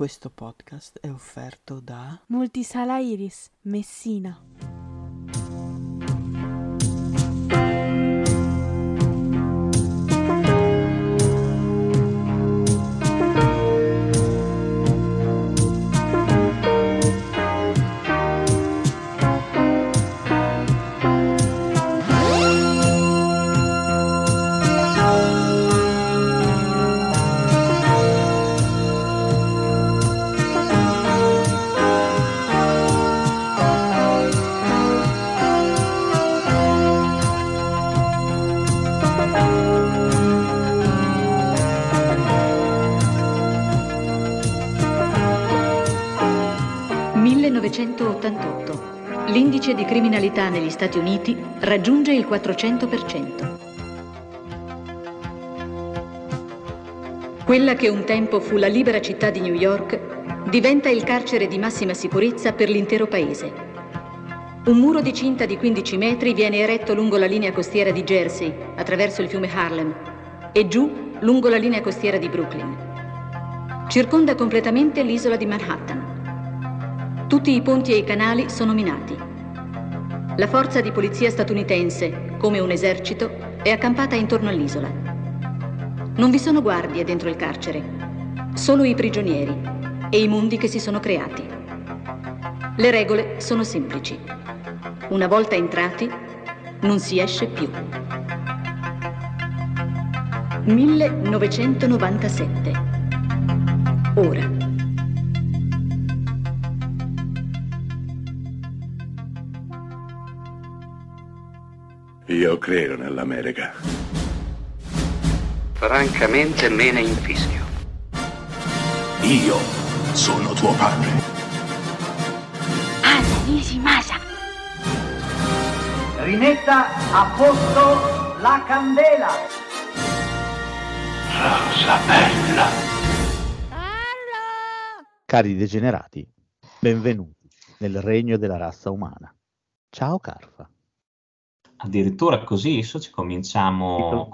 Questo podcast è offerto da Multisala Iris, Messina. 1988. L'indice di criminalità negli Stati Uniti raggiunge il 400%. Quella che un tempo fu la libera città di New York diventa il carcere di massima sicurezza per l'intero paese. Un muro di cinta di 15 metri viene eretto lungo la linea costiera di Jersey, attraverso il fiume Harlem, e giù lungo la linea costiera di Brooklyn. Circonda completamente l'isola di Manhattan. Tutti i ponti e i canali sono minati. La forza di polizia statunitense, come un esercito, è accampata intorno all'isola. Non vi sono guardie dentro il carcere, solo i prigionieri e i mondi che si sono creati. Le regole sono semplici. Una volta entrati, non si esce più. 1997. Ora. Io credo nell'America. Francamente me ne infischio. Io sono tuo padre. Anna Nishimasa. Rimetta a posto la candela. Rosa bella. Cari degenerati, benvenuti nel regno della razza umana. Ciao Carfa. Addirittura così, adesso ci cominciamo.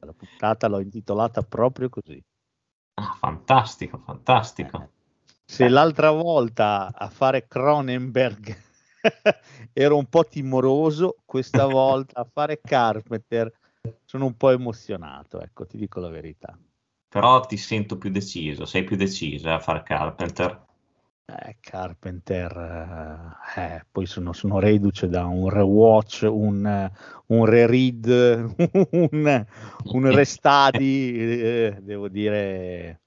La puntata l'ho intitolata proprio così. Ah, fantastico, fantastico. Eh, se l'altra volta a fare Cronenberg ero un po' timoroso, questa volta a fare Carpenter sono un po' emozionato, ecco, ti dico la verità. Però ti sento più deciso, sei più deciso eh, a fare Carpenter. Eh, Carpenter, eh, eh, poi sono, sono, reduce da un rewatch, un, un re-read, un, un restadi, eh, devo dire,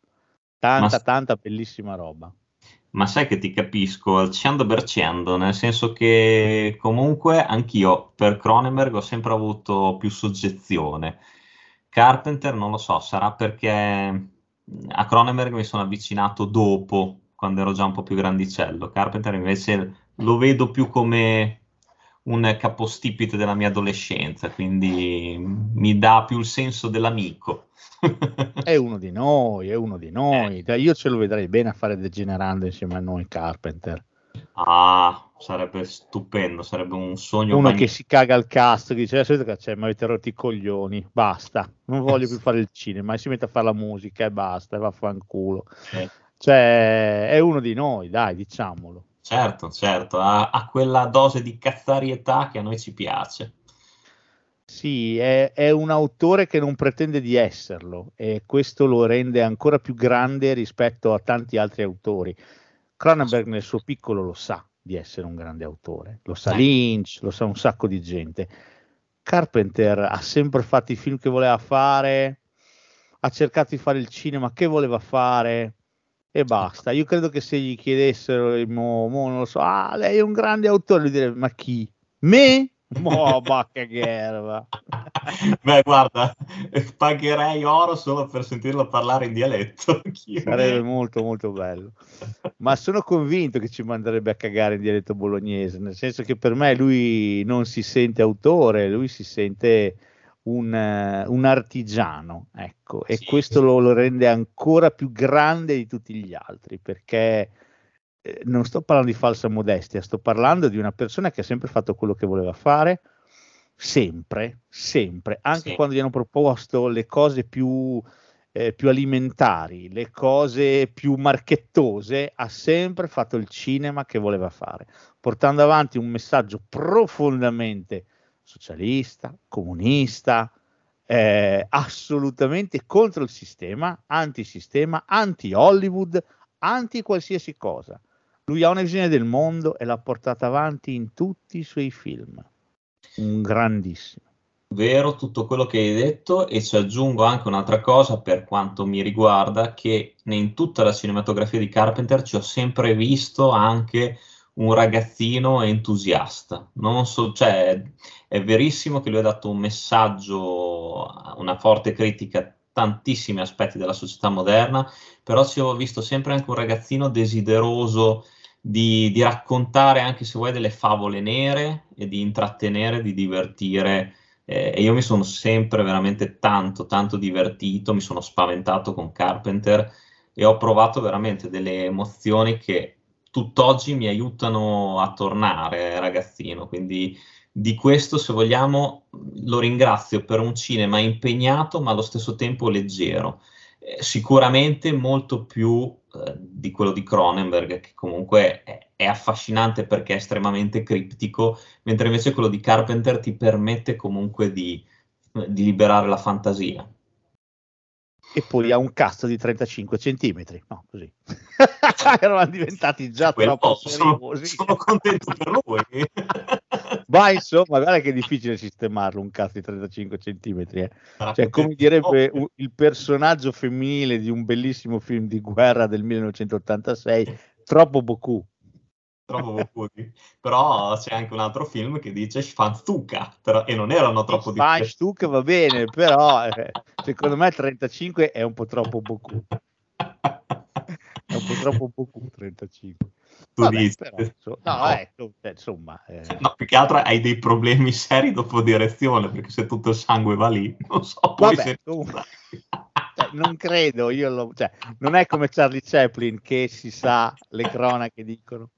tanta, ma, tanta bellissima roba. Ma sai che ti capisco al 100%, nel senso che comunque anch'io per Cronenberg ho sempre avuto più soggezione. Carpenter non lo so, sarà perché a Cronenberg mi sono avvicinato dopo quando ero già un po' più grandicello. Carpenter invece lo vedo più come un capostipite della mia adolescenza, quindi mi dà più il senso dell'amico. è uno di noi, è uno di noi. Eh. Io ce lo vedrei bene a fare degenerando insieme a noi Carpenter. Ah, sarebbe stupendo, sarebbe un sogno. Uno magnifico. che si caga al cast, che dice: Aspetta, c'è, mi avete rotto i coglioni, basta, non voglio più fare il cinema, e si mette a fare la musica e basta, e vaffanculo. Eh. Cioè, è uno di noi, dai, diciamolo. Certo, certo, ha, ha quella dose di cazzarietà che a noi ci piace. Sì, è, è, un autore che non pretende di esserlo e questo lo rende ancora più grande rispetto a tanti altri autori. Cronenberg nel suo piccolo lo sa di essere un grande autore, lo sa Lynch, lo sa un sacco di gente. Carpenter ha sempre fatto i film che voleva fare, ha cercato di fare il cinema che voleva fare, e basta. Io credo che se gli chiedessero, mo, mo, non lo so, ah, lei è un grande autore, lui direbbe, ma chi? Me? Mo, bacca che erba. Beh, guarda, pagherei oro solo per sentirlo parlare in dialetto. Sarebbe molto, molto bello. Ma sono convinto che ci manderebbe a cagare in dialetto bolognese, nel senso che per me lui non si sente autore, lui si sente un, un artigiano, ecco, e sì, questo sì. Lo, lo, rende ancora più grande di tutti gli altri, perché eh, non sto parlando di falsa modestia, sto parlando di una persona che ha sempre fatto quello che voleva fare, sempre, sempre, anche sì. quando gli hanno proposto le cose più eh, più alimentari, le cose più marchettose, ha sempre fatto il cinema che voleva fare, portando avanti un messaggio profondamente socialista, comunista, eh, assolutamente contro il sistema, antisistema, anti-Hollywood, anti qualsiasi cosa. Lui ha una visione del mondo e l'ha portata avanti in tutti i suoi film. Un grandissimo. Vero tutto quello che hai detto e ci aggiungo anche un'altra cosa per quanto mi riguarda, che in tutta la cinematografia di Carpenter ci ho sempre visto anche un ragazzino entusiasta. Non so, cioè, è verissimo che lui ha dato un messaggio, una forte critica a tantissimi aspetti della società moderna, però ci ho visto sempre anche un ragazzino desideroso di, di raccontare anche se vuoi delle favole nere e di intrattenere, di divertire eh, e io mi sono sempre veramente tanto, tanto divertito, mi sono spaventato con Carpenter e ho provato veramente delle emozioni che tutt'oggi mi aiutano a tornare ragazzino, quindi di questo se vogliamo lo ringrazio per un cinema impegnato ma allo stesso tempo leggero, eh, sicuramente molto più eh, di quello di Cronenberg che comunque è, è affascinante perché è estremamente criptico, mentre invece quello di Carpenter ti permette comunque di, di liberare la fantasia. E poi ha un cazzo di 35 centimetri, no, così. Erano diventati già Quello, troppo sono, sono contento per lui. Ma insomma, guarda che è difficile sistemarlo un cazzo di 35 centimetri. eh. Cioè, come direbbe un- il personaggio femminile di un bellissimo film di guerra del 1986, troppo Boku. Troppo Bocuti. Però c'è anche un altro film che dice Schfanzuka, però, e non erano troppo differenti. Stuck va bene, però eh, secondo me 35 è un po' troppo Boku. È un po' troppo Boku 35. Tu Vabbè, dici. però, inso- no, No. ecco, eh, insomma, eh, No, più che altro hai dei problemi seri dopo direzione, perché se tutto il sangue va lì, non so, poi Vabbè, se... comunque, cioè, non credo, io lo- cioè, non è come Charlie Chaplin che si sa le cronache dicono.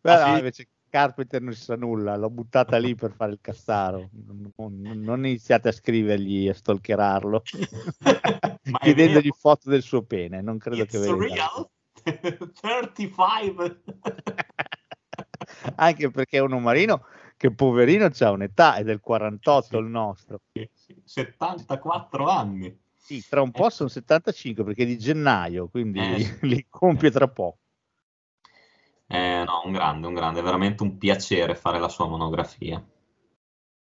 Però Ah, sì? invece Carpenter non si sa nulla, l'ho buttata lì per fare il castaro. Non, non- iniziate a scrivergli e a stalkerarlo, chiedendogli foto del suo pene. Non credo It's che venga. real? 35? Anche perché è un uomarino che poverino c'ha un'età, è del 48 Sì. il nostro. Sì, sì, 74 anni. Sì, tra un po' sono 75 perché è di gennaio, quindi Eh, li compie tra poco. Eh, no, un grande, un grande, è veramente un piacere fare la sua monografia.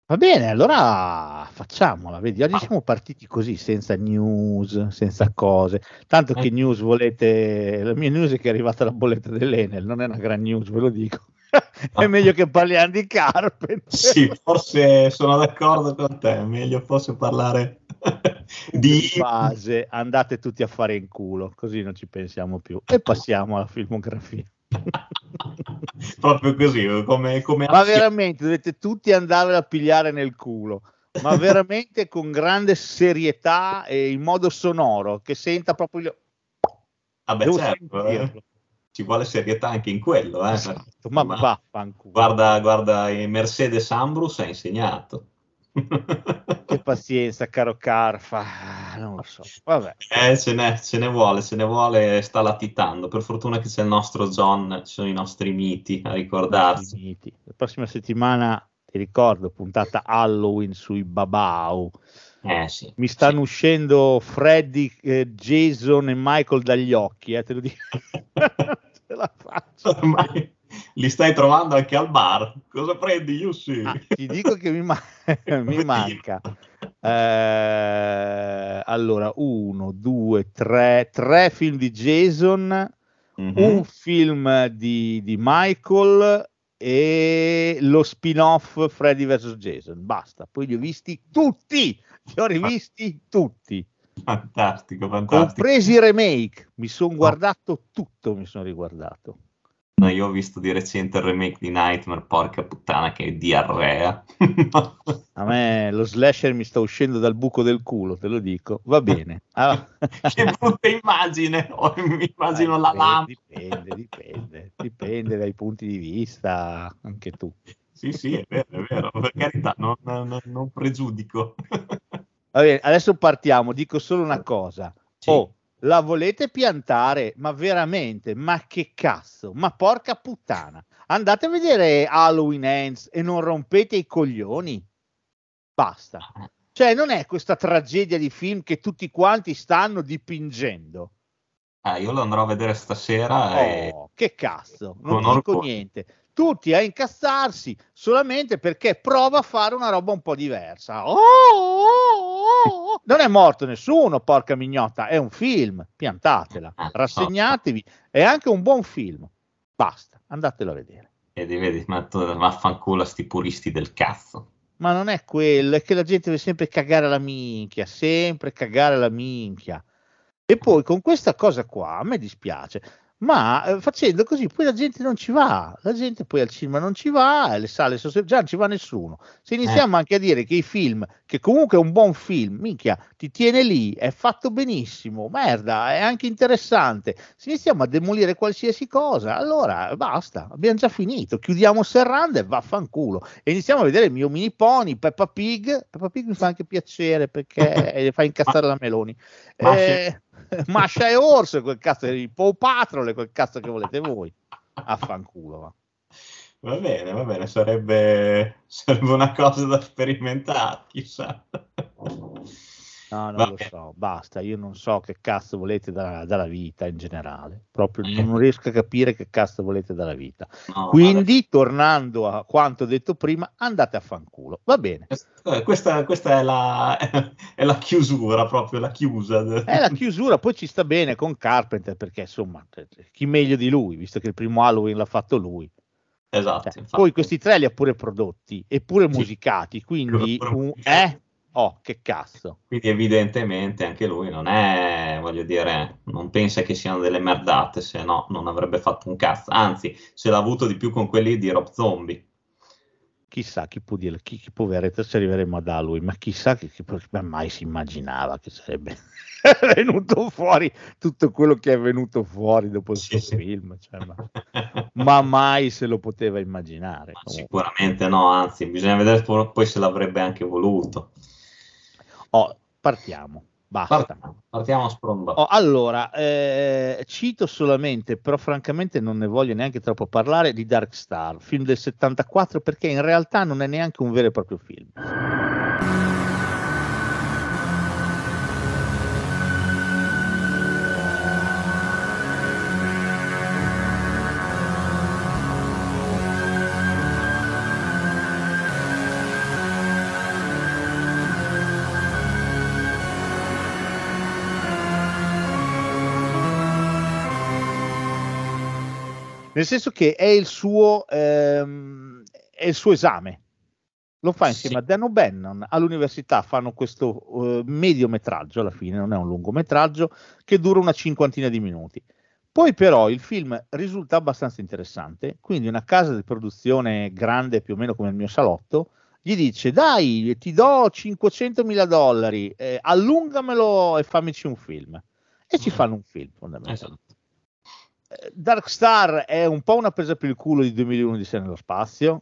Va bene, allora facciamola. Vedi, oggi Ah. siamo partiti così, senza news, senza cose. Tanto che Eh. news volete. La mia news è che è arrivata la bolletta dell'Enel, non è una gran news, ve lo dico. è meglio che parliamo di Carpenter. Sì, forse sono d'accordo con te, è meglio forse parlare di... Di base, andate tutti a fare in culo, così non ci pensiamo più. E passiamo alla filmografia. Proprio così, come, come Ma veramente dovete tutti andare a pigliare nel culo, ma veramente con grande serietà e in modo sonoro, che senta proprio il... Vabbè, Devo certo, eh. ci vuole serietà anche in quello. Eh. Esatto, ma, Ma- vaffanculo. Guarda, guarda, Mercedes Ambrus ha insegnato. Che pazienza, caro Carfa. Ah, Non lo so. Vabbè. Eh, ce ne, ce ne vuole, ce ne vuole, sta latitando. Per fortuna che c'è il nostro John, ci sono i nostri miti a ricordarsi. Finiti. La prossima settimana, ti ricordo, puntata Halloween sui Babau. Eh sì. Mi stanno uscendo Freddy, eh, Jason e Michael dagli occhi, eh, te lo dico. Ce la faccio. Ormai li stai trovando anche al bar. Cosa prendi, Yussi? Ah, ti dico che mi, ma- mi manca. Eh, allora, uno, due, tre, tre film di Jason, Mhm. un film di, di Michael e lo spin-off Freddy vs. Jason. Basta, poi li ho visti tutti, li ho rivisti tutti, Fantastico, fantastico. compresi i remake. Mi sono guardato tutto, mi sono riguardato. No, io ho visto di recente il remake di Nightmare, porca puttana, che diarrea. A me lo slasher mi sta uscendo dal buco del culo, te lo dico. Va bene. Ah. che brutta immagine, oh, mi immagino Eh, la dipende, lama. Dipende, dipende, dipende dai punti di vista, anche tu. Sì, sì, è vero, è vero, per carità, non, non- non pregiudico. Va bene, adesso partiamo. Dico solo una cosa. Sì. Oh, la volete piantare? Ma veramente? Ma che cazzo? Ma porca puttana. Andate a vedere Halloween Ends e non rompete i coglioni. Basta. Cioè, non è questa tragedia di film che tutti quanti stanno dipingendo. Eh, io lo andrò a vedere stasera e Oh, che cazzo, non Con dico orgoglio. niente. Tutti a incazzarsi solamente perché prova a fare una roba un po' diversa. Oh, oh, oh, oh. Non è morto nessuno, porca mignotta, è un film, piantatela, Eh, rassegnatevi, è anche un buon film. Basta, andatelo a vedere. vedi, vedi, metto vaffanculo a sti puristi del cazzo. Ma non è quello, è che la gente deve sempre cagare la minchia, sempre cagare la minchia. E poi con questa cosa qua, a me dispiace, ma eh, facendo così poi la gente non ci va, la gente poi al cinema non ci va, e le sale sono già non ci va nessuno. Se iniziamo anche a dire che i film, che comunque è un buon film, minchia, ti tiene lì, è fatto benissimo, merda, è anche interessante, se iniziamo a demolire qualsiasi cosa, allora basta, abbiamo già finito, chiudiamo Serranda e vaffanculo e iniziamo a vedere il mio mini pony, Peppa Pig. Peppa Pig mi fa anche piacere perché fa incazzare la Meloni. Eh, Masha e Orso, quel cazzo di Paw Patrol, quel cazzo che volete voi. Affanculo. Va. Va bene, va bene, sarebbe, sarebbe una cosa da sperimentare, chissà. No, non Va lo so, basta. Io non so che cazzo volete da- dalla vita in generale. Proprio non riesco a capire che cazzo volete dalla vita. No, Quindi, tornando a quanto detto prima, andate a fanculo. Va bene. vabbè, questa, questa è, la, è la chiusura, proprio la chiusa. È la chiusura, poi ci sta bene con Carpenter perché insomma, chi meglio di lui, visto che il primo Halloween l'ha fatto lui. Esatto, Cioè, poi questi tre li ha pure prodotti e pure musicati, quindi un, eh? Oh, che cazzo. Quindi evidentemente anche lui non è, voglio dire, non pensa che siano delle merdate, se no non avrebbe fatto un cazzo. Anzi, se l'ha avuto di più con quelli di Rob Zombie. Chissà chi può dire, chi, chi poveretto se arriveremo ad Halloween, ma chissà che, che ma mai si immaginava che sarebbe venuto fuori tutto quello che è venuto fuori dopo il Sì, suo sì. film, cioè, ma, ma mai se lo poteva immaginare. Sicuramente no, anzi, bisogna vedere po- poi se l'avrebbe anche voluto. Oh, partiamo, basta. Partiamo, a spromba. Oh, allora, eh, cito solamente, però francamente non ne voglio neanche troppo parlare, di Dark Star, film del 74, perché in realtà non è neanche un vero e proprio film. Nel senso che è il suo, ehm, è il suo esame. Lo fa insieme Sì. a Dan O'Bannon all'università, fanno questo eh, mediometraggio, alla fine non è un lungometraggio, che dura una cinquantina di minuti. Poi però il film risulta abbastanza interessante, quindi una casa di produzione grande più o meno come il mio salotto, gli dice dai ti do 500 mila dollari, eh, allungamelo e fammici un film. E ci fanno un film fondamentalmente. Esatto. Dark Star è un po' una presa per il culo di 2001 di nello spazio.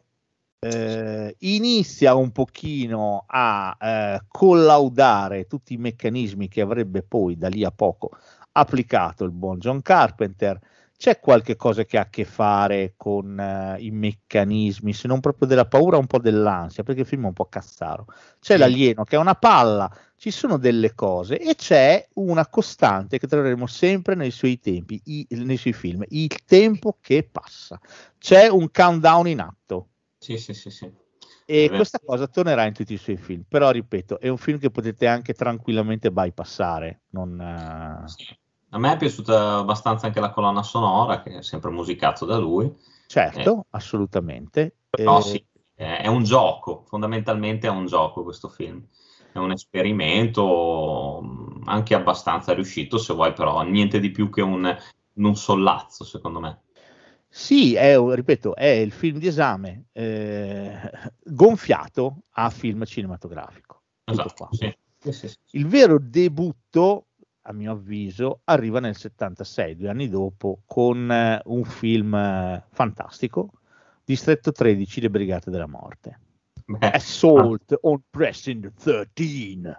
Eh, inizia un pochino a eh, collaudare tutti i meccanismi che avrebbe poi da lì a poco applicato il buon John Carpenter. C'è qualche cosa che ha a che fare con eh, i meccanismi, se non proprio della paura, un po' dell'ansia, perché il film è un po' cazzaro. C'è Sì. l'alieno che è una palla, ci sono delle cose e c'è una costante che troveremo sempre nei suoi tempi, i- nei suoi film, il tempo che passa. C'è un countdown in atto Sì, sì, sì, sì. e È vero. questa cosa tornerà in tutti i suoi film. Però ripeto, è un film che potete anche tranquillamente bypassare. Non, eh, Sì. A me è piaciuta abbastanza anche la colonna sonora, che è sempre musicato da lui. Certo, assolutamente. Però Eh, sì, è un gioco, fondamentalmente è un gioco questo film. È un esperimento anche abbastanza riuscito, se vuoi, però niente di più che un, un sollazzo, secondo me. Sì, è, ripeto, è il film di esame eh, gonfiato a film cinematografico. Esatto, sì, sì. Il vero debutto, a mio avviso, arriva nel 76, due anni dopo, con eh, un film eh, fantastico, Distretto 13, Le Brigate della Morte. Assault on Precinct 13.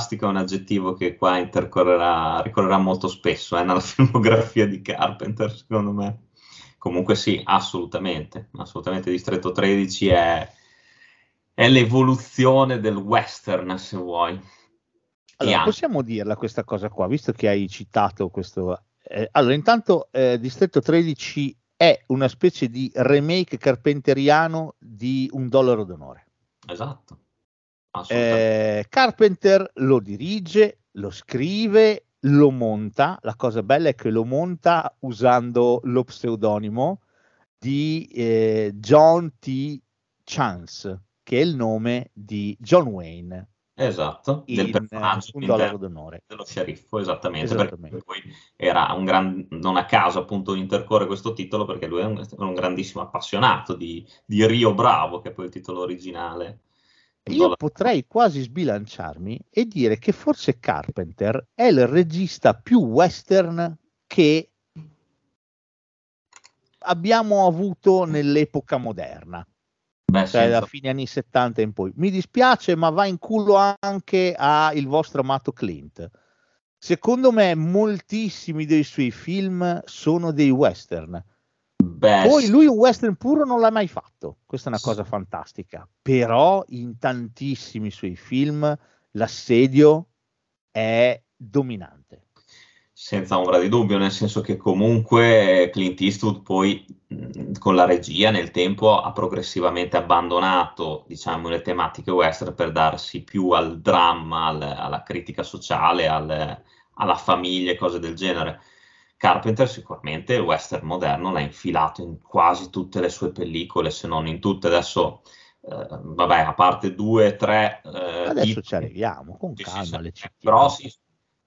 Fantastico è un aggettivo che qua intercorrerà, ricorrerà molto spesso eh, nella filmografia di Carpenter, secondo me. Comunque sì, assolutamente, assolutamente Distretto 13 è, è l'evoluzione del western, se vuoi. Allora, possiamo dirla questa cosa qua, visto che hai citato questo... Eh, allora, intanto eh, Distretto 13 è una specie di remake carpenteriano di Un dollaro d'onore. Esatto. Eh, Carpenter lo dirige, lo scrive, lo monta. La cosa bella è che lo monta usando lo pseudonimo di eh, John T. Chance, che è il nome di John Wayne. Esatto, del in, personaggio un dollaro d'onore. dello sceriffo, esattamente, Esattamente. perché poi era un gran, non a caso appunto intercorre questo titolo perché lui è un, un grandissimo appassionato di, di Rio Bravo, che è poi il titolo originale. Io potrei quasi sbilanciarmi e dire che forse Carpenter è il regista più western che abbiamo avuto nell'epoca moderna, Beh, cioè da senza- fine anni 70 in poi. Mi dispiace, ma va in culo anche a il vostro amato Clint. Secondo me moltissimi dei suoi film sono dei western. Beh, Poi lui un western puro non l'ha mai fatto, questa è una cosa fantastica, però in tantissimi suoi film l'assedio è dominante. Senza ombra di dubbio, nel senso che comunque Clint Eastwood poi mh, con la regia nel tempo ha progressivamente abbandonato, diciamo, le tematiche western per darsi più al dramma, al- alla critica sociale, al- alla famiglia e cose del genere. Carpenter sicuramente il western moderno l'ha infilato in quasi tutte le sue pellicole, se non in tutte. Adesso, eh, vabbè, a parte due, tre... eh, Adesso ci arriviamo, con sì, sì, calma sì. citiamo. Però sì,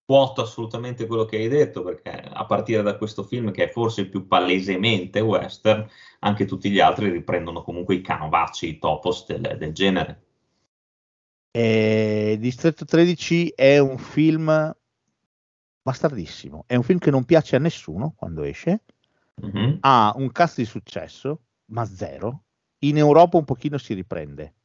quoto assolutamente quello che hai detto, perché a partire da questo film, che è forse il più palesemente western, anche tutti gli altri riprendono comunque i canovacci, i topos del, del genere. Eh, Distretto 13 è un film bastardissimo, è un film che non piace a nessuno quando esce, Mhm. ha un cast di successo, ma zero. In Europa un pochino si riprende.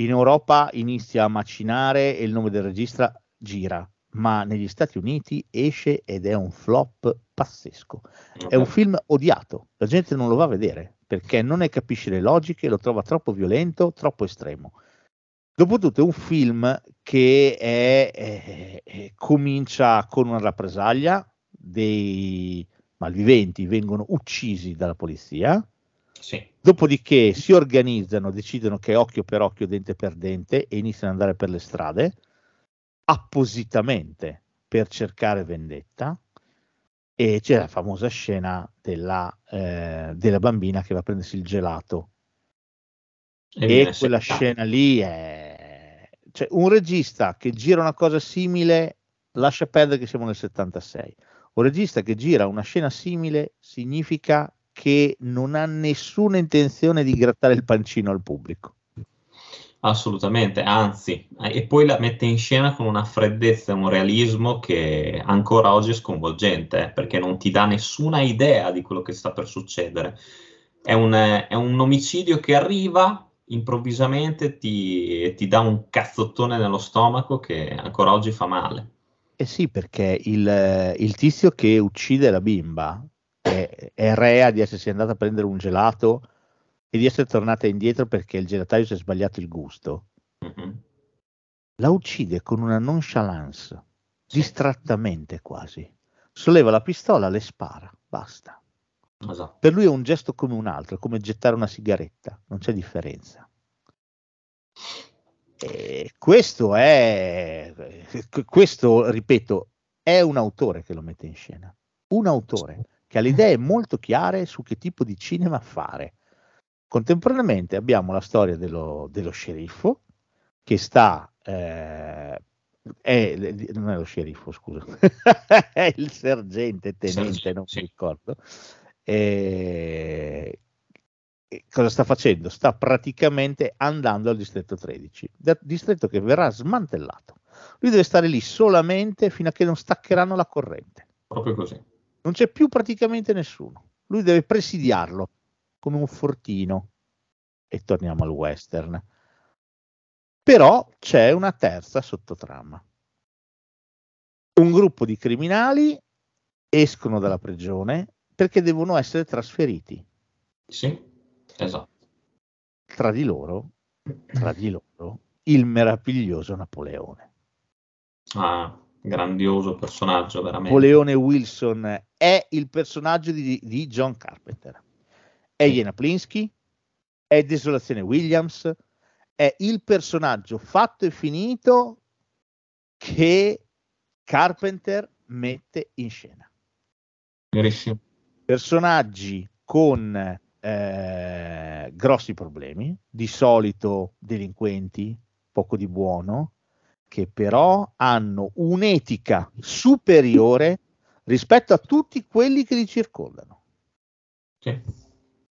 In Europa inizia a macinare e il nome del regista gira, ma negli Stati Uniti esce ed è un flop pazzesco. È un film odiato, la gente non lo va a vedere perché non ne capisce le logiche, lo trova troppo violento, troppo estremo. Dopotutto è un film che è- è- è- comincia con una rappresaglia, dei malviventi vengono uccisi dalla polizia, Sì. dopodiché si organizzano, decidono che è occhio per occhio, dente per dente e iniziano ad andare per le strade appositamente per cercare vendetta. E c'è la famosa scena della, eh, della bambina che va a prendersi il gelato E e viene quella scena lì è cioè, un regista che gira una cosa simile lascia perdere che siamo nel 76 un regista che gira una scena simile significa che non ha nessuna intenzione di grattare il pancino al pubblico. Assolutamente, anzi, eh, e poi la mette in scena con una freddezza e un realismo che ancora oggi è sconvolgente, eh, perché non ti dà nessuna idea di quello che sta per succedere. È un, eh, è un omicidio che arriva improvvisamente, ti, ti dà un cazzottone nello stomaco che ancora oggi fa male. Eh sì, perché il, il tizio che uccide la bimba è, è rea di essersi andato a prendere un gelato e di essere tornata indietro perché il gelataio si è sbagliato il gusto. Mhm. La uccide con una nonchalance, distrattamente quasi. Solleva la pistola, le spara, basta. Esatto. Per lui è un gesto come un altro, è come gettare una sigaretta, non c'è differenza. E questo è, questo, ripeto, è un autore che lo mette in scena, un autore che ha le idee molto chiare su che tipo di cinema fare. Contemporaneamente abbiamo la storia dello, dello sceriffo che sta, eh, è, non è lo sceriffo, scusa, è il sergente, tenente, Sergente, non sì. mi ricordo. E- e cosa sta facendo? Sta praticamente andando al distretto 13, da- distretto che verrà smantellato. Lui deve stare lì solamente fino a che non staccheranno la corrente. Proprio così. Non c'è più praticamente nessuno. Lui deve presidiarlo come un fortino. E torniamo al western. Però c'è una terza sottotrama. Un gruppo di criminali escono dalla prigione perché devono essere trasferiti. Sì, esatto. Tra di loro, tra di loro, il meraviglioso Napoleone. Ah, grandioso personaggio, veramente. Napoleone Wilson è il personaggio di, di John Carpenter. È Jena Plinsky, è Desolazione Williams, è il personaggio fatto e finito che Carpenter mette in scena. Verissimo. Personaggi con eh, grossi problemi, di solito delinquenti, poco di buono, che però hanno un'etica superiore rispetto a tutti quelli che li circondano. Sì.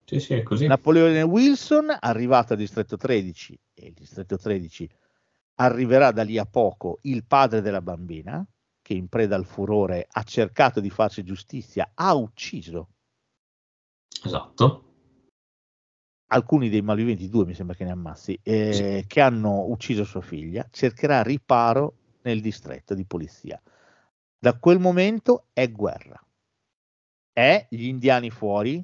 Sì, sì, è così. Napoleone Wilson, arrivato a Distretto 13, e il Distretto 13 arriverà da lì a poco il padre della bambina, che in preda al furore ha cercato di farsi giustizia, ha ucciso. Esatto. Alcuni dei malviventi, due mi sembra che ne ammazzi, eh, sì. che hanno ucciso sua figlia, cercherà riparo nel distretto di polizia. Da quel momento è guerra. È gli indiani fuori,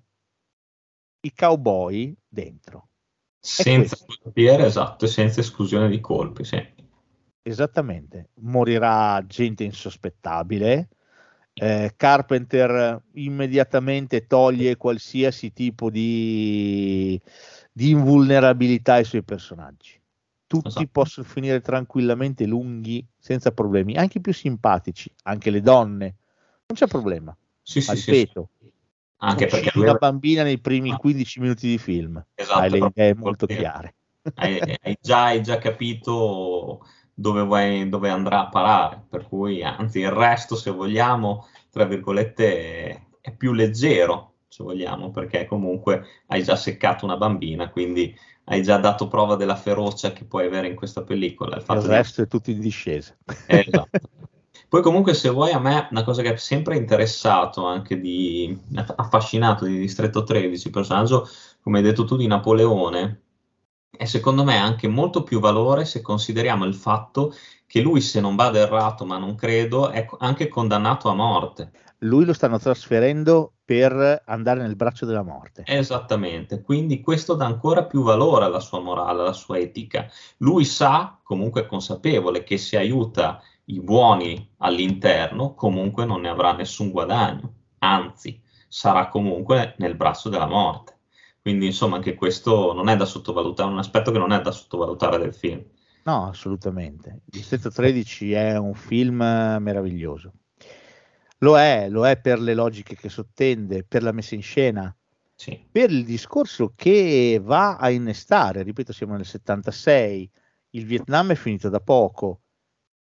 i cowboy dentro. Senza portiere, esatto, senza esclusione di colpi, sì. Esattamente, morirà gente insospettabile. Eh, Carpenter immediatamente toglie qualsiasi tipo di, di invulnerabilità ai suoi personaggi. Tutti esatto. possono finire tranquillamente lunghi, senza problemi, anche i più simpatici, anche le donne, non c'è problema. Sì, sì, ripeto, sì, anche perché una bambina nei primi 15 minuti di film. Esatto, hai le idee molto chiare. Hai, hai, già, hai, già, capito dove, vai, dove, andrà a parare, per cui anzi il resto, se vogliamo, tra virgolette, è, più leggero, se vogliamo, perché comunque hai già seccato una bambina, quindi hai già dato prova della ferocia che puoi avere in questa pellicola. Il, il resto di... è tutto in discesa. Esatto. Poi comunque se vuoi a me una cosa che è sempre interessato, anche di affascinato di Distretto 13, il personaggio, come hai detto tu, di Napoleone, è secondo me anche molto più valore se consideriamo il fatto che lui, se non vado errato, ma non credo, è anche condannato a morte. Lui lo stanno trasferendo per andare nel braccio della morte. Esattamente, quindi questo dà ancora più valore alla sua morale, alla sua etica. Lui sa, comunque è consapevole, che se aiuta i buoni all'interno, comunque non ne avrà nessun guadagno, anzi sarà comunque nel braccio della morte. Quindi insomma anche questo non è da sottovalutare, un aspetto che non è da sottovalutare del film. No, assolutamente. Distretto 13 è un film meraviglioso. Lo è, lo è per le logiche che sottende, per la messa in scena, sì. per il discorso che va a innestare. Ripeto, siamo nel 76, il Vietnam è finito da poco,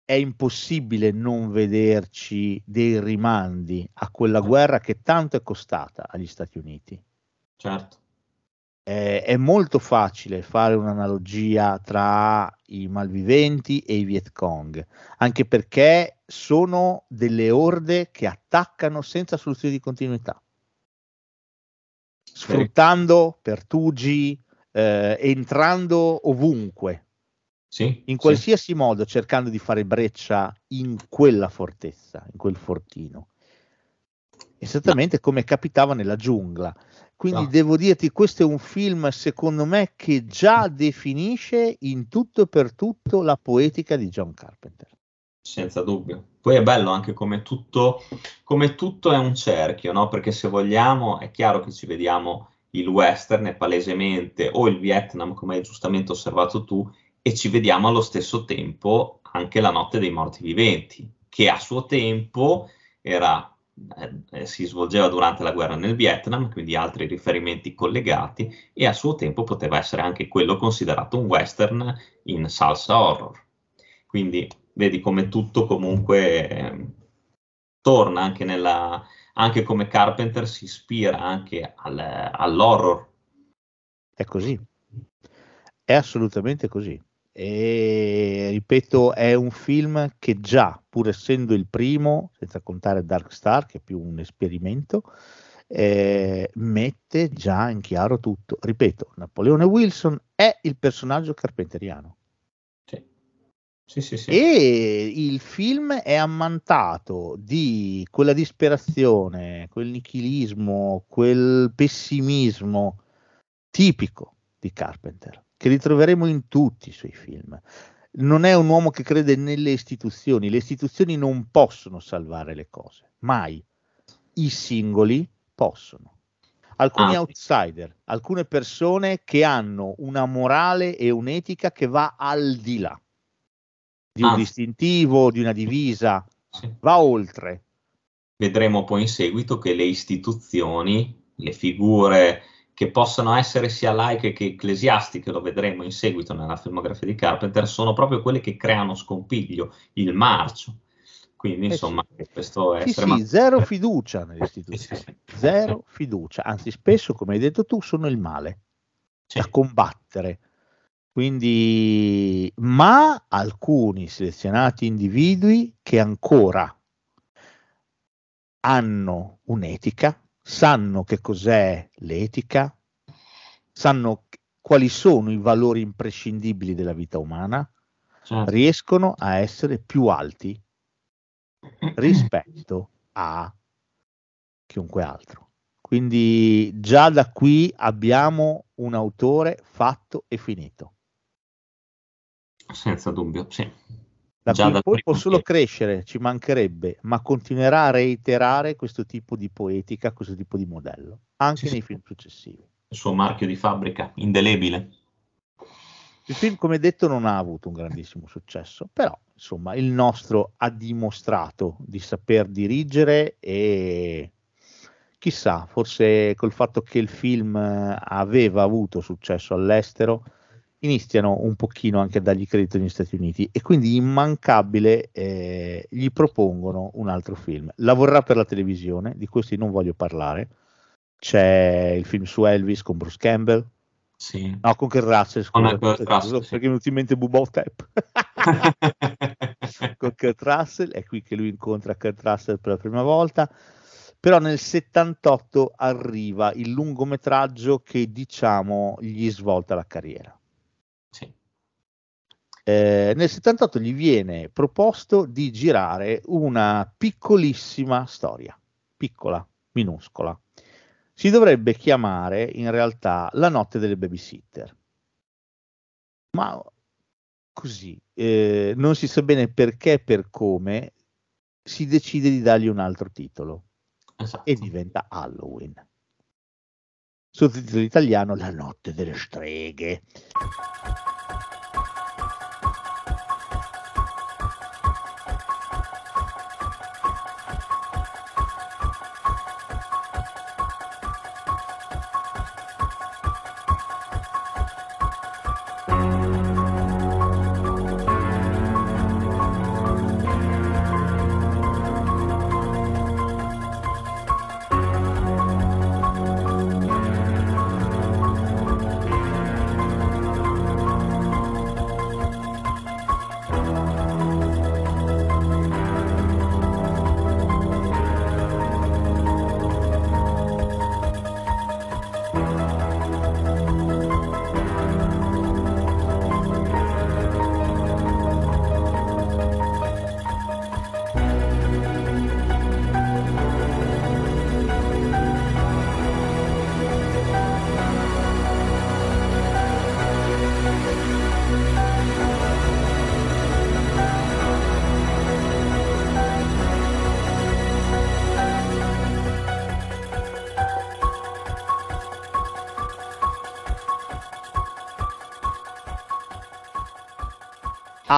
è impossibile non vederci dei rimandi a quella guerra che tanto è costata agli Stati Uniti. Certo. È, è molto facile fare un'analogia tra i malviventi e i Viet Cong, anche perché sono delle orde che attaccano senza soluzione di continuità, sfruttando pertugi, eh, entrando ovunque sì, in qualsiasi sì. modo cercando di fare breccia in quella fortezza, in quel fortino. Esattamente no. come capitava nella giungla. Quindi no. devo dirti, questo è un film, secondo me, che già definisce in tutto e per tutto la poetica di John Carpenter. Senza dubbio. Poi è bello anche come tutto, come tutto è un cerchio, no? Perché se vogliamo, è chiaro che ci vediamo il western, è palesemente, o il Vietnam, come hai giustamente osservato tu, e ci vediamo allo stesso tempo anche la notte dei morti viventi, che a suo tempo era, eh, si svolgeva durante la guerra nel Vietnam, quindi altri riferimenti collegati, e a suo tempo poteva essere anche quello considerato un western in salsa horror. Quindi vedi come tutto comunque eh, torna anche nella, anche come Carpenter si ispira anche al, all'horror. È così, è assolutamente così e ripeto è un film che già pur essendo il primo senza contare Dark Star che è più un esperimento eh, mette già in chiaro tutto ripeto Napoleone Wilson è il personaggio carpenteriano sì. Sì, sì. E il film è ammantato di quella disperazione, quel nichilismo, quel pessimismo tipico di Carpenter, che ritroveremo in tutti i suoi film. Non è un uomo che crede nelle istituzioni, le istituzioni non possono salvare le cose, mai. I singoli possono. Alcuni Ah. outsider, alcune persone che hanno una morale e un'etica che va al di là di un Anzi. distintivo, di una divisa, Sì. va oltre. Vedremo poi in seguito che le istituzioni, le figure che possono essere sia laiche che ecclesiastiche, lo vedremo in seguito nella filmografia di Carpenter, sono proprio quelle che creano scompiglio, il marcio. Quindi, Eh insomma, sì. questo è Sì, estremamente- sì, zero fiducia nelle istituzioni, zero fiducia, anzi spesso, come hai detto tu, sono il male Sì. da combattere. Quindi, ma alcuni selezionati individui che ancora hanno un'etica, sanno che cos'è l'etica, sanno quali sono i valori imprescindibili della vita umana, Certo. riescono a essere più alti rispetto a chiunque altro. Quindi già da qui abbiamo un autore fatto e finito. Senza dubbio, sì. Da Già cui poi può solo crescere, ci mancherebbe, ma continuerà a reiterare questo tipo di poetica, questo tipo di modello, anche Sì, nei film successivi. Il suo marchio di fabbrica, indelebile. Il film, come detto, non ha avuto un grandissimo successo, però insomma il nostro ha dimostrato di saper dirigere e chissà, forse col fatto che il film aveva avuto successo all'estero, iniziano un pochino anche a dargli credito negli Stati Uniti e quindi immancabile eh, gli propongono un altro film. Lavorerà per la televisione, di questi non voglio parlare. C'è il film su Elvis con Bruce Campbell, Sì. No, con Kurt Russell, Con scusa, scusa, Russell, perché mi è venuto in mente Bubotep. con Kurt Russell, è qui che lui incontra Kurt Russell per la prima volta. Però nel 78 arriva il lungometraggio che diciamo gli svolta la carriera. Eh, nel 78 gli viene proposto di girare una piccolissima storia, piccola, minuscola. Si dovrebbe chiamare in realtà La notte delle babysitter. Ma così, eh, non si sa bene perché e per come si decide di dargli un altro titolo Esatto. e diventa Halloween. Sottotitolo italiano La notte delle streghe.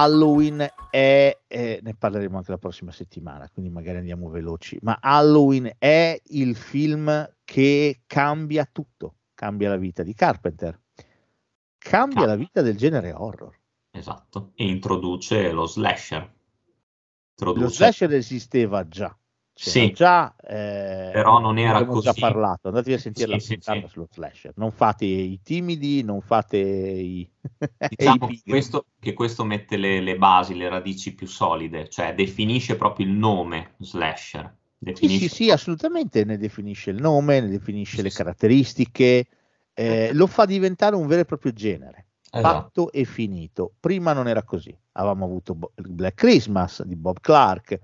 Halloween è, eh, ne parleremo anche la prossima settimana, quindi magari andiamo veloci, ma Halloween è il film che cambia tutto, cambia la vita di Carpenter, cambia la vita del genere horror. Esatto. E introduce lo slasher. Introduce... Lo slasher esisteva già, Sì. già, eh, Però non era abbiamo già così. parlato, andatevi a sentire Sì, la sì, puntata sì. sullo slasher, non fate i timidi, non fate i, i Diciamo che pigri. questo, che questo mette le, le basi, le radici più solide, cioè definisce proprio il nome slasher. Sì, Definisce sì, sì, assolutamente ne definisce il nome, ne definisce le caratteristiche, eh, lo fa diventare un vero e proprio genere. Esatto. fatto e finito. Prima non era così. Avevamo avuto Black Christmas di Bob Clark,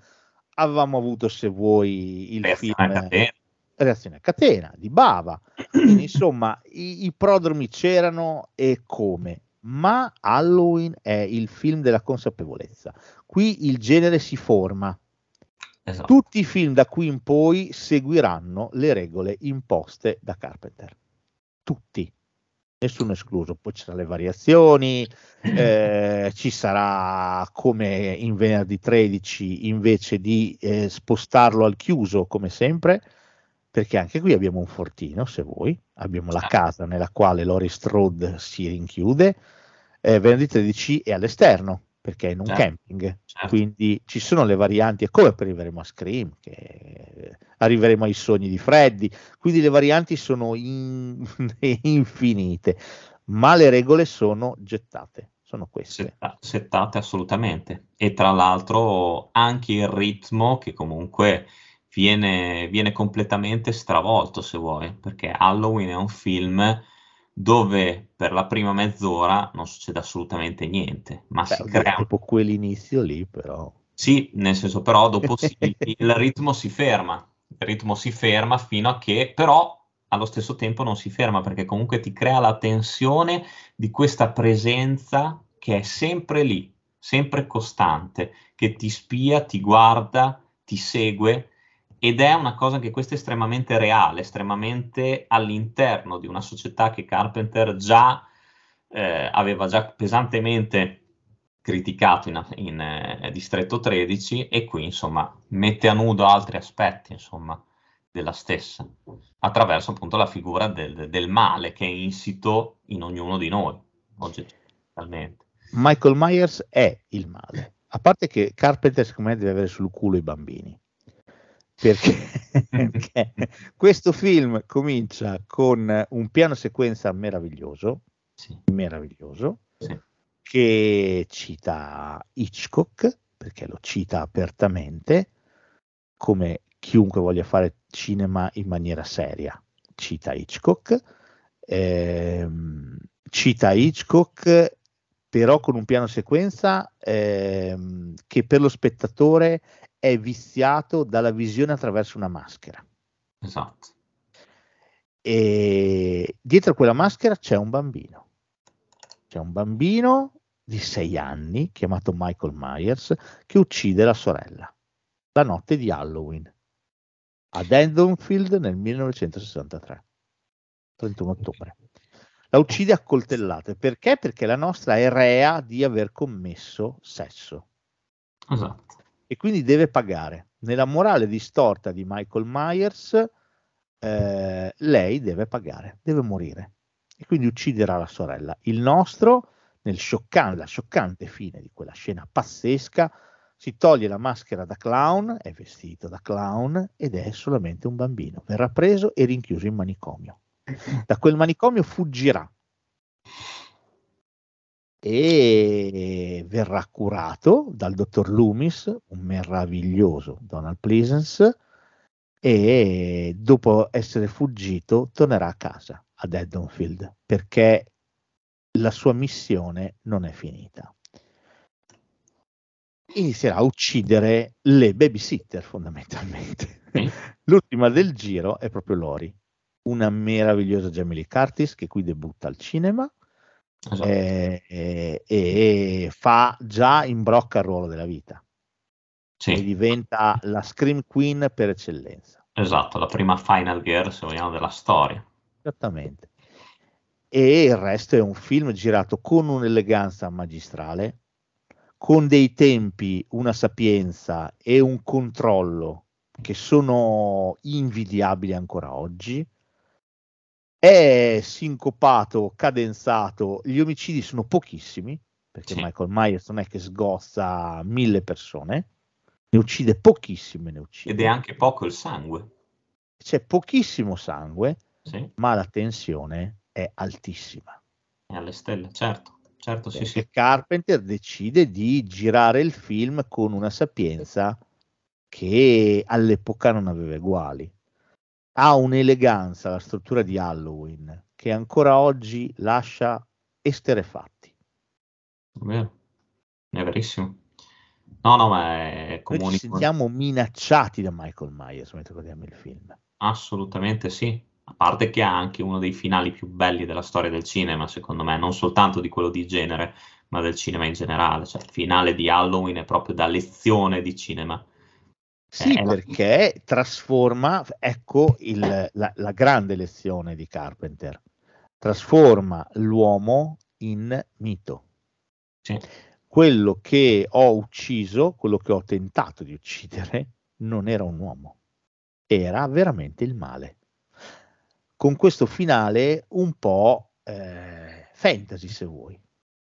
avevamo avuto, se vuoi, il Reazione film a catena. Reazione a catena di Bava. Quindi, insomma, i, i prodromi c'erano e come. Ma Halloween è il film della consapevolezza. Qui il genere si forma. Esatto. Tutti i film da qui in poi seguiranno le regole imposte da Carpenter. Tutti. Nessuno escluso. Poi ci saranno le variazioni, eh, ci sarà come in venerdì 13 invece di eh, spostarlo al chiuso come sempre, perché anche qui abbiamo un fortino, se vuoi, abbiamo la Certo. casa nella quale Laurie Strode si rinchiude, eh, venerdì 13 è all'esterno, perché è in un Certo. camping, Certo. quindi ci sono le varianti, è come arriveremo a Scream, che arriveremo ai sogni di Freddy, quindi le varianti sono in- infinite, ma le regole sono gettate, sono queste. Setta- settate assolutamente. E tra l'altro anche il ritmo che comunque viene, viene completamente stravolto, se vuoi, perché Halloween è un film dove per la prima mezz'ora non succede assolutamente niente, ma Beh, si crea dopo quell'inizio lì, però. Sì, nel senso però dopo si- il ritmo si ferma, il ritmo si ferma fino a che però allo stesso tempo non si ferma perché comunque ti crea la tensione di questa presenza che è sempre lì, sempre costante, che ti spia, ti guarda, ti segue ed è una cosa che questa estremamente reale, estremamente all'interno di una società che Carpenter già eh, aveva già pesantemente criticato in, in, eh, Distretto 13 e qui insomma mette a nudo altri aspetti insomma della stessa attraverso appunto la figura del, del male che è insito in ognuno di noi oggettivamente. Michael Myers è il male. A parte che Carpenter, secondo me, deve avere sul culo i bambini. Perché, perché questo film comincia con un piano sequenza meraviglioso, Sì, meraviglioso, sì, che cita Hitchcock, perché lo cita apertamente, come chiunque voglia fare cinema in maniera seria, cita Hitchcock, ehm, cita Hitchcock però con un piano sequenza ehm, che per lo spettatore è viziato dalla visione attraverso una maschera esatto. e dietro quella maschera c'è un bambino. C'è un bambino di sei anni chiamato Michael Myers che uccide la sorella la notte di Halloween ad Enfield nel 1963, 31 ottobre. La uccide a coltellate perché? Perché la nostra è rea di aver commesso sesso Esatto. E quindi deve pagare. Nella morale distorta di Michael Myers, eh, lei deve pagare, deve morire e quindi ucciderà la sorella. Il nostro, nel scioccante, la scioccante fine di quella scena pazzesca, si toglie la maschera da clown, è vestito da clown ed è solamente un bambino. Verrà preso e rinchiuso in manicomio. Da quel manicomio fuggirà e verrà curato dal dottor Loomis, un meraviglioso Donald Pleasance, e dopo essere fuggito tornerà a casa ad Edenfield perché la sua missione non è finita. Inizierà a uccidere le babysitter fondamentalmente. L'ultima del giro è proprio Lori, una meravigliosa Jamie Lee Curtis che qui debutta al cinema Esatto. eh, eh, e fa già imbrocca il ruolo della vita e Sì, diventa la Scream Queen per eccellenza. esatto, la prima Final Girl, se vogliamo, della storia. Esattamente. E il resto è un film girato con un'eleganza magistrale, con dei tempi, una sapienza e un controllo che sono invidiabili ancora oggi. È sincopato, cadenzato, gli omicidi sono pochissimi, perché Sì. Michael Myers non è che sgozza mille persone, ne uccide pochissime, ne uccide. Ed è anche poco il sangue. C'è pochissimo sangue, Sì, ma la tensione è altissima. è alle stelle, certo, certo, sì, Perché sì. Carpenter decide di girare il film con una sapienza che all'epoca non aveva uguali. Ha un'eleganza la struttura di Halloween che ancora oggi lascia esterefatti. vero, è verissimo. No, no, ma è comunico. Noi ci sentiamo minacciati da Michael Myers mentre guardiamo il film. Assolutamente sì. A parte che ha anche uno dei finali più belli della storia del cinema, secondo me, non soltanto di quello di genere, ma del cinema in generale. Cioè, il finale di Halloween è proprio da lezione di cinema. Sì, Eh, la- perché trasforma, ecco il- la, la grande lezione di Carpenter, trasforma l'uomo in mito. Sì. Quello che ho ucciso, quello che ho tentato di uccidere, non era un uomo, era veramente il male. Con questo finale un po' eh, fantasy, se vuoi.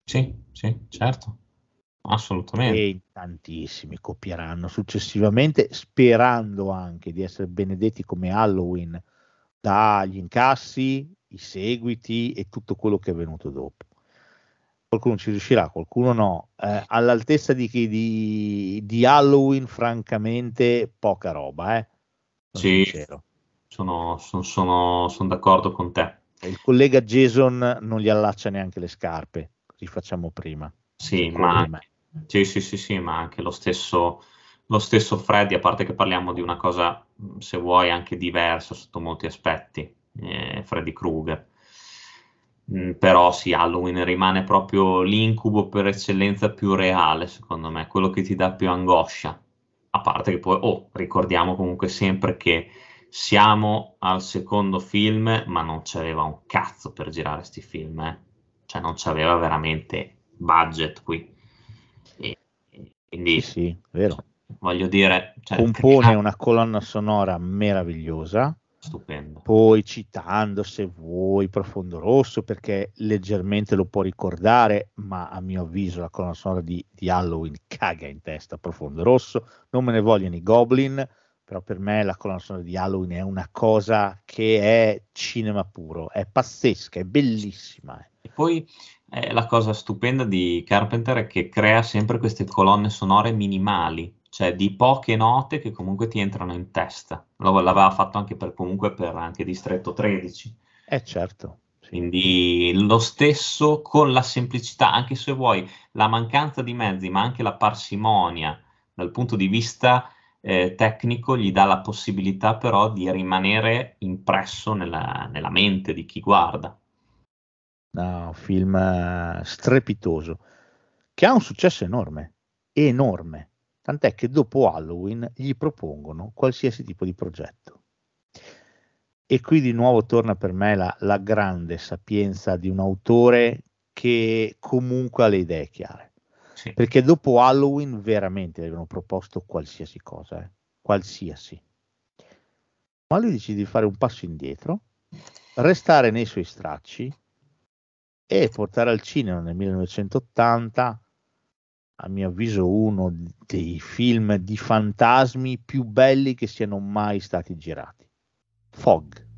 Sì, sì, certo. Assolutamente. e tantissimi copieranno successivamente, sperando anche di essere benedetti come Halloween dagli incassi, i seguiti e tutto quello che è venuto dopo. Qualcuno ci riuscirà, qualcuno no. Eh, all'altezza di, chi- di, di Halloween, francamente, poca roba, eh. Sono Sì. sincero. Sono, sono- sono- sono d'accordo con te. Il collega Jason non gli allaccia neanche le scarpe, così facciamo prima. Sì, ma. Sì, sì, sì, sì, ma anche lo stesso, lo stesso Freddy, a parte che parliamo di una cosa, mh, se vuoi, anche diversa sotto molti aspetti, eh, Freddy Krueger. Mm, però sì, Halloween rimane proprio l'incubo per eccellenza più reale, secondo me, quello che ti dà più angoscia. A parte che poi, oh, ricordiamo comunque sempre che siamo al secondo film, ma non c'aveva un cazzo per girare questi film, eh. Cioè non c'aveva veramente budget qui. Quindi, Sì, sì, vero. voglio dire, cioè, Compone una colonna sonora meravigliosa, stupendo. poi citando se vuoi Profondo Rosso perché leggermente lo può ricordare, ma a mio avviso la colonna sonora di, di Halloween caga in testa Profondo Rosso, non me ne vogliono i Goblin, però per me la colonna sonora di Halloween è una cosa che è cinema puro, è pazzesca, è bellissima. E poi eh, la cosa stupenda di Carpenter è che crea sempre queste colonne sonore minimali, cioè di poche note che comunque ti entrano in testa. Lo- L'aveva fatto anche per comunque per anche Distretto 13. Eh certo, sì. Quindi lo stesso con la semplicità, anche se vuoi, la mancanza di mezzi, ma anche la parsimonia dal punto di vista eh, tecnico gli dà la possibilità però di rimanere impresso nella, nella mente di chi guarda. No, un film eh, strepitoso che ha un successo enorme, enorme. Tant'è che dopo Halloween gli propongono qualsiasi tipo di progetto. E qui di nuovo torna per me la, la grande sapienza di un autore che comunque ha le idee chiare. Sì. Perché dopo Halloween veramente gli avevano proposto qualsiasi cosa, eh, qualsiasi. Ma lui decide di fare un passo indietro, restare nei suoi stracci e portare al cinema nel 1980, a mio avviso, uno dei film di fantasmi più belli che siano mai stati girati. Fog.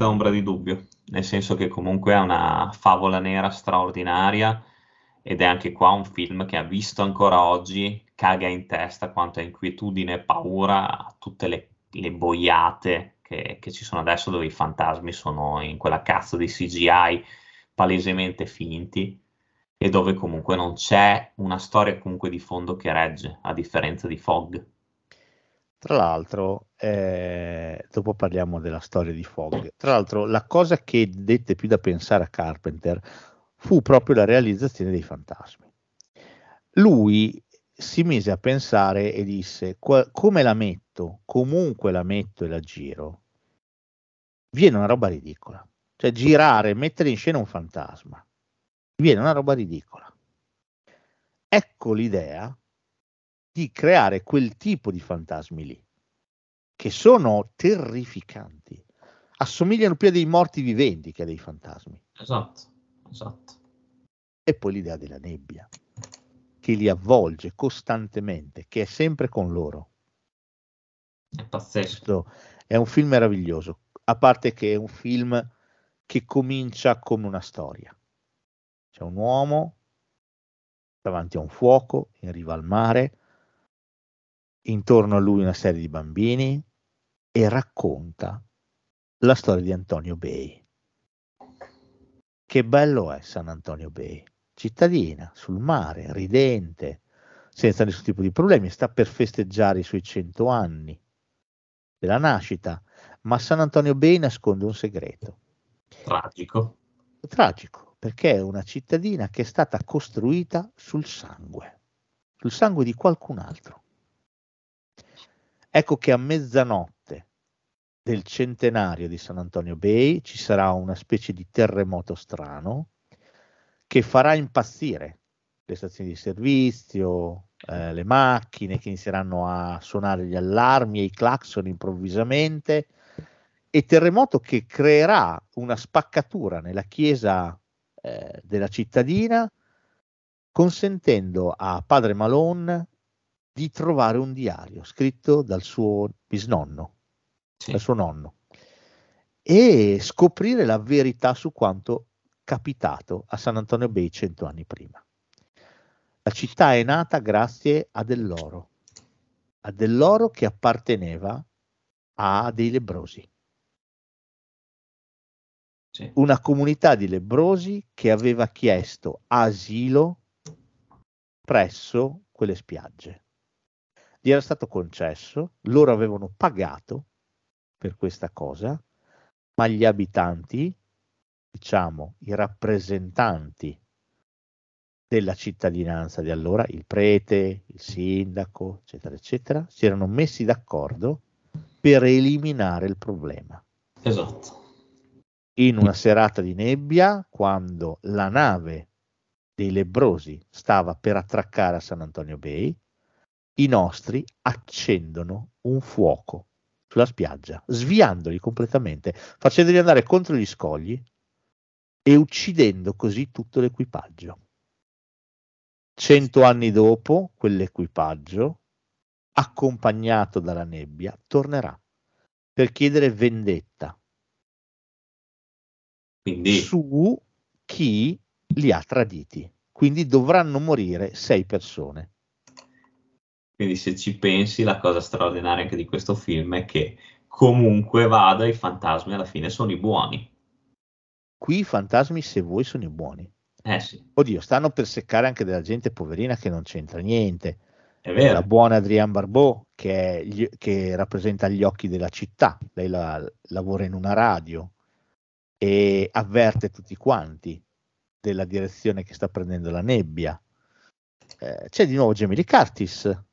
Senza ombra di dubbio, nel senso che comunque è una favola nera straordinaria ed è anche qua un film che ha visto ancora oggi, caga in testa quanto a inquietudine e paura a tutte le, le boiate che, che ci sono adesso dove i fantasmi sono in quella cazzo di CGI palesemente finti. e dove comunque non c'è una storia comunque di fondo che regge, a differenza di Fog. Tra l'altro, eh, dopo parliamo della storia di Fog. Tra l'altro, la cosa che dette più da pensare a Carpenter fu proprio la realizzazione dei fantasmi. Lui si mise a pensare e disse: come la metto, comunque la metto e la giro, viene una roba ridicola. Cioè, girare, mettere in scena un fantasma viene una roba ridicola. Ecco l'idea di creare quel tipo di fantasmi lì, che sono terrificanti, assomigliano più a dei morti viventi che a dei fantasmi. Esatto, esatto. E poi l'idea della nebbia, che li avvolge costantemente, che è sempre con loro. È pazzesco. Questo è un film meraviglioso, a parte che è un film che comincia come una storia. C'è un uomo davanti a un fuoco in riva al mare, intorno a lui una serie di bambini e racconta la storia di Antonio Bay. Che bello è San Antonio Bay, cittadina sul mare, ridente, senza nessun tipo di problemi, sta per festeggiare i suoi cento anni della nascita, ma San Antonio Bay nasconde un segreto. Tragico. Tragico, perché è una cittadina che è stata costruita sul sangue, sul sangue di qualcun altro. Ecco che a mezzanotte del centenario di San Antonio Bay ci sarà una specie di terremoto strano che farà impazzire le stazioni di servizio, eh, le macchine che inizieranno a suonare gli allarmi e i clacson improvvisamente. E terremoto che creerà una spaccatura nella chiesa eh, della cittadina, consentendo a padre Malone di trovare un diario scritto dal suo bisnonno, sì. dal suo nonno, e scoprire la verità su quanto capitato a San Antonio Bay cento anni prima. La città è nata grazie a dell'oro, a dell'oro che apparteneva a dei lebrosi sì. una comunità di lebrosi che aveva chiesto asilo presso quelle spiagge. Gli era stato concesso, loro avevano pagato per questa cosa, ma gli abitanti, diciamo i rappresentanti della cittadinanza di allora, il prete, il sindaco, eccetera, eccetera, si erano messi d'accordo per eliminare il problema. Esatto in una serata di nebbia, quando la nave dei lebrosi stava per attraccare a San Antonio Bay, i nostri accendono un fuoco sulla spiaggia, sviandoli completamente, facendoli andare contro gli scogli e uccidendo così tutto l'equipaggio. Cento anni dopo, quell'equipaggio, accompagnato dalla nebbia, tornerà per chiedere vendetta quindi... su chi li ha traditi. Quindi dovranno morire sei persone. Quindi se ci pensi, la cosa straordinaria anche di questo film è che comunque vada, i fantasmi alla fine sono i buoni. Qui i fantasmi, se vuoi, sono i buoni. Eh sì. Oddio, stanno per seccare anche della gente poverina che non c'entra niente. È vero. La buona Adrienne Barbeau, che, gli, che rappresenta gli occhi della città. Lei la, lavora in una radio e avverte tutti quanti della direzione che sta prendendo la nebbia. Eh, c'è di nuovo Jamie Lee Curtis.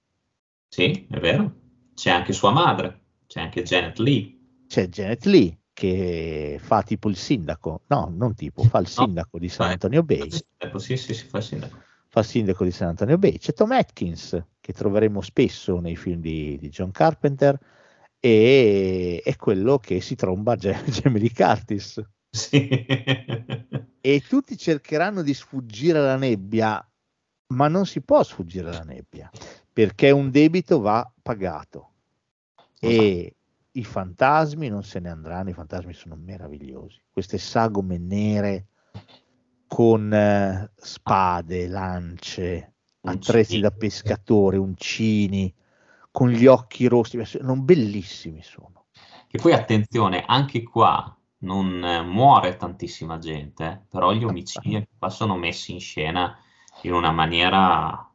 Sì, è vero. C'è anche sua madre, c'è anche Janet Lee. C'è Janet Lee che fa tipo il sindaco, no, non tipo, fa il sindaco no, di San Antonio Bay. Sì, sì, sì, fa il sindaco. Fa il sindaco di San Antonio Bay. C'è Tom Atkins, che troveremo spesso nei film di, di John Carpenter, e è quello che si tromba Jamie Lee Curtis. Sì. e tutti cercheranno di sfuggire alla nebbia, ma non si può sfuggire alla nebbia perché un debito va pagato. E i fantasmi non se ne andranno, i fantasmi sono meravigliosi, queste sagome nere con eh, spade, lance, attrezzi da pescatore, uncini, con gli occhi rossi, non bellissimi sono. E poi attenzione, anche qua non eh, muore tantissima gente, però gli omicidi qua sono messi in scena in una maniera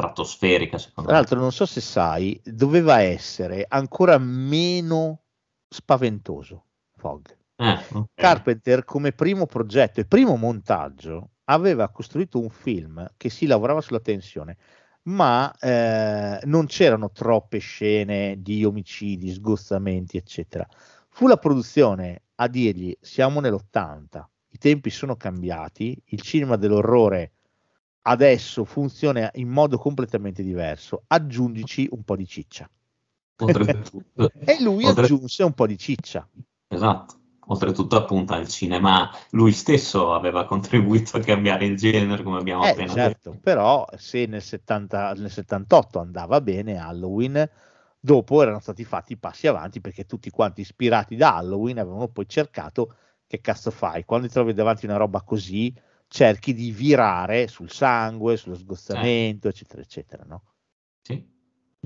stratosferica, secondo Tra me. l'altro, non so se sai, doveva essere ancora meno spaventoso Fog. Eh, ok. Carpenter, come primo progetto e primo montaggio, aveva costruito un film che si lavorava sulla tensione, ma eh, non c'erano troppe scene di omicidi, sgozzamenti, eccetera. Fu la produzione a dirgli: siamo nell'80, i tempi sono cambiati, il cinema dell'orrore adesso funziona in modo completamente diverso, aggiungici un po' di ciccia. Oltretutto, E lui oltre- aggiunse un po' di ciccia. esatto. Oltretutto, appunto, al cinema lui stesso aveva contribuito a cambiare il genere, come abbiamo Eh, appena certo, detto. però se nel, 70 nel 78 andava bene Halloween, dopo erano stati fatti passi avanti perché tutti quanti ispirati da Halloween avevano poi cercato che cazzo fai? Quando ti trovi davanti una roba così, cerchi di virare sul sangue, sullo sgozzamento, eccetera, eccetera, no? Sì,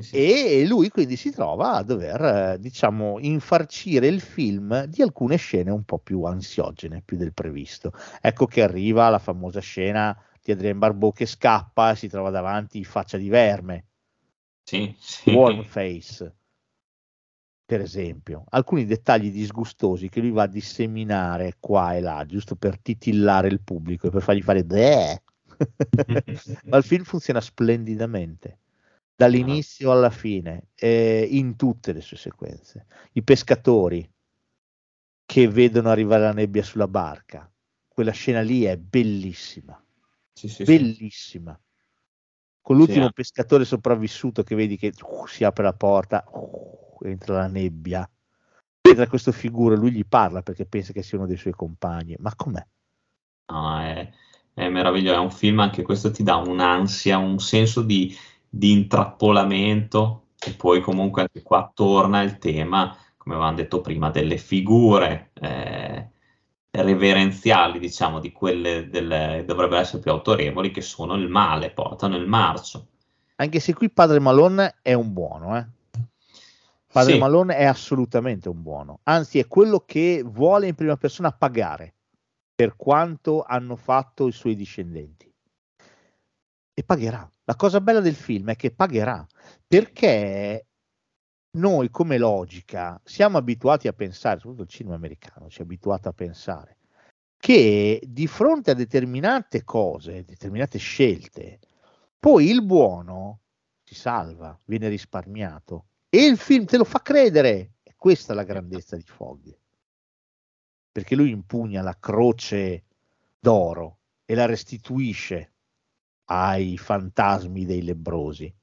sì. E lui quindi si trova a dover, eh, diciamo, infarcire il film di alcune scene un po' più ansiogene, più del previsto. Ecco che arriva la famosa scena di Adrien Barbeau che scappa e si trova davanti faccia di verme, Sì, sì. warm face, per esempio. Alcuni dettagli disgustosi che lui va a disseminare qua e là, giusto per titillare il pubblico e per fargli fare... "Bleh". Ma il film funziona splendidamente dall'inizio alla fine, eh, in tutte le sue sequenze. I pescatori che vedono arrivare la nebbia sulla barca, quella scena lì è bellissima, Sì, sì, sì. bellissima. Con l'ultimo Sì, eh. pescatore sopravvissuto che vedi che uh, si apre la porta, uh, entra la nebbia, entra questo figuro, lui gli parla perché pensa che sia uno dei suoi compagni. Ma com'è? No, è, è meraviglioso, è un film, anche questo ti dà un'ansia, un senso di, di intrappolamento e poi comunque anche qua torna il tema, come avevamo detto prima, delle figure eh, reverenziali, diciamo, di quelle delle, dovrebbero essere più autorevoli, che sono il male, portano il marcio. Anche se qui Padre Malone è un buono, eh? Padre Sì. Malone è assolutamente un buono, anzi è quello che vuole in prima persona pagare per quanto hanno fatto i suoi discendenti. E pagherà. La cosa bella del film è che pagherà, perché noi come logica siamo abituati a pensare, soprattutto il cinema americano ci è abituato a pensare, che di fronte a determinate cose, determinate scelte, poi il buono si salva, viene risparmiato e il film te lo fa credere. E questa è la grandezza di Fogg. Perché lui impugna la croce d'oro e la restituisce ai fantasmi dei lebrosi.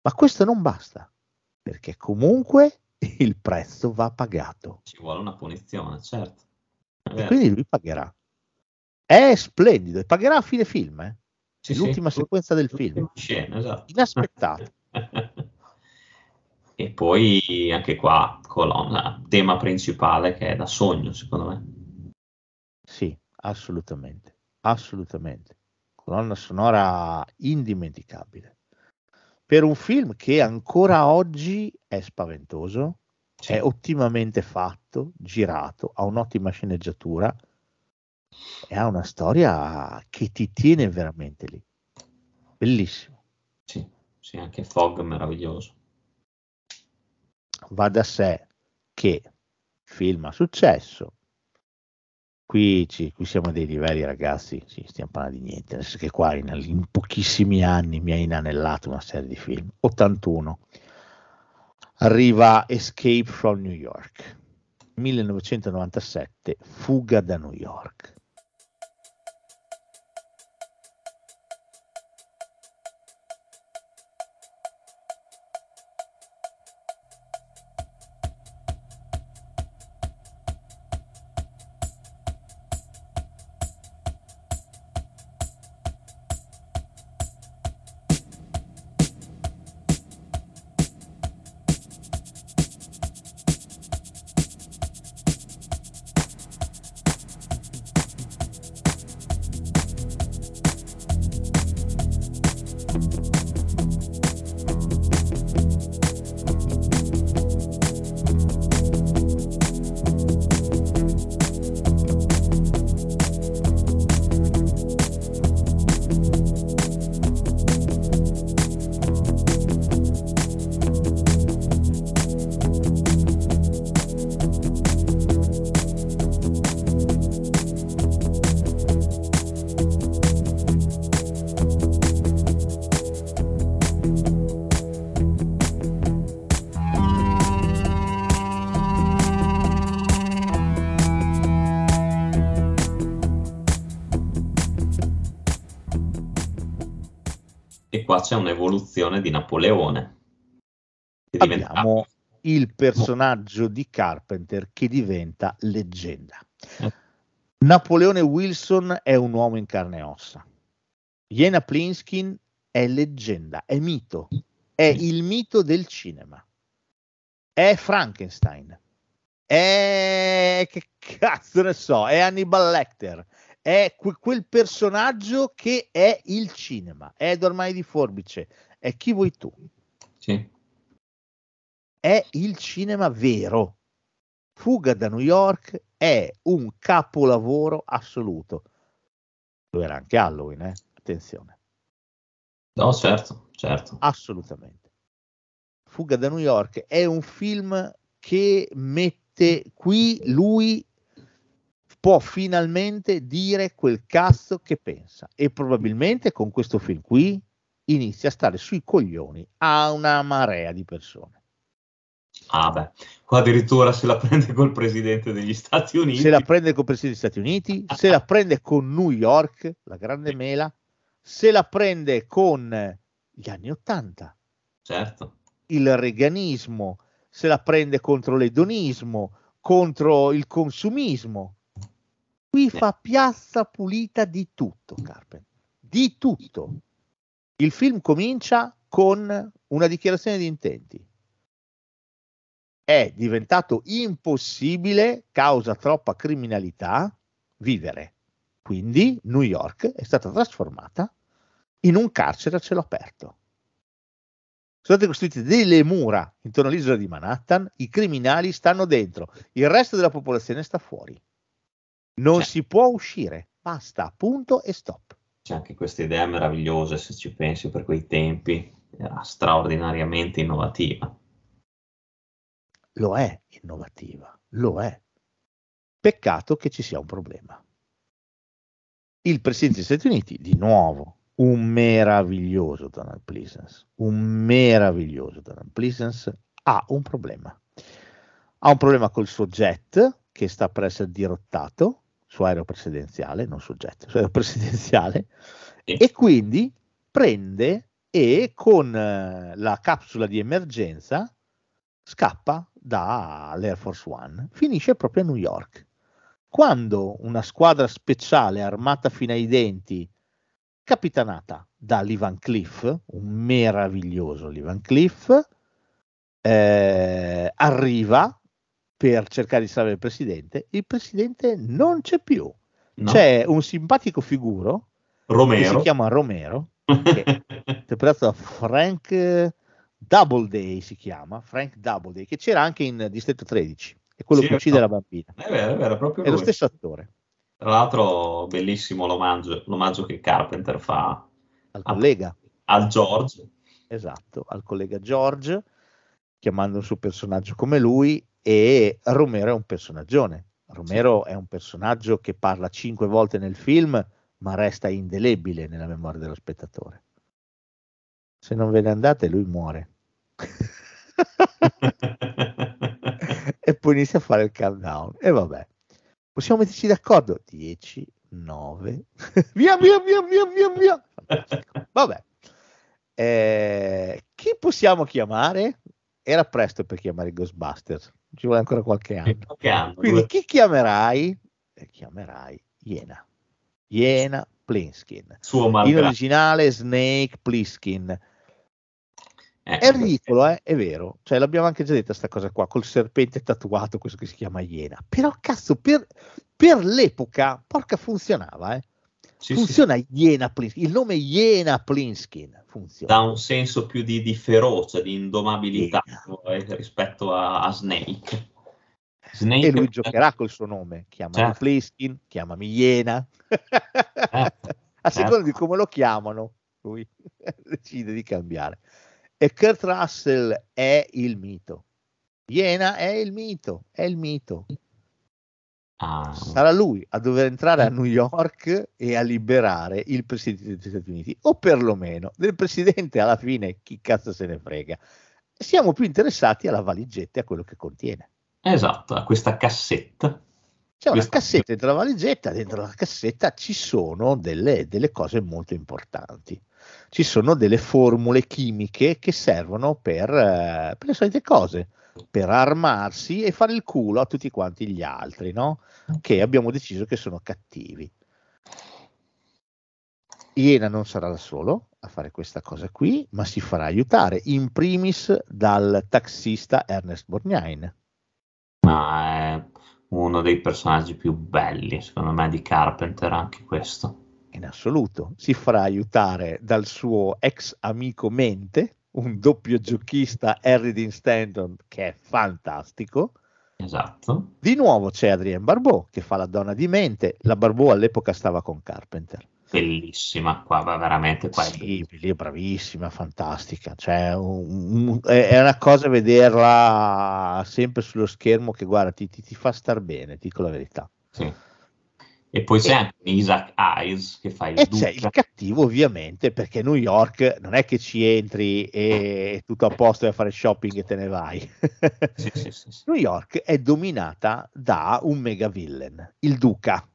Ma questo non basta, perché comunque il prezzo va pagato. Ci vuole una punizione, certo. E quindi lui pagherà. È splendido e pagherà a fine film, eh? Sì, sì, l'ultima sequenza del film. scena, esatto. Inaspettato. E poi anche qua colonna, tema principale che è da sogno, secondo me. Sì, assolutamente, assolutamente. Colonna sonora indimenticabile. Per un film che ancora oggi è spaventoso, Sì. è ottimamente fatto, girato, ha un'ottima sceneggiatura e ha una storia che ti tiene veramente lì. Bellissimo. Sì, sì, anche Fog meraviglioso. Va da sé che film ha successo. Qui, ci- qui siamo a dei livelli, ragazzi, sì, stiamo parlando di niente, nel senso che qua in, in pochissimi anni mi ha inanellato una serie di film. 81. Arriva Escape from New York. 1997, Fuga da New York. Qua c'è un'evoluzione di Napoleone. Diventa- Abbiamo il personaggio di Carpenter che diventa leggenda. Eh. Napoleone Wilson è un uomo in carne e ossa. Jena Plinskin è leggenda, è mito, è il mito del cinema. È Frankenstein. È che cazzo ne so, è Hannibal Lecter. È que- quel personaggio che è il cinema, è ormai di forbice, è chi vuoi tu Sì. è il cinema vero. Fuga da New York è un capolavoro assoluto. Lo era anche Halloween, eh? attenzione, No, certo, certo. assolutamente. Fuga da New York è un film che mette qui lui può finalmente dire quel cazzo che pensa e probabilmente con questo film qui inizia a stare sui coglioni a una marea di persone. Ah, beh, qua addirittura se la prende col presidente degli Stati Uniti. se la prende con il Presidente degli Stati Uniti, se la prende con New York, la grande mela, se la prende con gli anni Ottanta, Certo. il reganismo, se la prende contro l'edonismo, contro il consumismo. Qui fa piazza pulita di tutto, Carpenter, di tutto. Il film comincia con una dichiarazione di intenti. È diventato impossibile, causa troppa criminalità, vivere. Quindi New York è stata trasformata in un carcere a cielo aperto. Sono state costruite delle mura intorno all'isola di Manhattan, i criminali stanno dentro, il resto della popolazione sta fuori. Non Cioè. si può uscire, basta, punto e stop. C'è anche questa idea meravigliosa, se ci pensi, per quei tempi. Era straordinariamente innovativa. Lo è innovativa, lo è. Peccato che ci sia un problema. Il Presidente degli Stati Uniti, di nuovo, un meraviglioso Donald Pleasence, un meraviglioso Donald Pleasence, ha un problema. Ha un problema col suo jet che sta per essere dirottato, suo aereo presidenziale, non jet, suo aereo presidenziale, Sì. e quindi prende e con eh, la capsula di emergenza scappa dall'Air Force One, finisce proprio a New York. Quando una squadra speciale armata fino ai denti, capitanata da Lee Van Cliff, un meraviglioso Lee Van Cliff, eh, arriva per cercare di salvare il presidente, il presidente non c'è più. No? C'è un simpatico figuro che Romero. si chiama Romero, che interpretato da Frank Doubleday si chiama, Frank Doubleday, che c'era anche in Distretto 13, è quello Sì, che uccide no. la bambina, È vero, è vero, proprio è lo lui. stesso attore, Tra l'altro, bellissimo l'omaggio, l'omaggio che Carpenter fa al Ah. collega, al George. esatto, al collega George, chiamando un suo personaggio come lui, e Romero è un personaggione. Romero è un personaggio che parla cinque volte nel film, ma resta indelebile nella memoria dello spettatore. Se non ve ne andate, lui muore. e poi inizia a fare il countdown. E vabbè, possiamo metterci d'accordo? 10, 9, via, via, via, via, via, via. Vabbè, Eh, chi possiamo chiamare? Era presto per chiamare i Ghostbusters, ci vuole ancora qualche anno. Che hanno Quindi due- chi chiamerai? Eh, chiamerai Iena. Iena Plinskin. suo In malgrado. originale Snake Plissken. Eh, È ridicolo, eh? è vero. Cioè, l'abbiamo anche già detta sta cosa qua, col serpente tatuato, questo che si chiama Iena. Però, cazzo, per, per l'epoca, porca, funzionava, eh? Sì, sì, funziona Iena Plinskin. Il nome Iena Plinskin funziona. dà un senso più di, di ferocia, di indomabilità Yeah. eh, rispetto a, a Snake. Snake E lui giocherà col suo nome. Chiamami Certo. Plinskin, chiamami Iena. A seconda di come lo chiamano, lui decide di cambiare. E Kurt Russell è il mito. Iena è il mito, è il mito. Ah, Sarà lui a dover entrare a New York e a liberare il presidente degli Stati Uniti, o perlomeno del presidente alla fine chi cazzo se ne frega. Siamo più interessati alla valigetta e a quello che contiene. esatto, a questa cassetta. C'è una Questo- cassetta dentro la valigetta, dentro la cassetta ci sono delle, delle cose molto importanti. Ci sono delle formule chimiche che servono per, eh, per le solite cose, per armarsi e fare il culo a tutti quanti gli altri, no? Che abbiamo deciso che sono cattivi. Iena non sarà da solo a fare questa cosa qui, ma si farà aiutare in primis dal taxista Ernest Borgnine. Ma è uno dei personaggi più belli, secondo me, di Carpenter, anche questo. in assoluto. Si farà aiutare dal suo ex amico Mente, un doppio giochista Harry Dean Stanton che è fantastico. Esatto. Di nuovo c'è Adrienne Barbeau che fa la donna di Mente. La Barbeau all'epoca stava con Carpenter. Bellissima, qua va veramente qua. Sì, è bravissima, fantastica. Cioè, un- un- è una cosa vederla sempre sullo schermo che guarda, ti, ti- ti fa star bene, dico la verità. Sì. E poi c'è anche Isaac Hayes che fa il E c'è il duca. cattivo, ovviamente, perché New York non è che ci entri e è tutto a posto e a fare shopping e te ne vai. Sì, sì, sì. New York è dominata da un mega villain, il duca,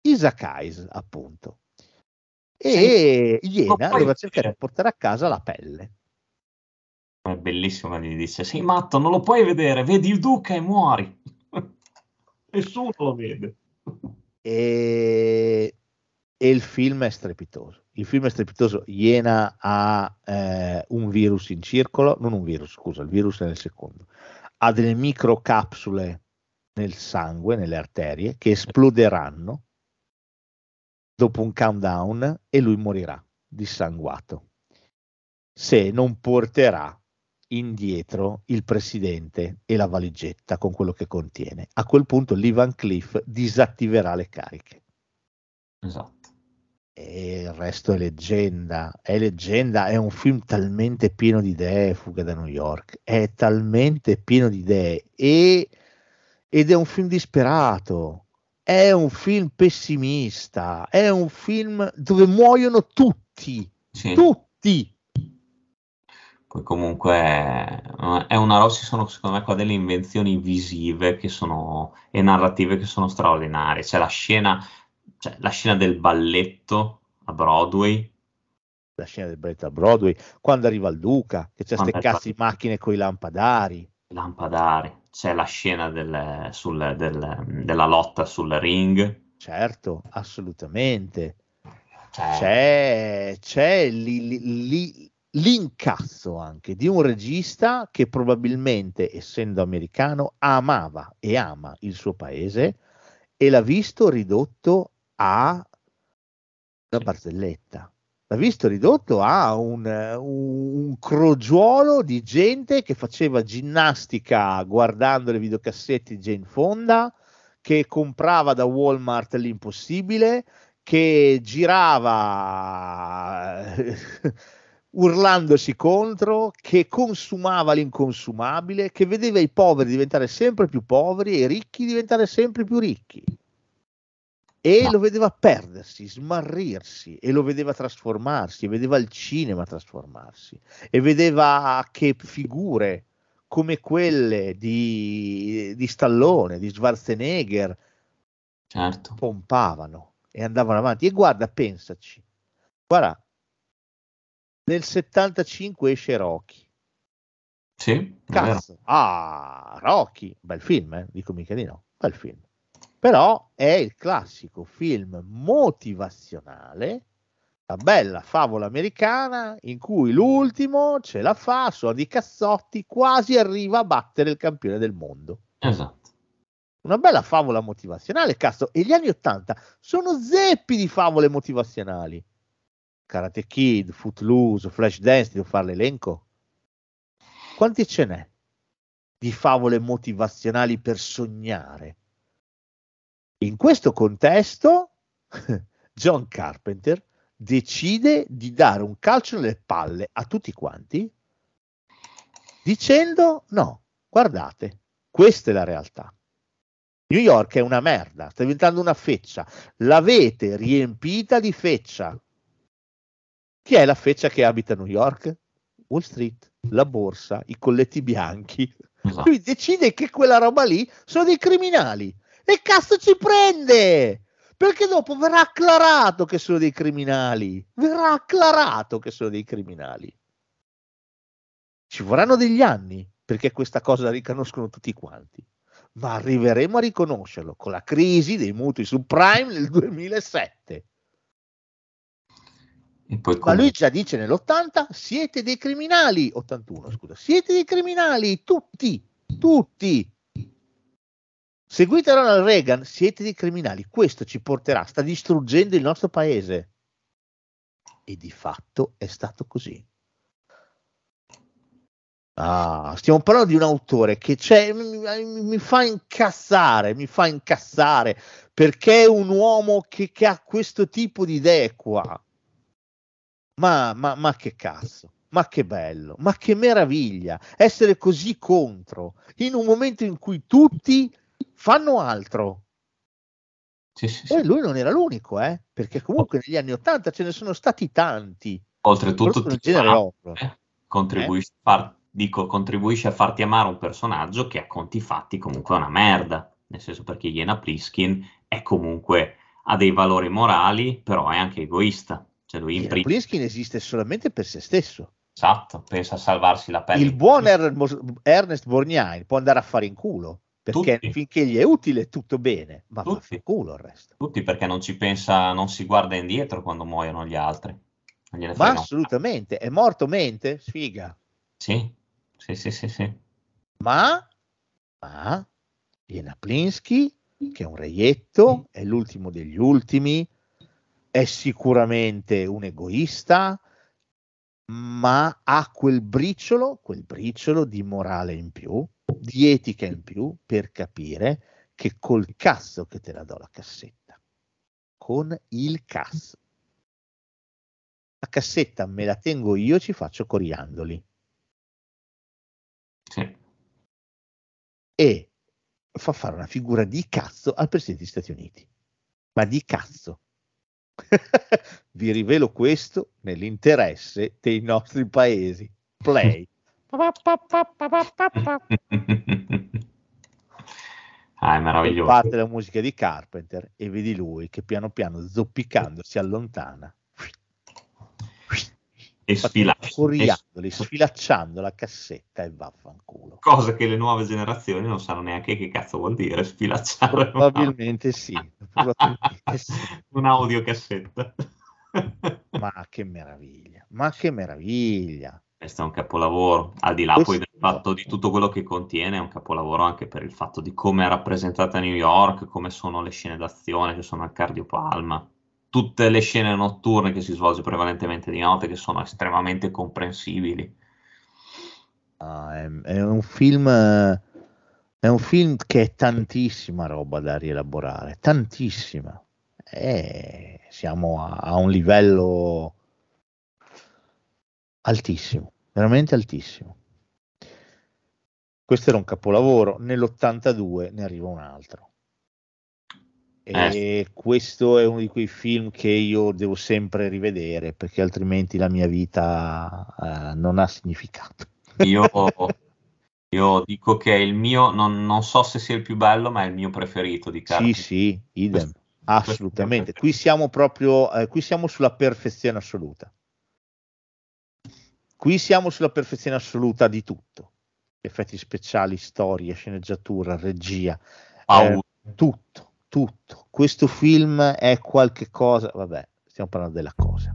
Isaac Hayes, appunto. E Iena doveva cercare di portare a casa la pelle. È bellissimo gli dice: Sei matto, non lo puoi vedere, vedi il duca e muori. Nessuno lo vede. E, e il film è strepitoso. Il film è strepitoso. Iena ha eh, un virus in circolo, non un virus, scusa, il virus è nel secondo. Ha delle microcapsule nel sangue, nelle arterie, che esploderanno dopo un countdown e lui morirà dissanguato se non porterà indietro il presidente e la valigetta con quello che contiene. A quel punto Lee Van Cliff disattiverà le cariche. Esatto. E il resto è leggenda. È leggenda, è un film talmente pieno di idee, Fuga da New York. È talmente pieno di idee e, ed è un film disperato. È un film pessimista. È un film dove muoiono tutti. Sì. Tutti. Poi comunque eh, è una roba, ci sono secondo me qua delle invenzioni visive che sono, e narrative che sono straordinarie. C'è la scena, cioè, la scena del balletto a Broadway, La scena del balletto a Broadway, quando arriva il Duca, che c'è queste cazzo di macchine con i lampadari. lampadari, c'è la scena del- sul- del- della lotta sul ring. Certo, assolutamente. Cioè, c'è, c'è li- li- li- l'incazzo anche di un regista che probabilmente, essendo americano, amava e ama il suo paese e l'ha visto ridotto a una barzelletta. L'ha visto ridotto a un, un crogiuolo di gente che faceva ginnastica guardando le videocassette di Jane Fonda, che comprava da Walmart l'impossibile, che girava urlandosi contro, che consumava l'inconsumabile, che vedeva i poveri diventare sempre più poveri e i ricchi diventare sempre più ricchi. E Ma- lo vedeva perdersi, smarrirsi, e lo vedeva trasformarsi, e vedeva il cinema trasformarsi, e vedeva che figure come quelle di, di Stallone, di Schwarzenegger, certo. pompavano e andavano avanti. E guarda, pensaci, guarda, nel 75 esce Rocky. Sì. Cazzo, ah, Rocky, bel film, eh? dico mica di no, bel film. Però è il classico film motivazionale, la bella favola americana in cui l'ultimo ce la fa, suona di cazzotti, quasi arriva a battere il campione del mondo. Esatto. Una bella favola motivazionale, cazzo. E gli anni Ottanta sono zeppi di favole motivazionali. Karate Kid, Footloose, Flashdance, devo fare l'elenco? Quanti ce n'è di favole motivazionali per sognare? In questo contesto, John Carpenter decide di dare un calcio nelle palle a tutti quanti dicendo no, guardate, questa è la realtà. New York è una merda, sta diventando una feccia, l'avete riempita di feccia. Chi è la feccia che abita New York? Wall Street, la borsa, i colletti bianchi. esatto. Lui decide che quella roba lì sono dei criminali E cazzo ci prende? Perché dopo verrà acclarato che sono dei criminali. Verrà acclarato che sono dei criminali. Ci vorranno degli anni perché questa cosa la riconoscono tutti quanti. Ma arriveremo a riconoscerlo con la crisi dei mutui subprime nel 2007. Ma lui già dice nell'80 siete dei criminali, 81 scusa, siete dei criminali, tutti, tutti. Seguite Ronald Reagan, siete dei criminali, questo ci porterà, sta distruggendo il nostro paese. E di fatto è stato così. Ah, stiamo parlando di un autore che mi, mi, fa incazzare, mi fa incazzare perché è un uomo che, che ha questo tipo di idee qua. Ma, ma, ma che cazzo, ma che bello, ma che meraviglia essere così contro in un momento in cui tutti fanno altro. Sì, sì, e lui non era l'unico, eh? perché comunque negli anni Ottanta ce ne sono stati tanti. Oltretutto, ti fa, eh? contribuisce, eh? Far, dico, contribuisce a farti amare un personaggio che a conti fatti comunque è una merda. Nel senso perché Iena Pliskin è comunque ha dei valori morali, però è anche egoista. Cioè lui in Pliskin esiste solamente per se stesso. Esatto, pensa a salvarsi la pelle. Il buon Ernest Borgnine può andare a fare in culo perché Tutti. finché gli è utile tutto bene, ma Tutti. fa culo il resto. Tutti perché non ci pensa, non si guarda indietro quando muoiono gli altri. Ma assolutamente, è morto mente? Sfiga. Sì, sì, sì, sì, sì. Ma, ma, Jena Plinsky, che è un reietto, è l'ultimo degli ultimi, è sicuramente un egoista, ma ha quel briciolo, quel briciolo di morale in più, di etica in più per capire che col cazzo che te la do la cassetta, con il cazzo. La cassetta me la tengo io, ci faccio coriandoli. Sì. E fa fare una figura di cazzo al Presidente degli Stati Uniti. Ma di cazzo. Vi rivelo questo nell'interesse dei nostri paesi. Play. ah, è meraviglioso. Parte la musica di Carpenter e vedi lui che piano piano zoppicando si allontana e sfilacciandoli, sfilacciando la cassetta e vaffanculo. Cosa che le nuove generazioni non sanno neanche che cazzo vuol dire sfilacciare. Probabilmente sì. Probabilmente sì. Un'audiocassetta. ma che meraviglia, ma che meraviglia. Questo è un capolavoro, al di là Questo poi del fatto di tutto quello che contiene, è un capolavoro anche per il fatto di come è rappresentata New York, come sono le scene d'azione che sono al cardiopalma tutte le scene notturne che si svolge prevalentemente di notte, che sono estremamente comprensibili. Ah, è, è, un film. È un film che è tantissima roba da rielaborare, tantissima. E siamo a, a un livello altissimo, veramente altissimo. Questo era un capolavoro, nell'82 ne arriva un altro. Eh. E questo è uno di quei film che io devo sempre rivedere perché altrimenti la mia vita uh, non ha significato. Io, io, dico che è il mio, non, non, so se sia il più bello, ma è il mio preferito di Carpenter. Sì, sì, idem, questo, assolutamente. Questo qui siamo proprio, eh, qui siamo sulla perfezione assoluta. Qui siamo sulla perfezione assoluta di tutto. Effetti speciali, storia, sceneggiatura, regia, eh, tutto tutto. Questo film è qualche cosa, vabbè, stiamo parlando della cosa.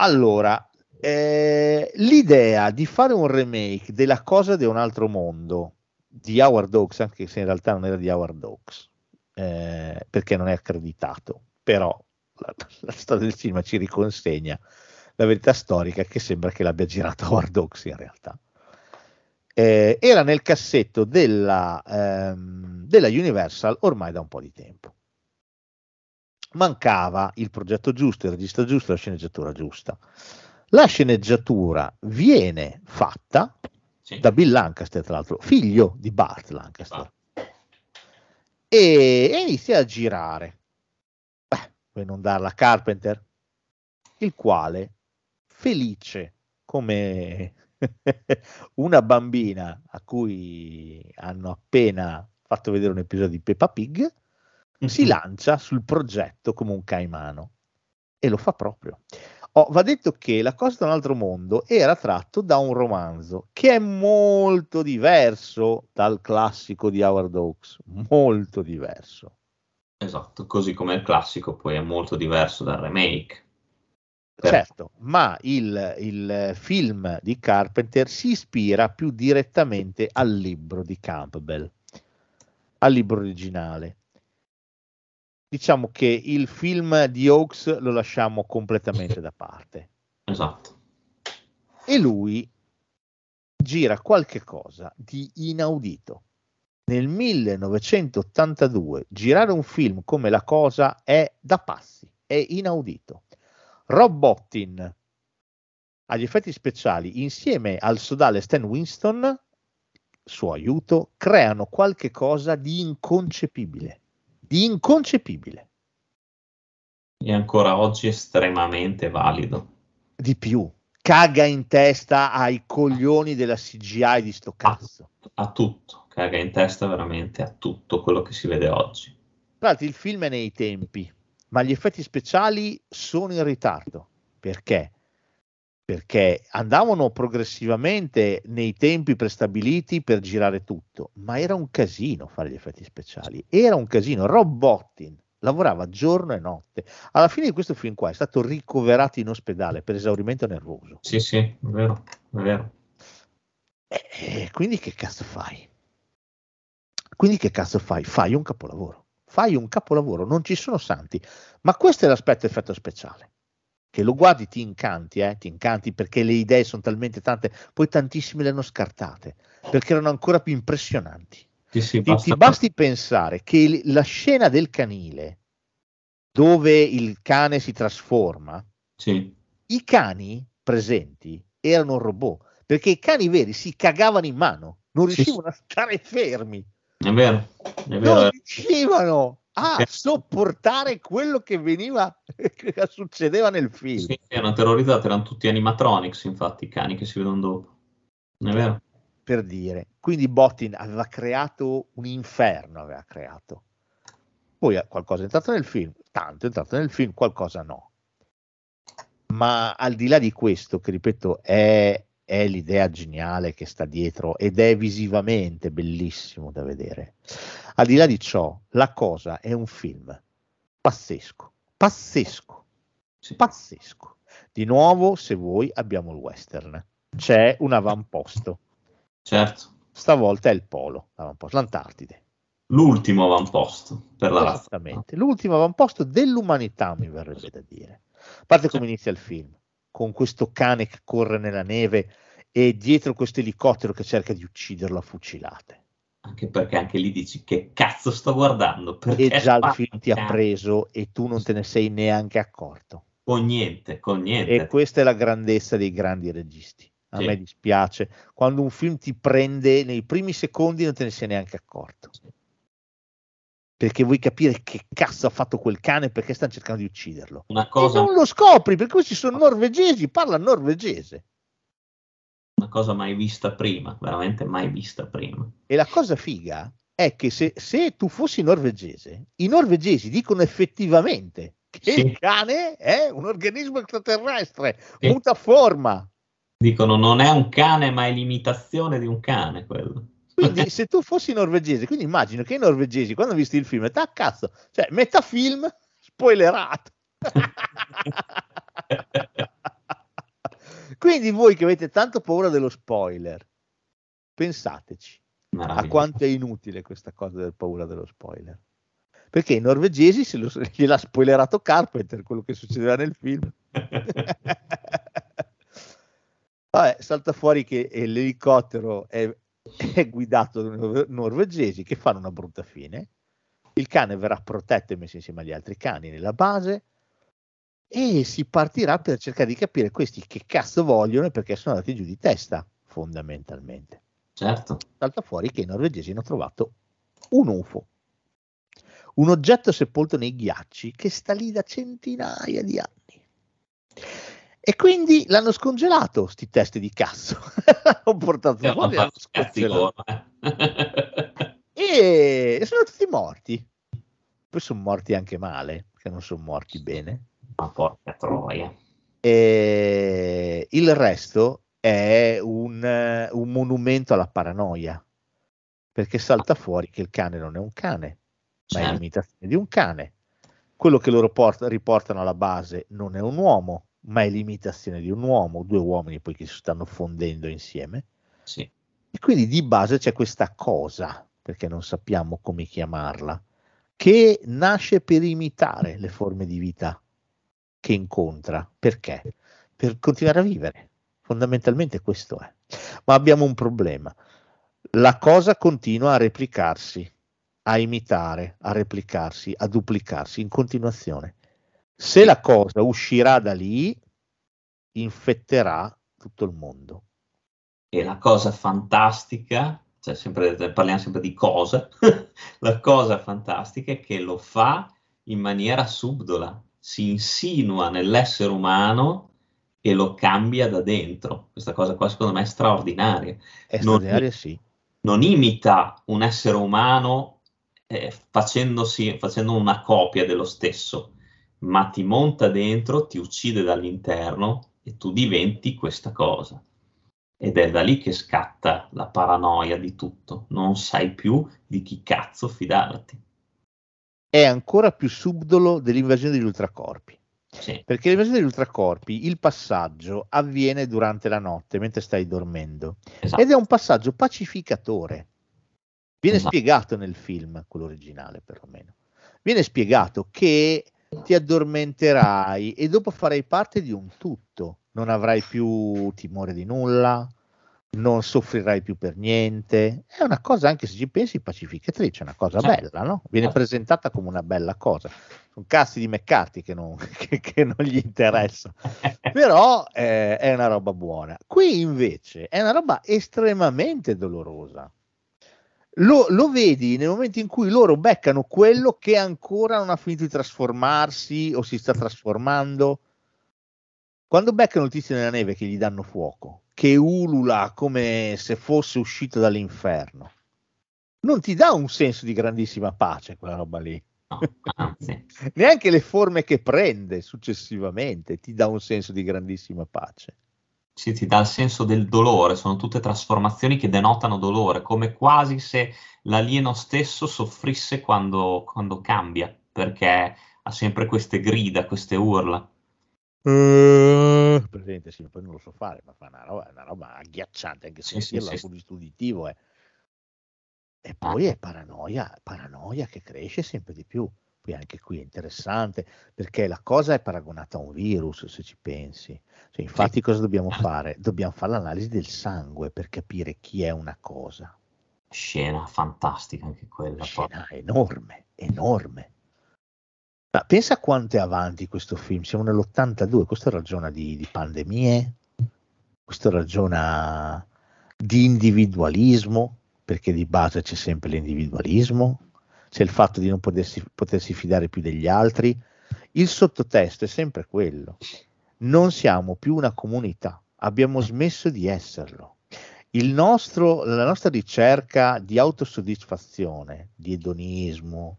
Allora, eh, l'idea di fare un remake della cosa di un altro mondo di Howard Hawks, anche se in realtà non era di Howard Hawks, eh, perché non è accreditato, però la, la, storia del cinema ci riconsegna la verità storica che sembra che l'abbia girato Howard Hawks in realtà. Eh, era nel cassetto della, ehm, della Universal ormai da un po' di tempo. Mancava il progetto giusto, il regista giusto, la sceneggiatura giusta. La sceneggiatura viene fatta sì. da Bill Lancaster, tra l'altro, figlio di Bart Lancaster, ah. e, e, inizia a girare. Beh, per non darla a Carpenter, il quale, felice come una bambina a cui hanno appena fatto vedere un episodio di Peppa Pig. Si lancia sul progetto come un caimano e lo fa proprio. Oh, va detto che La cosa da un altro mondo era tratto da un romanzo che è molto diverso dal classico di Howard Hawks, molto diverso. Esatto, così come il classico poi è molto diverso dal remake. Certo, ma il, il, film di Carpenter si ispira più direttamente al libro di Campbell, al libro originale diciamo che il film di Hawks lo lasciamo completamente da parte. Esatto. E lui gira qualche cosa di inaudito. Nel 1982 girare un film come La Cosa è da passi, è inaudito. Rob Bottin agli effetti speciali insieme al sodale Stan Winston, suo aiuto, creano qualche cosa di inconcepibile di inconcepibile. E ancora oggi estremamente valido. Di più, caga in testa ai coglioni della CGI di sto cazzo. A, a tutto, caga in testa veramente a tutto quello che si vede oggi. Tra l'altro il film è nei tempi, ma gli effetti speciali sono in ritardo. Perché? Perché andavano progressivamente nei tempi prestabiliti per girare tutto, ma era un casino fare gli effetti speciali. Era un casino. Rob Bottin lavorava giorno e notte. Alla fine di questo film qua è stato ricoverato in ospedale per esaurimento nervoso. Sì, sì, è vero, è vero. E quindi che cazzo fai? Quindi che cazzo fai? Fai un capolavoro. Fai un capolavoro, non ci sono santi. Ma questo è l'aspetto effetto speciale che lo guardi ti incanti, eh? ti incanti perché le idee sono talmente tante, poi tantissime le hanno scartate perché erano ancora più impressionanti. Sì, sì, ti, ti, basti pensare che la scena del canile dove il cane si trasforma, sì. i cani presenti erano robot perché i cani veri si cagavano in mano, non riuscivano a stare fermi. È vero, è vero. Non riuscivano a sopportare quello che veniva che succedeva nel film. Sì, erano terrorizzati, erano tutti animatronics, infatti, i cani che si vedono dopo. Non è vero? Per dire, quindi Bottin aveva creato un inferno, aveva creato. Poi qualcosa è entrato nel film, tanto è entrato nel film, qualcosa no. Ma al di là di questo, che ripeto, è, è l'idea geniale che sta dietro ed è visivamente bellissimo da vedere. Al di là di ciò, la cosa è un film pazzesco, pazzesco, sì. pazzesco. Di nuovo, se vuoi, abbiamo il western. C'è un avamposto. Certo. Stavolta è il polo, l'Antartide. L'ultimo avamposto per la Esattamente, l'ultimo avamposto dell'umanità, mi verrebbe da dire. A parte come inizia il film, con questo cane che corre nella neve e dietro questo elicottero che cerca di ucciderlo a fucilate. Anche perché anche lì dici che cazzo sto guardando? Perché e già il film ti ha preso e tu non te ne sei neanche accorto. Con niente, con niente. E questa è la grandezza dei grandi registi. A sì. me dispiace. Quando un film ti prende nei primi secondi non te ne sei neanche accorto. Sì. Perché vuoi capire che cazzo ha fatto quel cane perché stanno cercando di ucciderlo Una cosa... e non lo scopri perché questi sono norvegesi parla norvegese una cosa mai vista prima, veramente mai vista prima. E la cosa figa è che se, se tu fossi norvegese, i norvegesi dicono effettivamente che sì. il cane è un organismo extraterrestre, sì. muta forma. Dicono non è un cane, ma è l'imitazione di un cane quello. Quindi se tu fossi norvegese, quindi immagino che i norvegesi quando hanno visto il film, metà cazzo, cioè metà film spoilerato. Quindi voi che avete tanto paura dello spoiler, pensateci a quanto è inutile questa cosa del paura dello spoiler. Perché i norvegesi se lo, gliel'ha spoilerato Carpenter quello che succederà nel film. Vabbè, salta fuori che l'elicottero è, è guidato da norvegesi che fanno una brutta fine. Il cane verrà protetto e messo insieme agli altri cani nella base e si partirà per cercare di capire questi che cazzo vogliono e perché sono andati giù di testa, fondamentalmente. Certo. Salta fuori che i norvegesi hanno trovato un UFO, un oggetto sepolto nei ghiacci che sta lì da centinaia di anni. E quindi l'hanno scongelato, sti testi di cazzo. Ho portato È fuori e l'hanno scongelato. E sono tutti morti. Poi sono morti anche male, perché non sono morti bene. Ma porca troia. E il resto è un, un monumento alla paranoia, perché salta fuori che il cane non è un cane, ma è Certo. l'imitazione di un cane. Quello che loro porta- riportano alla base non è un uomo, ma è l'imitazione di un uomo, due uomini poi che si stanno fondendo insieme. Sì. E quindi di base c'è questa cosa, perché non sappiamo come chiamarla, che nasce per imitare le forme di vita che incontra. Perché? Per continuare a vivere. Fondamentalmente questo è. Ma abbiamo un problema. La cosa continua a replicarsi, a imitare, a replicarsi, a duplicarsi in continuazione. Se la cosa uscirà da lì, infetterà tutto il mondo. E la cosa fantastica, cioè sempre, parliamo sempre di cosa, la cosa fantastica è che lo fa in maniera subdola, si insinua nell'essere umano e lo cambia da dentro. Questa cosa qua secondo me è straordinaria. È Non- straordinario, sì. non imita un essere umano eh, facendosi, facendo una copia dello stesso, ma ti monta dentro, ti uccide dall'interno e tu diventi questa cosa. Ed è da lì che scatta la paranoia di tutto. Non sai più di chi cazzo fidarti. È ancora più subdolo dell'invasione degli ultracorpi. Sì, Perché l'invasione degli ultracorpi, il passaggio avviene durante la notte, mentre stai dormendo. esatto. Ed è un passaggio pacificatore. Viene Esatto. spiegato nel film, quello originale perlomeno. Viene spiegato che ti addormenterai e dopo farai parte di un tutto. Non avrai più timore di nulla, non soffrirai più per niente. È una cosa, anche se ci pensi, pacificatrice, è una cosa Certo. bella, no? Viene Certo. presentata come una bella cosa. Sono cazzi di McCarthy che non, che- che non gli interessa però eh, è una roba buona. Qui invece è una roba estremamente dolorosa. Lo, lo vedi nel momento in cui loro beccano quello che ancora non ha finito di trasformarsi o si sta trasformando. Quando beccano il tizio nella neve che gli danno fuoco, che ulula come se fosse uscito dall'inferno, non ti dà un senso di grandissima pace quella roba lì No, anzi, neanche le forme che prende successivamente ti dà un senso di grandissima pace. Sì, ti dà il senso del dolore, sono tutte trasformazioni che denotano dolore, come quasi se l'alieno stesso soffrisse quando, quando cambia, perché ha sempre queste grida, queste urla. Eh, presente, sì, poi non lo so fare, ma fa una roba, una roba agghiacciante, anche Sì, sì, sì, con l'uditivo. eh. E poi è paranoia, paranoia che cresce sempre di più. Poi anche qui è interessante perché la cosa è paragonata a un virus, se ci pensi. Cioè, infatti, cosa dobbiamo fare? Dobbiamo fare l'analisi del sangue per capire chi è una cosa. Scena fantastica anche quella. Una poi. scena enorme, enorme. Ma pensa quanto è avanti questo film, siamo nell'82, questo ragiona di, di pandemie, questo ragiona di individualismo, perché di base c'è sempre l'individualismo, c'è il fatto di non potersi, potersi fidare più degli altri, il sottotesto è sempre quello, non siamo più una comunità, abbiamo smesso di esserlo. Il nostro, la nostra ricerca di autosoddisfazione, di edonismo,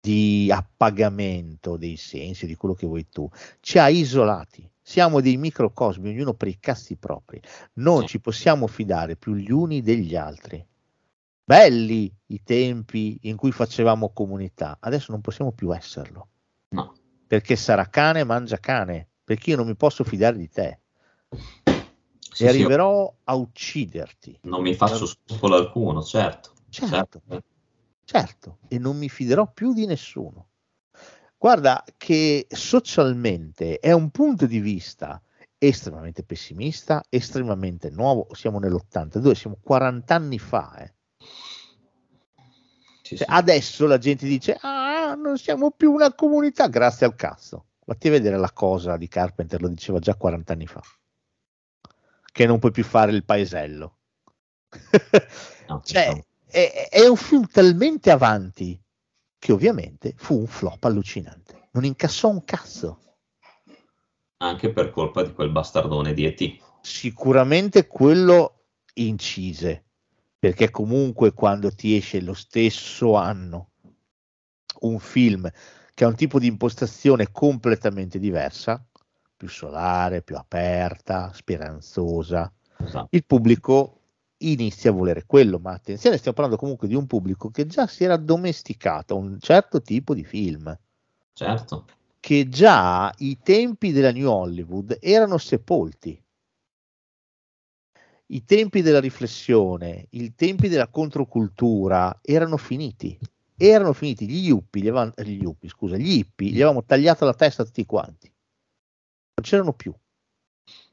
di appagamento dei sensi, di quello che vuoi tu, ci ha isolati. Siamo dei microcosmi, ognuno per i cazzi propri. Non Sì. ci possiamo fidare più gli uni degli altri. Belli i tempi in cui facevamo comunità, adesso non possiamo più esserlo. No, perché sarà cane mangia cane, perché io non mi posso fidare di te Sì, e sì, arriverò a ucciderti. non mi faccio scrupolo alcuno, certo. Certo, certo, e non mi fiderò più di nessuno. Guarda che socialmente è un punto di vista estremamente pessimista, estremamente nuovo. Siamo nell'82, siamo 40 anni fa. eh. Sì, Cioè, sì. adesso la gente dice: Ah, non siamo più una comunità, grazie al cazzo. Vatti a vedere la cosa di Carpenter, lo diceva già 40 anni fa, che non puoi più fare il paesello. No, cioè, diciamo. è, è un film talmente avanti che ovviamente fu un flop allucinante. Non incassò un cazzo. Anche per colpa di quel bastardone di E.T. Sicuramente quello incise, perché comunque quando ti esce lo stesso anno un film che ha un tipo di impostazione completamente diversa, più solare, più aperta, speranzosa, Esatto. il pubblico inizia a volere quello, ma attenzione, stiamo parlando comunque di un pubblico che già si era domesticato a un certo tipo di film, Certo. che già i tempi della New Hollywood erano sepolti. I tempi della riflessione, i tempi della controcultura erano finiti. Erano finiti. Gli yuppie, gli, eh, gli yuppie, scusa, gli hippie, gli avevamo tagliato la testa tutti quanti. Non c'erano più.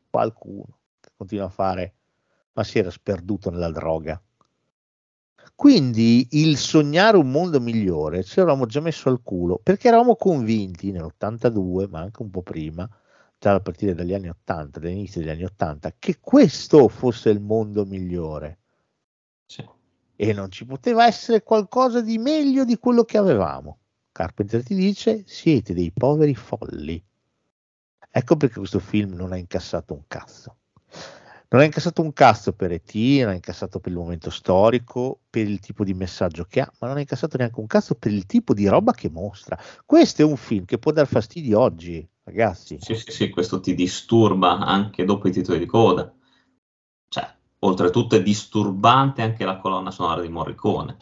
Qualcuno che continua a fare, ma si era sperduto nella droga. Quindi il sognare un mondo migliore ce l'avevamo già messo al culo perché eravamo convinti nell'82, ma anche un po' prima, già a partire dagli anni 80, dall'inizio degli anni 80, che questo fosse il mondo migliore Sì. e non ci poteva essere qualcosa di meglio di quello che avevamo. Carpenter ti dice: siete dei poveri folli. Ecco perché questo film non ha incassato un cazzo. Non ha incassato un cazzo per ET, non ha incassato per il momento storico, per il tipo di messaggio che ha, ma non ha incassato neanche un cazzo per il tipo di roba che mostra. Questo è un film che può dar fastidio oggi, ragazzi. Sì, sì, sì, questo ti disturba anche dopo i titoli di coda. Cioè, oltretutto è disturbante anche la colonna sonora di Morricone.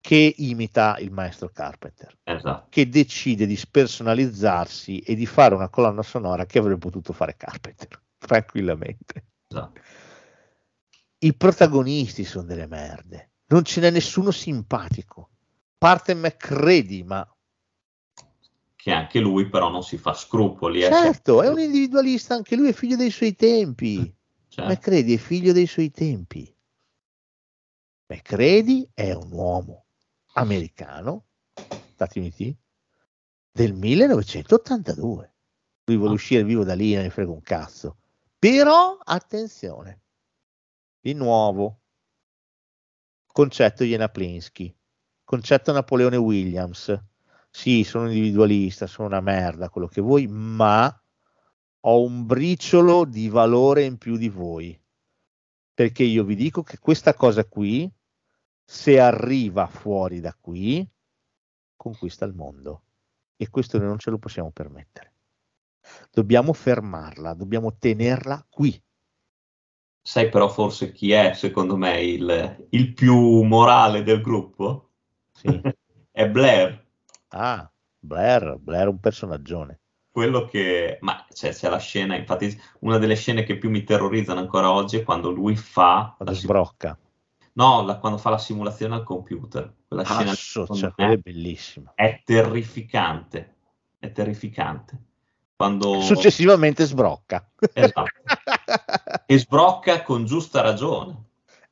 Che imita il maestro Carpenter. Esatto. che decide di spersonalizzarsi e di fare una colonna sonora che avrebbe potuto fare Carpenter tranquillamente. Esatto. I protagonisti sono delle merde, non ce n'è nessuno simpatico. Parte McCready, ma Che anche lui però non si fa scrupoli. eh, certo, cioè- è un individualista, anche lui è figlio dei suoi tempi. cioè, McCready è figlio dei suoi tempi. McCready è un uomo americano, Stati Uniti, del 1982. Lui vuole Ah. uscire vivo da lì, non ne frega un cazzo. Però, attenzione, di nuovo, concetto Jena Plinsky, concetto Napoleone Williams. Sì, sono individualista, sono una merda, quello che vuoi, ma ho un briciolo di valore in più di voi. Perché io vi dico che questa cosa qui, se arriva fuori da qui, conquista il mondo. E questo noi non ce lo possiamo permettere. Dobbiamo fermarla, dobbiamo tenerla qui. sai però forse chi è, secondo me, il, il più morale del gruppo? Sì. È Blair. Ah, Blair, Blair è un personaggione. quello che ma c'è, c'è la scena infatti una delle scene che più mi terrorizzano ancora oggi è quando lui fa Quando la sbrocca. no, la- quando fa la simulazione al computer quella scena lì, Cazzo, secondo cioè, è bellissimo. è terrificante è terrificante quando Successivamente sbrocca. Esatto. e sbrocca con giusta ragione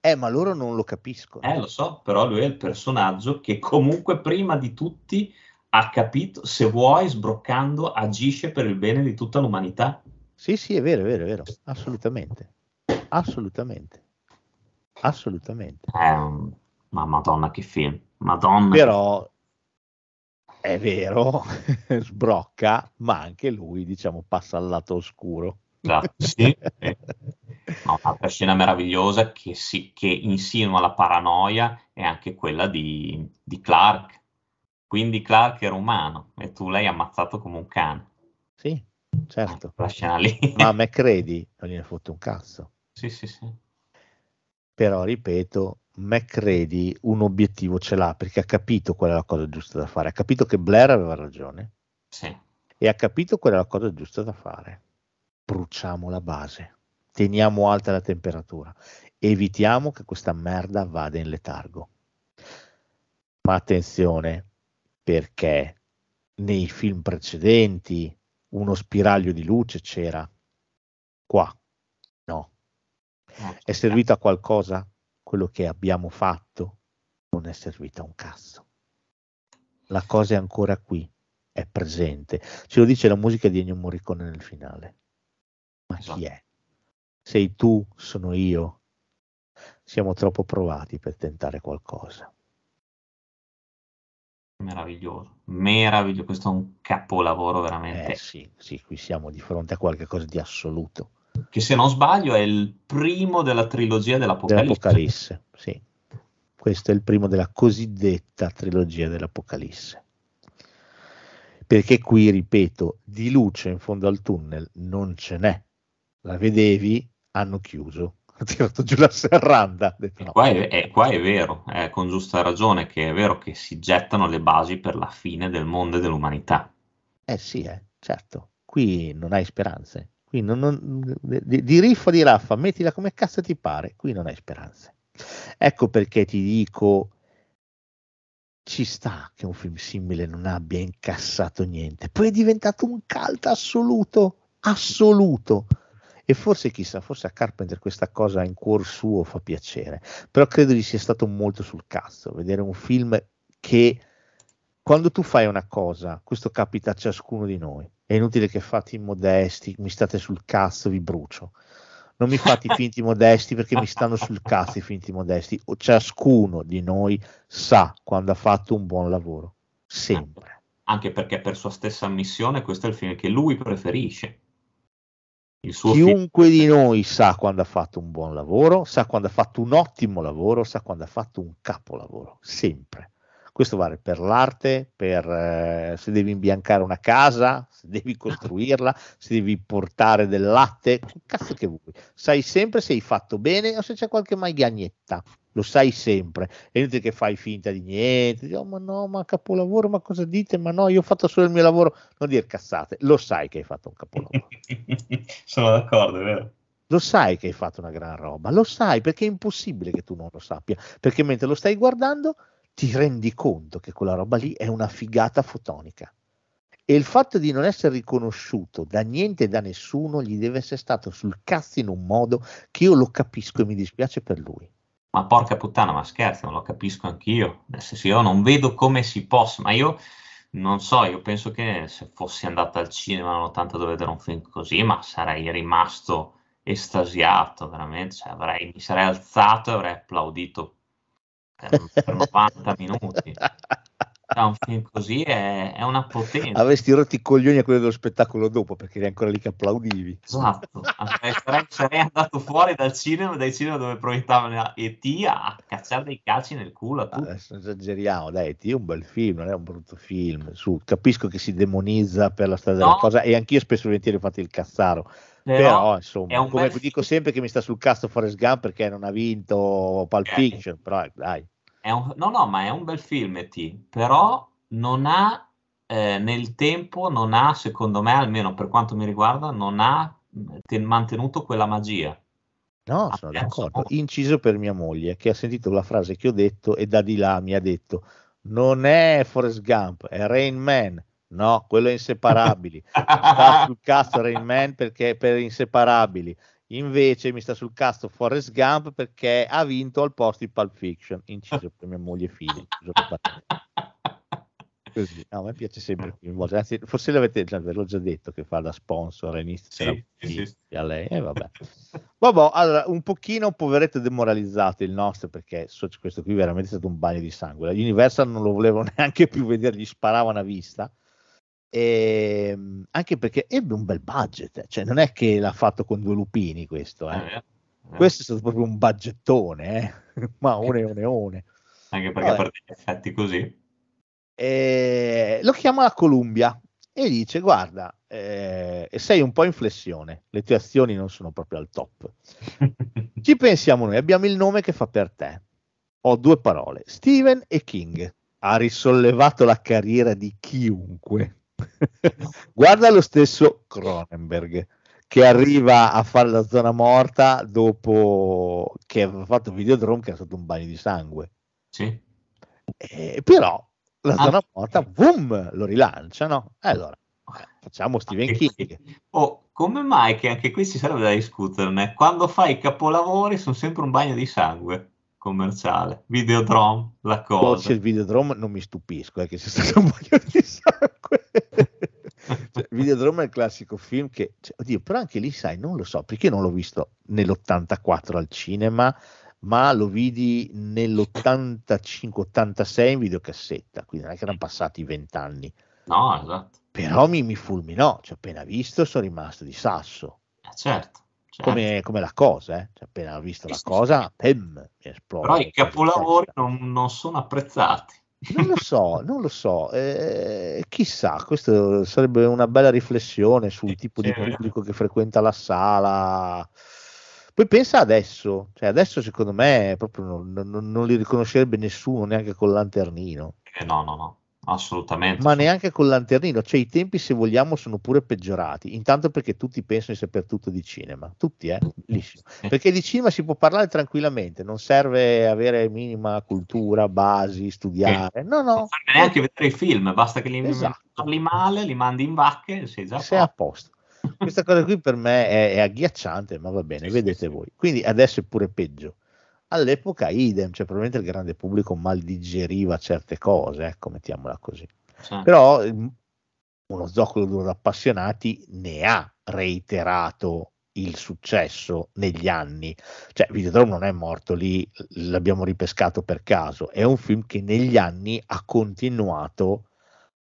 eh, ma loro non lo capiscono. eh lo so però lui è il personaggio che comunque prima di tutti ha capito se vuoi sbroccando agisce per il bene di tutta l'umanità Sì, sì, è vero, è vero, è vero. Assolutamente. Assolutamente. Assolutamente. Un- Ma madonna che film, madonna. Però è vero, sbrocca, ma anche lui, diciamo, passa al lato oscuro. Esatto, sì. No, un'altra scena meravigliosa che, si, che insinua la paranoia è anche quella di, di Clark. Quindi Clark era umano e tu l'hai ammazzato come un cane. Sì, certo. La scena lì. Ma a McCready non gliene fotte un cazzo. Sì, sì, sì. Però, ripeto, McCready un obiettivo ce l'ha perché ha capito qual è la cosa giusta da fare. Ha capito che Blair aveva ragione Sì, e ha capito qual è la cosa giusta da fare. Bruciamo la base, teniamo alta la temperatura, evitiamo che questa merda vada in letargo. Ma attenzione, perché nei film precedenti uno spiraglio di luce c'era. Qua, no. È servito a qualcosa? Quello che abbiamo fatto non è servito a un cazzo. La cosa è ancora qui, è presente. Ce lo dice la musica di Ennio Morricone nel finale. Ma chi esatto. è? Sei tu, sono io. Siamo troppo provati per tentare qualcosa. Meraviglioso, meraviglioso, questo è un capolavoro veramente. Eh sì, sì, qui siamo di fronte a qualcosa di assoluto. Che se non sbaglio è il primo della trilogia dell'Apocalisse. Dell'Apocalisse, sì. Questo è il primo della cosiddetta trilogia dell'Apocalisse. Perché qui, ripeto, di luce in fondo al tunnel non ce n'è. La vedevi, hanno chiuso, ha tirato giù la serranda. Detto, no. qua, è, è, qua, è, vero, è con giusta ragione che è vero che si gettano le basi per la fine del mondo e dell'umanità. Eh sì, eh, certo, qui non hai speranze. Qui non, non, di, di riffa di raffa, mettila come cazzo ti pare, qui non hai speranze. Ecco perché ti dico, ci sta che un film simile non abbia incassato niente, poi è diventato un cult assoluto, assoluto. E forse chissà, forse a Carpenter questa cosa in cuor suo fa piacere, però credo gli sia stato molto sul cazzo vedere un film che quando tu fai una cosa, questo capita a ciascuno di noi, è inutile che fate i modesti, mi state sul cazzo, vi brucio. Non mi fate i finti modesti perché mi stanno sul cazzo i finti modesti. Ciascuno di noi sa quando ha fatto un buon lavoro, sempre. Anche perché per sua stessa ammissione questo è il film che lui preferisce. Chiunque film... di noi sa quando ha fatto un buon lavoro, sa quando ha fatto un ottimo lavoro, sa quando ha fatto un capolavoro, sempre. Questo vale per l'arte, per eh, se devi imbiancare una casa, se devi costruirla, se devi portare del latte, cazzo che vuoi. Sai sempre se hai fatto bene o se c'è qualche magagnetta. Lo sai sempre. È inutile che fai finta di niente. Dici, oh, ma no, ma capolavoro, ma cosa dite? Ma no, io ho fatto solo il mio lavoro. Non dire cazzate. Lo sai che hai fatto un capolavoro. Sono d'accordo, è vero. Lo sai che hai fatto una gran roba, lo sai perché è impossibile che tu non lo sappia, perché mentre lo stai guardando ti rendi conto che quella roba lì è una figata fotonica. E il fatto di non essere riconosciuto da niente e da nessuno gli deve essere stato sul cazzo in un modo che io lo capisco e mi dispiace per lui. Ma porca puttana, ma scherzi, non lo capisco anch'io. Nel senso, io non vedo come si possa, ma io non so, io penso che se fossi andato al cinema nell'82 a vedere un film così, ma sarei rimasto estasiato, veramente. Cioè, avrei, mi sarei alzato e avrei applaudito per, 90 minuti. Da un film così è, è, una potenza. Avresti rotto i coglioni a quello dello spettacolo dopo perché eri ancora lì che applaudivi. Esatto, sarei, sarei, andato fuori dal cinema, dai cinema dove proiettavano E.T. a cacciare dei calci nel culo. Adesso esageriamo, dai, E.T. è un bel film, non è un brutto film. Su, capisco che si demonizza per la storia no. della cosa e anch'io spesso e volentieri ho fatto il cazzaro però, però insomma, come dico sempre che mi sta sul cazzo Forrest Gump perché non ha vinto Pulp eh, Fiction, però dai. Un, no, no, ma è un bel film, T, però non ha eh, nel tempo, non ha, secondo me, almeno per quanto mi riguarda, non ha ten- mantenuto quella magia. No, ha sono d'accordo. Inciso per mia moglie che ha sentito la frase che ho detto e da di là mi ha detto: Non è Forrest Gump, è Rain Man. No, quello è inseparabili. sta sul cazzo Rain Man perché per inseparabili. Invece mi sta sul cazzo Forrest Gump perché ha vinto al posto di Pulp Fiction, inciso per mia moglie e figli. Così. No, a me piace sempre Anzi, forse l'avete già, ve l'ho già detto che fa da sponsor inizia sì, sì, sì. a lei. Eh, vabbè. vabbè, allora, un pochino poveretto demoralizzato il nostro perché questo qui veramente è stato un bagno di sangue. La Universal non lo volevo neanche più vedere, gli sparavano a vista e, ehm, anche perché ebbe un bel budget, cioè non è che l'ha fatto con due lupini questo, eh. Eh, eh. questo è stato proprio un budgettone, eh. ma one one one. Anche perché Vabbè. per degli effetti così. E, lo chiama la Columbia e dice guarda, eh, sei un po' in flessione, le tue azioni non sono proprio al top. Ci pensiamo noi, abbiamo il nome che fa per te. Ho due parole, Steven e King. Ha risollevato la carriera di chiunque Guarda lo stesso Cronenberg che arriva a fare la zona morta dopo che aveva fatto Videodrome che era stato un bagno di sangue. Sì. Eh, però la Ah. zona morta, boom, lo rilanciano. E allora, eh, facciamo Anche King. Oh, come mai che anche qui ci sarebbe da discuterne? Quando fai i capolavori sono sempre un bagno di sangue commerciale. Videodrome, la Quando cosa. c'è il Videodrome non mi stupisco eh, che sia stato un bagno di sangue. Videodrome è il classico film che, cioè, oddio, però anche lì sai, non lo so, perché non l'ho visto nell'84 al cinema, ma lo vidi nell'85-86 in videocassetta, quindi non è che erano passati vent'anni, No, esatto. però mi, mi fulminò, cioè appena visto sono rimasto di sasso, Eh, certo. certo. come, come la cosa, eh. Cioè, appena ho visto la cosa, pem, mi esplode. Però i capolavori non, non sono apprezzati. Non lo so, non lo so, eh, chissà, questa sarebbe una bella riflessione sul tipo di pubblico che frequenta la sala. Poi pensa adesso, cioè adesso secondo me proprio non, non- non li riconoscerebbe nessuno neanche col lanternino, Eh, no, no, no, assolutamente. ma neanche col lanternino, cioè i tempi se vogliamo sono pure peggiorati, intanto perché tutti pensano di saper tutto di cinema, tutti eh. Sì. perché di cinema si può parlare tranquillamente, non serve avere minima cultura, basi, studiare, no no. Non serve neanche vedere i film, basta che li Esatto. parli male, li mandi in vacche e sei già a sei a posto. Questa cosa qui per me è, è agghiacciante, ma va bene, Sì, vedete sì. voi. Quindi adesso è pure peggio. All'epoca idem, cioè probabilmente il grande pubblico mal digeriva certe cose, ecco, mettiamola così. Sì. Però ehm, uno zoccolo duro appassionati ne ha reiterato il successo negli anni. Cioè, Videodrome non è morto lì, l'abbiamo ripescato per caso, è un film che negli anni ha continuato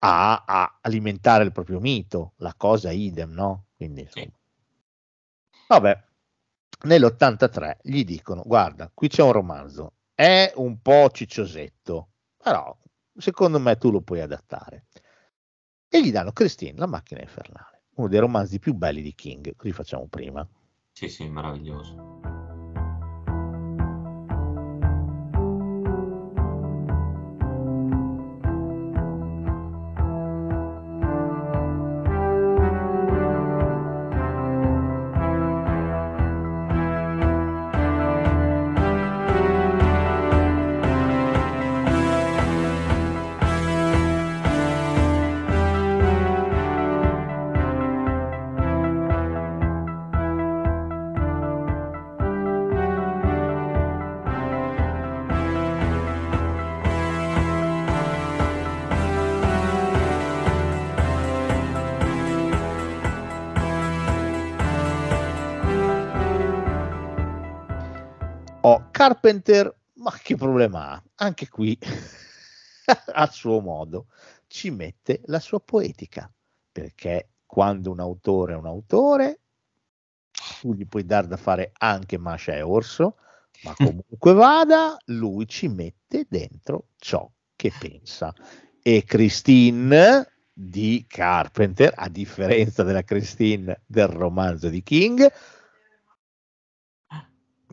a, a alimentare il proprio mito, la cosa idem, no? Quindi, insomma. Vabbè, nell'83 gli dicono, guarda, qui c'è un romanzo, è un po' cicciosetto, però secondo me tu lo puoi adattare. E gli danno Christine, la macchina infernale, uno dei romanzi più belli di King, così facciamo prima. Sì, sì, meraviglioso. Carpenter, ma che problema ha? Anche qui, a suo modo, ci mette la sua poetica, perché quando un autore è un autore, tu gli puoi dar da fare anche Masha e Orso, ma comunque vada, lui ci mette dentro ciò che pensa. E Christine di Carpenter, a differenza della Christine del romanzo di King,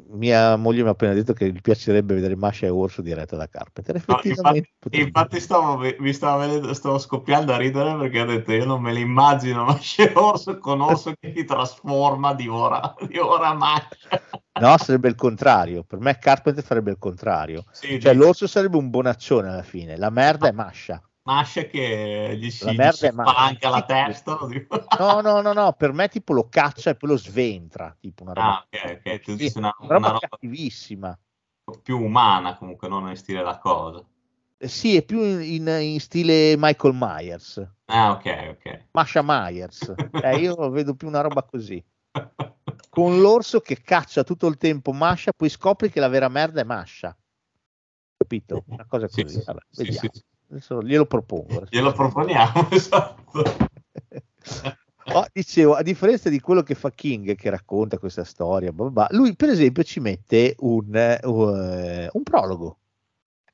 mia moglie mi ha appena detto che gli piacerebbe vedere Masha e Orso diretta da Carpenter. No, infatti, infatti stavo, mi stavo, venendo- stavo scoppiando a ridere perché ho detto io non me l'immagino Masce Orso con Orso che si trasforma, divora, divora Mascia. no, sarebbe il contrario. Per me Carpenter farebbe il contrario. Sì, Cioè, dico, l'orso sarebbe un bonaccione alla fine, la merda è Masha. Mascia che gli si, gli si spalanca la testa. No, no, no, no, per me tipo lo caccia e poi lo sventra, tipo una roba, Ah, ok, ok, tu dici una, una roba roba cattivissima. più umana comunque, non nel stile la cosa. Eh, Sì, è più in, in- in stile Michael Myers, Ah, ok, ok. Masha Myers. Eh, io vedo più una roba così. Con l'orso che caccia tutto il tempo Masha, poi scopri che la vera merda è Masha. Capito? Una cosa Sì, così. sì, Vabbè, sì, vediamo. sì. Adesso glielo propongo. Glielo proponiamo, esatto. Oh, dicevo, a differenza di quello che fa King, che racconta questa storia, blah, blah, lui per esempio ci mette un, eh, un prologo.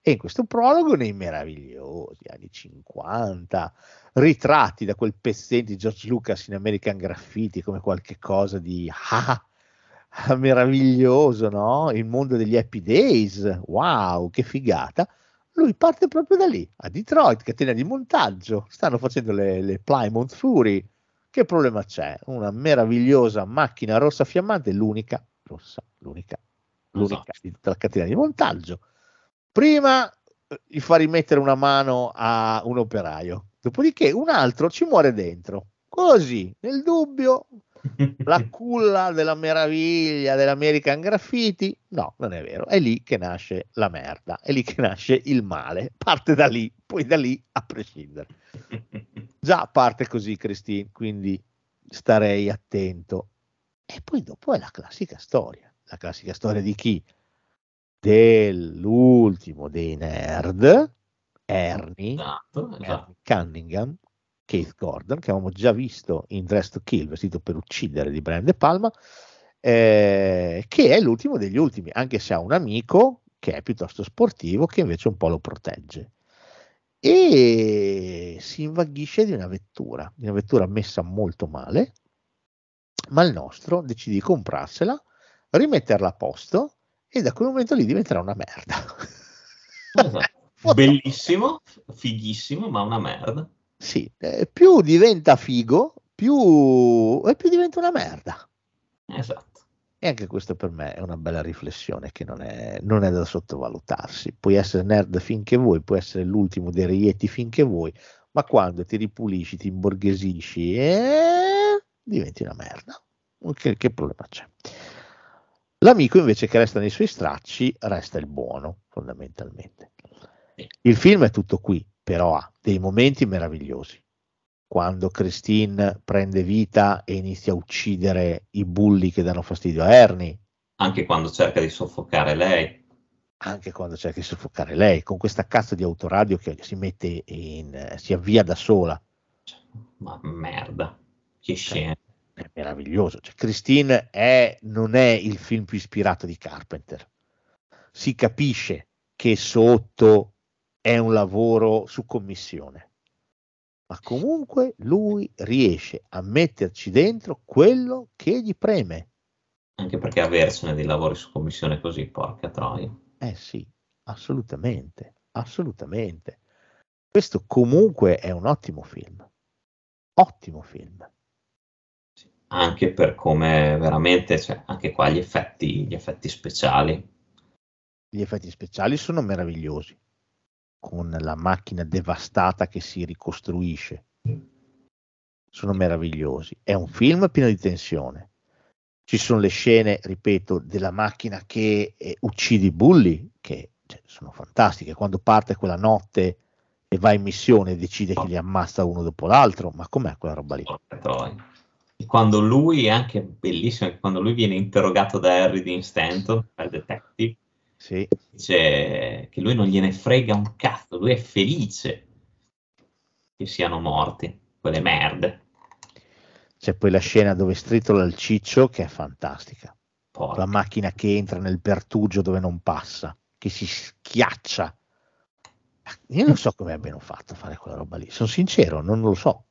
E in questo prologo, nei meravigliosi anni 50, ritratti da quel pezzente di George Lucas in American Graffiti come qualche cosa di ah, meraviglioso, no? Il mondo degli Happy Days, wow, che figata. Lui parte proprio da lì, a Detroit, catena di montaggio, stanno facendo le, le Plymouth Fury. Che problema c'è? Una meravigliosa macchina rossa fiammante, l'unica rossa, l'unica, l'unica Esatto. di tutta la catena di montaggio. Prima eh, gli fa rimettere una mano a un operaio, dopodiché un altro ci muore dentro. Così, nel dubbio, la culla della meraviglia dell'American Graffiti. No, non è vero, è lì che nasce la merda, è lì che nasce il male. Parte da lì, poi da lì a prescindere. Già parte così, Christine, quindi starei attento. E poi dopo è la classica storia. La classica storia di chi? Dell'ultimo dei nerd, Ernie, Esatto, esatto. Ernie Cunningham, Keith Gordon, che avevamo già visto in Dress to Kill, vestito per uccidere di Brian De Palma, eh, che è l'ultimo degli ultimi, anche se ha un amico che è piuttosto sportivo, che invece un po' lo protegge. E si invaghisce di una vettura, di una vettura messa molto male, ma il nostro decide di comprarsela, rimetterla a posto e da quel momento lì diventerà una merda. Esatto. Bellissimo, fighissimo, ma una merda. Sì, eh, più diventa figo, più, e più diventa una merda. Esatto. E anche questo per me è una bella riflessione che non è, non è da sottovalutarsi. Puoi essere nerd finché vuoi, puoi essere l'ultimo dei reietti finché vuoi, ma quando ti ripulisci, ti imborghesisci e diventi una merda. Che, che problema c'è? L'amico invece che resta nei suoi stracci resta il buono, fondamentalmente. Il film è tutto qui, però ha dei momenti meravigliosi. Quando Christine prende vita e inizia a uccidere i bulli che danno fastidio a Ernie, Anche quando cerca di soffocare lei. anche quando cerca di soffocare lei, con questa cazzo di autoradio che si mette in, si avvia da sola. Ma merda. Che scena. È meraviglioso. Cioè, Christine è, non è il film più ispirato di Carpenter. Si capisce che sotto è un lavoro su commissione, ma comunque lui riesce a metterci dentro quello che gli preme. Anche perché aversene dei lavori su commissione così, porca troia. Eh sì, assolutamente, assolutamente. Questo comunque è un ottimo film. Ottimo film. Anche per come veramente, cioè, anche qua gli effetti, gli effetti speciali. Gli effetti speciali sono meravigliosi, con la macchina devastata che si ricostruisce. Sono meravigliosi. È un film pieno di tensione. Ci sono le scene, ripeto, della macchina che eh, uccide i bulli, che cioè, sono fantastiche. Quando parte quella notte e va in missione e decide che li ammazza uno dopo l'altro, ma com'è quella roba lì? E quando lui è anche bellissimo, quando lui viene interrogato da Harry Dean Stanton, il detective, Sì, dice che lui non gliene frega un cazzo, lui è felice che siano morti, quelle merde. c'è poi la scena dove stritola il ciccio che è fantastica. Porca. La macchina che entra nel pertugio dove non passa, che si schiaccia. Io non so come abbiano fatto a fare quella roba lì, sono sincero, non lo so.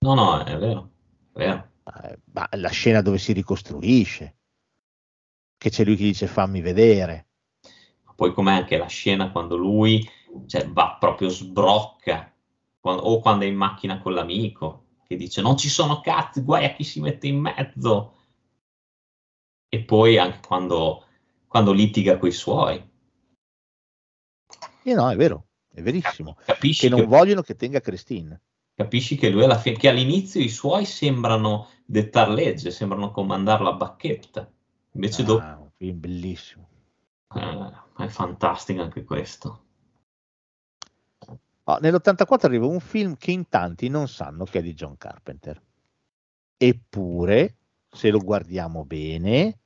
No, no, è vero, è vero. Eh, ma la scena dove si ricostruisce, che c'è lui che dice fammi vedere. Poi com'è anche la scena quando lui cioè, va proprio sbrocca, quando- o quando è in macchina con l'amico, che dice non ci sono cazzi, guai a chi si mette in mezzo. E poi anche quando, quando litiga coi suoi. E no, è vero, è verissimo. Capisci Che non che, vogliono che tenga Christine. capisci che lui alla fine, che all'inizio i suoi sembrano dettar legge, sembrano comandare la bacchetta. Invece dopo Ah, un film bellissimo. eh, è fantastico anche questo. Oh, nell'84 arriva un film che in tanti non sanno che è di John Carpenter. Eppure, se lo guardiamo bene,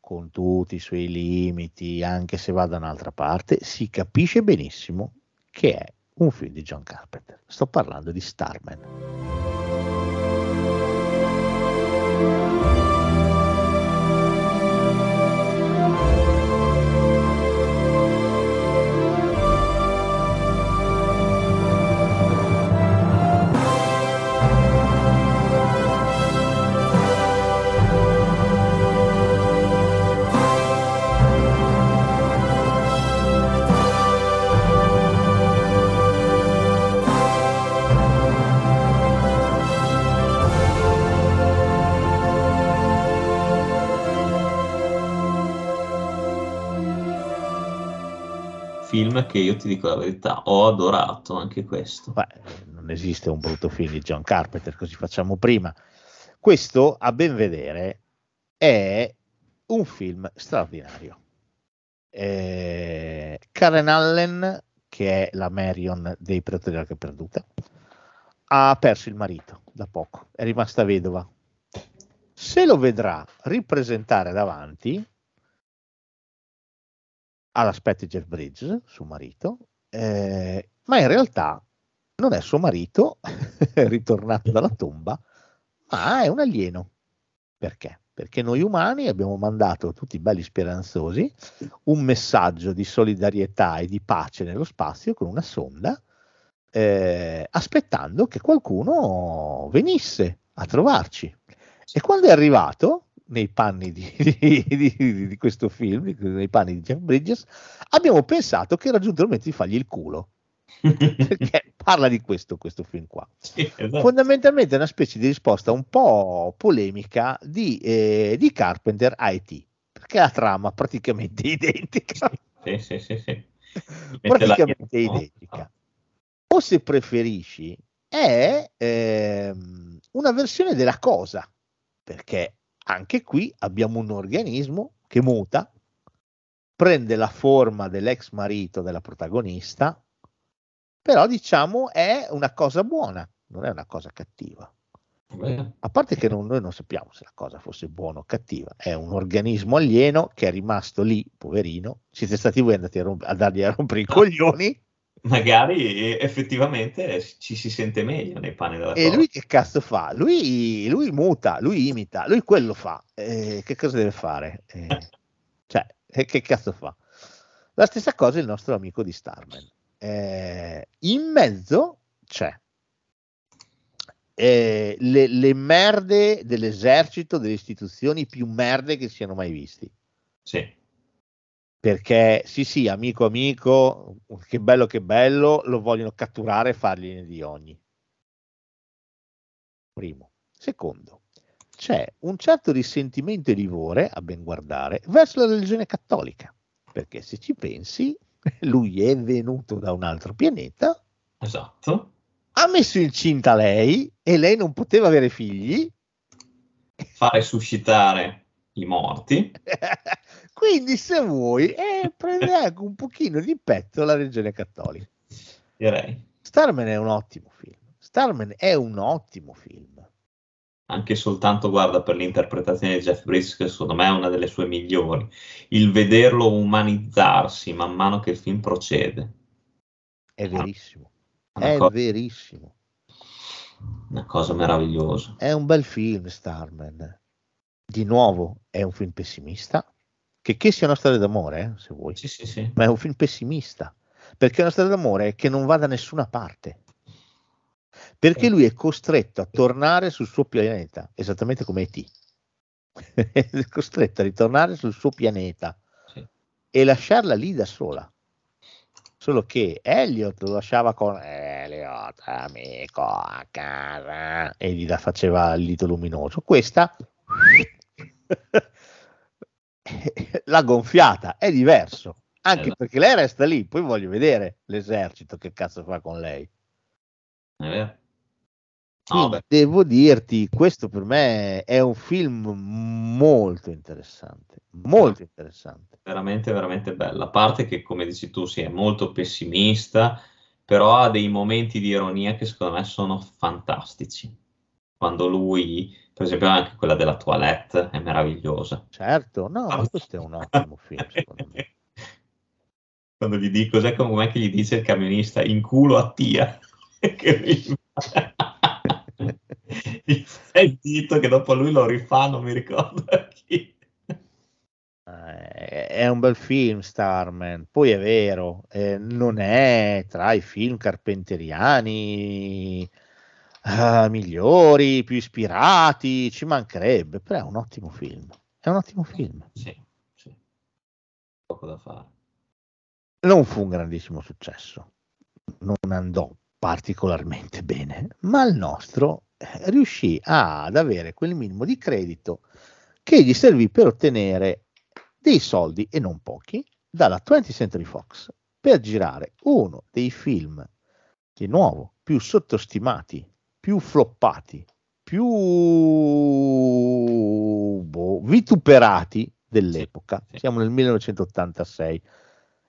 con tutti i suoi limiti, anche se va da un'altra parte, si capisce benissimo che è un film di John Carpenter. Sto parlando di Starman. Film che io ti dico la verità, ho adorato anche questo. Beh, non esiste un brutto film di John Carpenter, così facciamo prima. Questo, a ben vedere, è un film straordinario. Eh, Karen Allen, che è la Marion dei Predatori della Perduta, ha perso il marito da poco, è rimasta vedova. Se lo vedrà ripresentare davanti, l'aspetto di Jeff Bridges, suo marito, eh, ma in realtà non è suo marito, ritornato dalla tomba, ma è un alieno. Perché? Perché noi umani abbiamo mandato tutti belli speranzosi un messaggio di solidarietà e di pace nello spazio con una sonda, eh, aspettando che qualcuno venisse a trovarci. E quando è arrivato, nei panni di, di, di, di, questo film, nei panni di Jeff Bridges, abbiamo pensato che era giunto il momento di fargli il culo. Perché parla di questo, questo film qua. Sì, esatto. Fondamentalmente è una specie di risposta un po' polemica di, eh, di Carpenter a E.T. Perché la trama praticamente identica. Sì, sì, sì, sì. praticamente identica. O se preferisci, è ehm, una versione della cosa, perché anche qui abbiamo un organismo che muta, prende la forma dell'ex marito della protagonista, però diciamo è una cosa buona, non è una cosa cattiva. A parte che non, noi non sappiamo se la cosa fosse buona o cattiva, è un organismo alieno che è rimasto lì, poverino. Siete stati voi andati a, romp- a dargli a rompere i coglioni magari effettivamente ci si sente meglio nei panni della E cosa. lui che cazzo fa? Lui, lui, muta, lui imita, lui quello fa. Eh, che cosa deve fare? Eh, cioè, eh, che cazzo fa? La stessa cosa il nostro amico di Starman. In mezzo c'è le, le merde dell'esercito, delle istituzioni più merde che siano mai visti. Sì perché sì sì amico amico che bello che bello lo vogliono catturare e fargli di ogni. Primo. Secondo. C'è un certo risentimento e livore a ben guardare verso la religione cattolica. Perché se ci pensi lui è venuto da un altro pianeta esatto. ha messo incinta lei e lei non poteva avere figli. Fare suscitare i morti Quindi, se vuoi, eh, prende anche un pochino di petto la regione cattolica. Direi. Starman è un ottimo film. Starman è un ottimo film. Anche soltanto, guarda, per l'interpretazione di Jeff Bridges, che secondo me è una delle sue migliori. Il vederlo umanizzarsi man mano che il film procede. È verissimo. È cosa... verissimo. Una cosa meravigliosa. È un bel film, Starman. Di nuovo, è un film pessimista che, che sia una storia d'amore, eh, se vuoi, sì, sì, sì. ma è un film pessimista, perché è una storia d'amore che non va da nessuna parte, perché lui è costretto a tornare sul suo pianeta, esattamente come E.T. è costretto a ritornare sul suo pianeta e lasciarla lì da sola. Solo che Elliot lo lasciava con Elliot, amico, a casa, e gli faceva il dito luminoso. Questa l'ha gonfiata, è diverso, anche eh, perché lei resta lì, poi voglio vedere l'esercito che cazzo fa con lei. Eh, no, devo dirti, questo per me è un film molto interessante, molto interessante. Veramente, veramente bello. A parte che, come dici tu, si è molto pessimista, però ha dei momenti di ironia che secondo me sono fantastici. Quando lui per esempio anche quella della toilette è meravigliosa. Certo, no, ah. questo è un ottimo film secondo me. Quando gli dico, cos'è come che gli dice il camionista in culo a tia? che il dito che dopo lui lo rifà, non mi ricordo chi. Eh, è un bel film Starman, poi è vero, eh, non è tra i film carpenteriani uh, migliori, più ispirati, ci mancherebbe, però è un ottimo film. È un ottimo film. Sì, sì. Poco da fare. Non fu un grandissimo successo, non andò particolarmente bene, ma il nostro eh, riuscì ad avere quel minimo di credito che gli servì per ottenere dei soldi e non pochi dalla 20th Century Fox per girare uno dei film di nuovo più sottostimati, più floppati, più boh, vituperati dell'epoca. Sì. Siamo nel 1986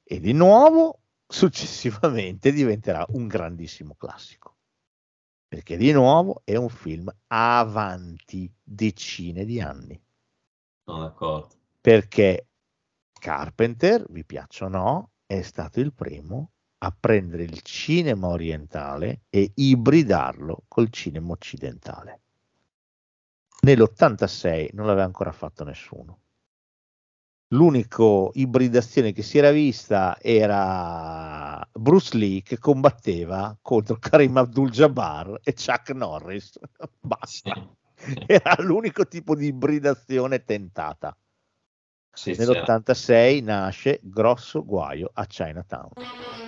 e di nuovo successivamente diventerà un grandissimo classico. Perché di nuovo è un film avanti decine di anni. Sono d'accordo. Perché Carpenter, vi piaccia o no, è stato il primo a prendere il cinema orientale e ibridarlo col cinema occidentale. Nell'86 non l'aveva ancora fatto nessuno. L'unica ibridazione che si era vista era Bruce Lee che combatteva contro Karim Abdul-Jabbar e Chuck Norris. Basta. Era l'unico tipo di ibridazione tentata. Sì, c'era. Nell'86 nasce Grosso Guaio a Chinatown.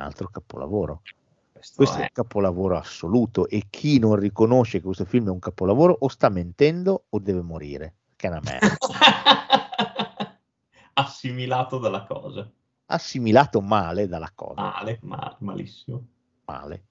Altro capolavoro. Questo, Questo è un capolavoro assoluto e chi non riconosce che questo film è un capolavoro o sta mentendo o deve morire, che è una merda. assimilato dalla cosa. Assimilato male dalla cosa. Male, male, malissimo. male.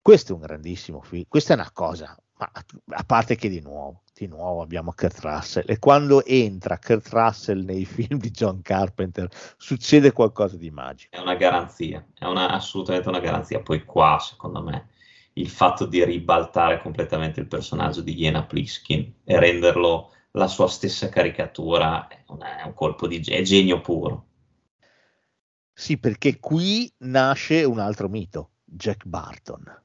Questo è un grandissimo film, questa è una cosa, ma a parte che di nuovo, di nuovo abbiamo Kurt Russell e quando entra Kurt Russell nei film di John Carpenter succede qualcosa di magico. È una garanzia, è una- assolutamente una garanzia. Poi qua, secondo me, il fatto di ribaltare completamente il personaggio di Iena Pliskin e renderlo la sua stessa caricatura è un, è un colpo di è genio puro. Sì, perché qui nasce un altro mito, Jack Barton.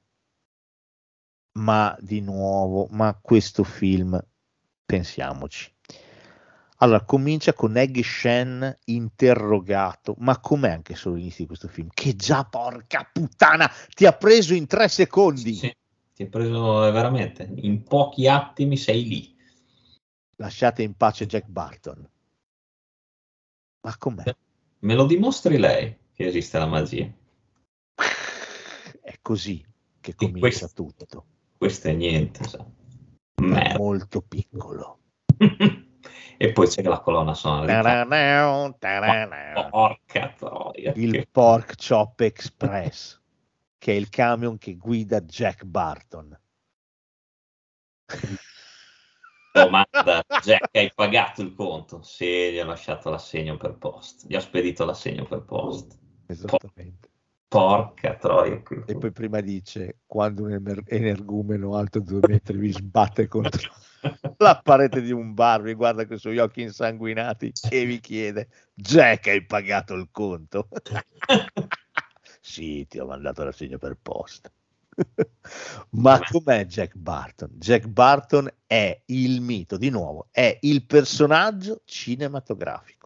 Ma di nuovo, ma questo film, pensiamoci. Allora, comincia con Egg Shen interrogato, ma com'è anche solo l'inizio di questo film? Che già, porca puttana, ti ha preso in tre secondi. Sì, ti ha preso veramente, in pochi attimi sei lì. Lasciate in pace Jack Barton. Ma com'è? Me lo dimostri lei che esiste la magia. È così che comincia questo- tutto. Questo è niente, sa. Merda. molto piccolo. e poi c'è la colonna sonora. Porca troia. Il Pork Chop Express, che è il camion che guida Jack Barton. domanda. Jack, hai pagato il conto? Sì, gli ho lasciato l'assegno per post. Gli ho spedito l'assegno per post. Esattamente. Porca troia. E poi prima dice, quando un energumeno alto due metri vi sbatte contro la parete di un bar, vi guarda con i suoi occhi insanguinati e vi chiede, Jack hai pagato il conto? sì, ti ho mandato l'assegno per posta. Ma com'è Jack Barton? Jack Barton è il mito, di nuovo, è il personaggio cinematografico.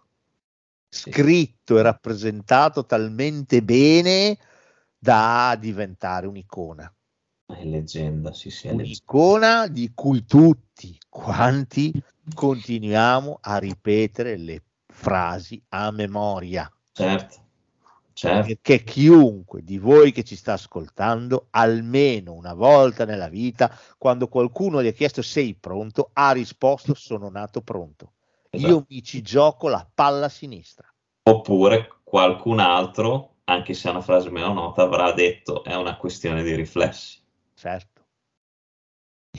Scritto e rappresentato talmente bene da diventare un'icona. È leggenda, sì, sì, è leggenda. Un'icona di cui tutti quanti continuiamo a ripetere le frasi a memoria. Certo, certo. Perché chiunque di voi che ci sta ascoltando, almeno una volta nella vita, quando qualcuno gli ha chiesto sei pronto, ha risposto sono nato pronto. Io Esatto. mi ci gioco la palla sinistra. Oppure qualcun altro, anche se è una frase meno nota, avrà detto è una questione di riflessi. certo.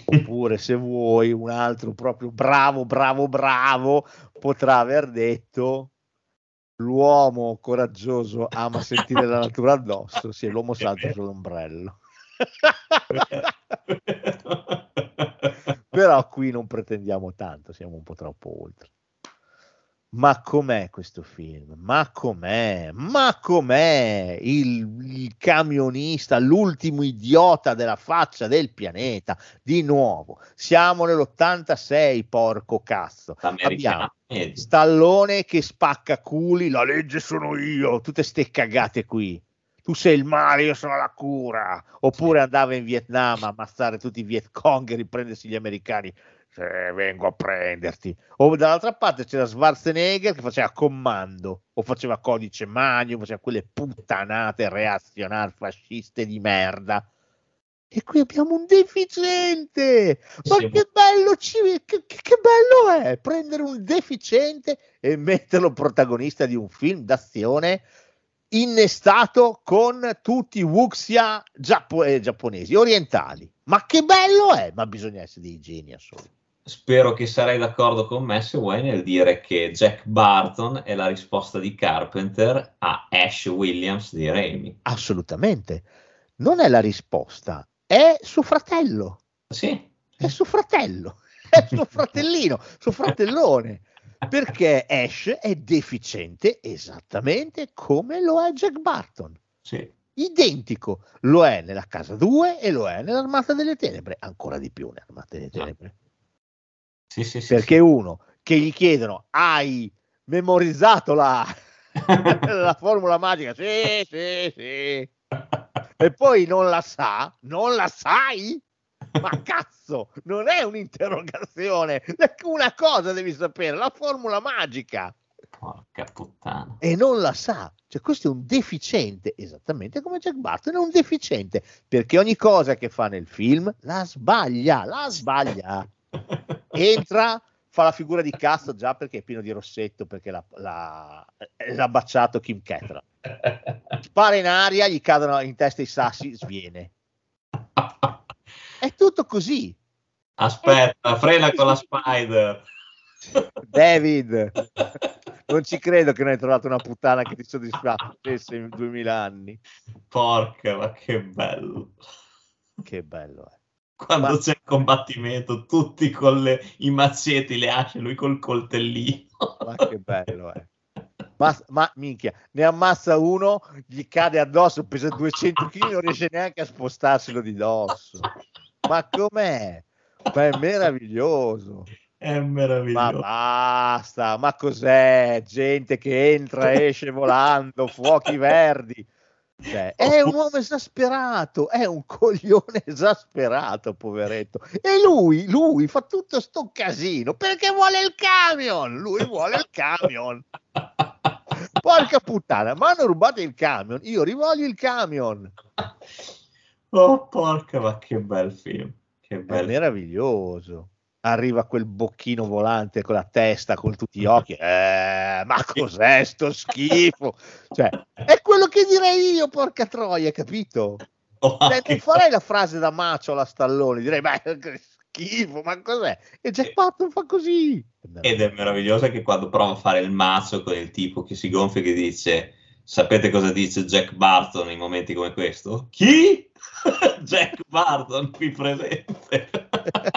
Oppure se vuoi un altro proprio bravo, bravo, bravo, potrà aver detto l'uomo coraggioso ama sentire la natura addosso, sì, l'uomo salta sull'ombrello. Però qui non pretendiamo tanto, siamo un po' troppo oltre. Ma com'è questo film? Ma com'è? Ma com'è il, il, camionista, l'ultimo idiota della faccia del pianeta? Di nuovo, siamo nell'86, porco cazzo. Abbiamo Stallone che spacca culi, la legge sono io, tutte ste cagate qui. Tu sei il male, io sono la cura. Oppure andava in Vietnam a ammazzare tutti i Viet Cong e riprendersi gli americani se vengo a prenderti. O dall'altra parte c'era Schwarzenegger che faceva comando, o faceva codice magno, faceva quelle puttanate reazionari fasciste di merda. E qui abbiamo un deficiente! Ma sì. che bello, ci... che, che bello è prendere un deficiente e metterlo protagonista di un film d'azione innestato con tutti i wuxia giappo- eh, giapponesi, orientali. Ma che bello è! Ma bisogna essere dei geni assoluti spero che sarai d'accordo con me se vuoi nel dire che Jack Barton è la risposta di Carpenter a Ash Williams di Raimi. Assolutamente. Non è la risposta, è suo fratello. Sì. È suo fratello, è suo fratellino, suo fratellone. Perché Ash è deficiente esattamente come lo è Jack Barton. Sì. Identico, lo è nella casa 2 e lo è nell'Armata delle Tenebre, ancora di più nell'Armata delle Tenebre. Sì, sì, sì, perché uno che gli chiedono hai memorizzato la, la formula magica? Sì, sì, sì. E poi non la sa, non la sai? Ma cazzo, non è un'interrogazione, una cosa devi sapere, la formula magica. Porca puttana. E non la sa. Cioè, questo è un deficiente, esattamente come Jack Barton è un deficiente, perché ogni cosa che fa nel film la sbaglia, la sbaglia entra, fa la figura di cazzo già perché è pieno di rossetto, perché l'ha, l'ha, l'ha baciato Kim Cattrall. Spara in aria, gli cadono in testa i sassi, sviene. È tutto così. Aspetta, frena con la spider. David, non ci credo che non hai trovato una puttana che ti soddisfacesse in duemila anni. Porca, ma che bello. Che bello è quando ma... c'è il combattimento, tutti con le, i mazzietti, le asce, lui col coltellino. Ma che bello è. Ma, ma, minchia, ne ammazza uno, gli cade addosso, pesa 200 kg, non riesce neanche a spostarselo di dosso. Ma com'è? Ma è meraviglioso. È meraviglioso. Ma basta, ma cos'è? Gente che entra esce volando, fuochi verdi. Cioè, è un uomo esasperato, è un coglione esasperato, poveretto. E lui, lui fa tutto sto casino perché vuole il camion. Lui vuole il camion. Porca puttana, mi hanno rubato il camion. Io rivoglio il camion. Oh, porca, ma che bel film. Che bel è meraviglioso arriva quel bocchino volante con la testa, con tutti gli occhi. Eh, ma cos'è sto schifo? Cioè, è quello che direi io, porca troia, capito? Oh, cioè, non farei la frase da macio alla stallone, direi, ma che schifo, ma cos'è? E Jack Patton fa così. Ed è meraviglioso che quando prova a fare il macio con il tipo che si gonfia e che dice, sapete cosa dice Jack Barton in momenti come questo? Chi? Jack Barton qui presente.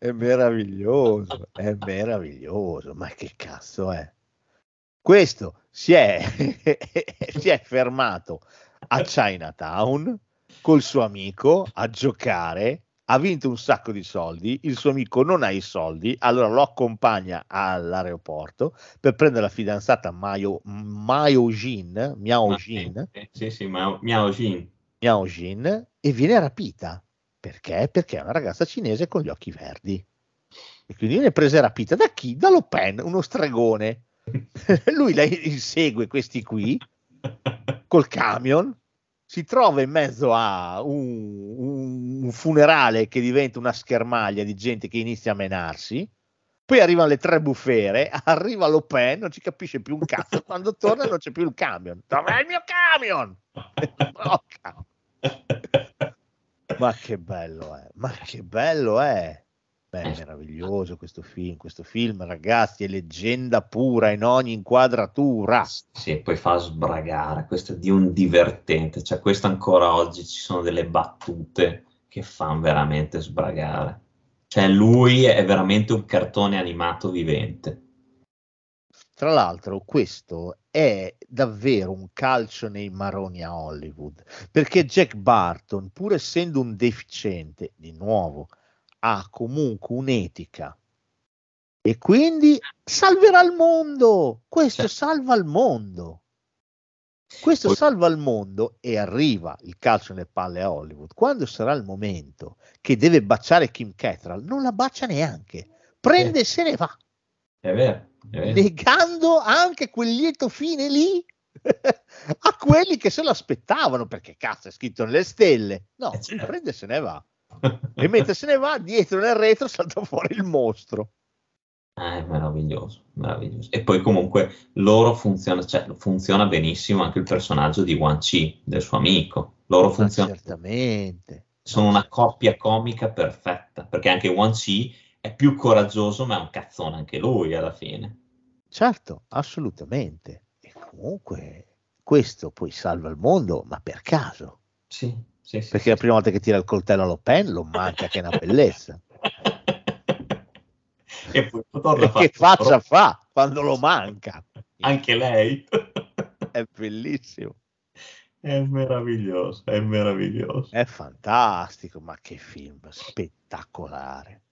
È meraviglioso, è meraviglioso, ma che cazzo è? Questo si è, si è fermato a Chinatown col suo amico a giocare, ha vinto un sacco di soldi, il suo amico non ha i soldi, allora lo accompagna all'aeroporto per prendere la fidanzata Mayo, Mayo Jin, Miao Jin, ah, sì, sì, sì, Miao Jin. Miao Jin e viene rapita perché? Perché è una ragazza cinese con gli occhi verdi. E quindi viene presa rapita da chi? Da Lo Pen, uno stregone. Lui la insegue questi qui col camion, si trova in mezzo a un, un, funerale che diventa una schermaglia di gente che inizia a menarsi. Poi arrivano le tre bufere, arriva Lo Pen, non ci capisce più un cazzo. Quando torna non c'è più il camion. Dov'è il mio camion? ma che bello è, ma che bello è. Beh, è meraviglioso questo film, questo film ragazzi è leggenda pura in ogni inquadratura. Sì, poi fa sbragare, questo è di un divertente, cioè questo ancora oggi ci sono delle battute che fanno veramente sbragare. Cioè, lui è veramente un cartone animato vivente. Tra l'altro, questo è davvero un calcio nei maroni a Hollywood, perché Jack Barton, pur essendo un deficiente, di nuovo, ha comunque un'etica e quindi salverà il mondo. Questo Sì. salva il mondo. Questo Poi- salva il mondo e arriva il calcio nelle palle a Hollywood. Quando sarà il momento che deve baciare Kim Cattrall, non la bacia neanche. Prende e se ne va, È vero, vero. negando anche quel lieto fine lì a quelli che se lo aspettavano, perché cazzo è scritto nelle stelle. No, Eh, certo. prende e se ne va. E mentre se ne va, dietro nel retro salta fuori il mostro. Ah, è meraviglioso, meraviglioso. E poi comunque loro funziona, cioè, funziona benissimo anche il personaggio di Wan Chi, del suo amico. Loro Ma funzionano, certamente. sono una coppia comica perfetta, perché anche Wan Chi è più coraggioso, ma è un cazzone anche lui alla fine. Certo, assolutamente. E comunque questo poi salva il mondo, ma per caso. Sì, sì, sì. Perché la prima volta che tira il coltello a Le Pen lo manca che è una bellezza. e poi torna che faccia fa quando lo manca? anche lei. È bellissimo, È meraviglioso, è meraviglioso. è fantastico, ma che film spettacolare.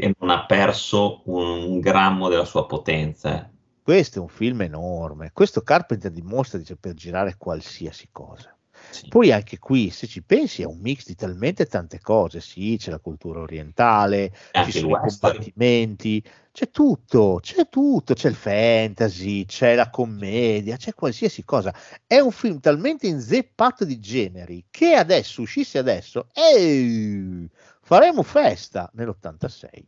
E non ha perso un, un grammo della sua potenza. eh. Questo è un film enorme. Questo Carpenter dimostra dice, per girare qualsiasi cosa. Sì. Poi anche qui, se ci pensi, è un mix di talmente tante cose. Sì, c'è la cultura orientale, E ci anche il sono i combattimenti, c'è tutto, c'è tutto, c'è il fantasy, c'è la commedia, c'è qualsiasi cosa. È un film talmente inzeppato di generi che adesso, uscisse adesso, ehi, faremo festa nell'86.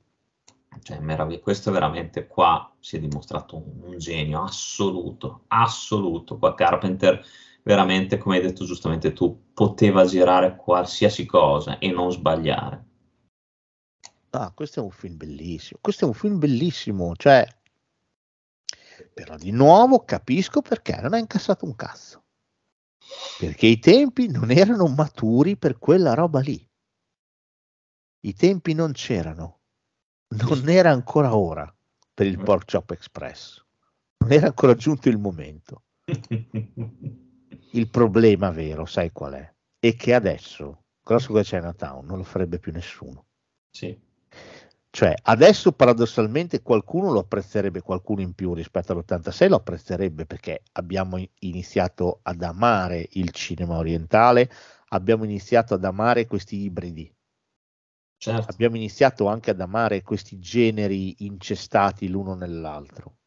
Cioè, meraviglia- questo veramente qua si è dimostrato un, un genio assoluto, assoluto. Qua Carpenter veramente, come hai detto giustamente tu, poteva girare qualsiasi cosa e non sbagliare. Ah, questo è un film bellissimo. Questo è un film bellissimo. Cioè, però di nuovo capisco perché non ha incassato un cazzo. Perché i tempi non erano maturi per quella roba lì. I tempi non c'erano. Non era ancora ora per il Pork Chop Express. Non era ancora giunto il momento. Il problema vero, sai qual è? È che adesso, come Chinatown, non lo farebbe più nessuno. Sì, Cioè, adesso paradossalmente qualcuno lo apprezzerebbe, qualcuno in più rispetto all'86 lo apprezzerebbe perché abbiamo iniziato ad amare il cinema orientale, abbiamo iniziato ad amare questi ibridi, certo. abbiamo iniziato anche ad amare questi generi incestati l'uno nell'altro.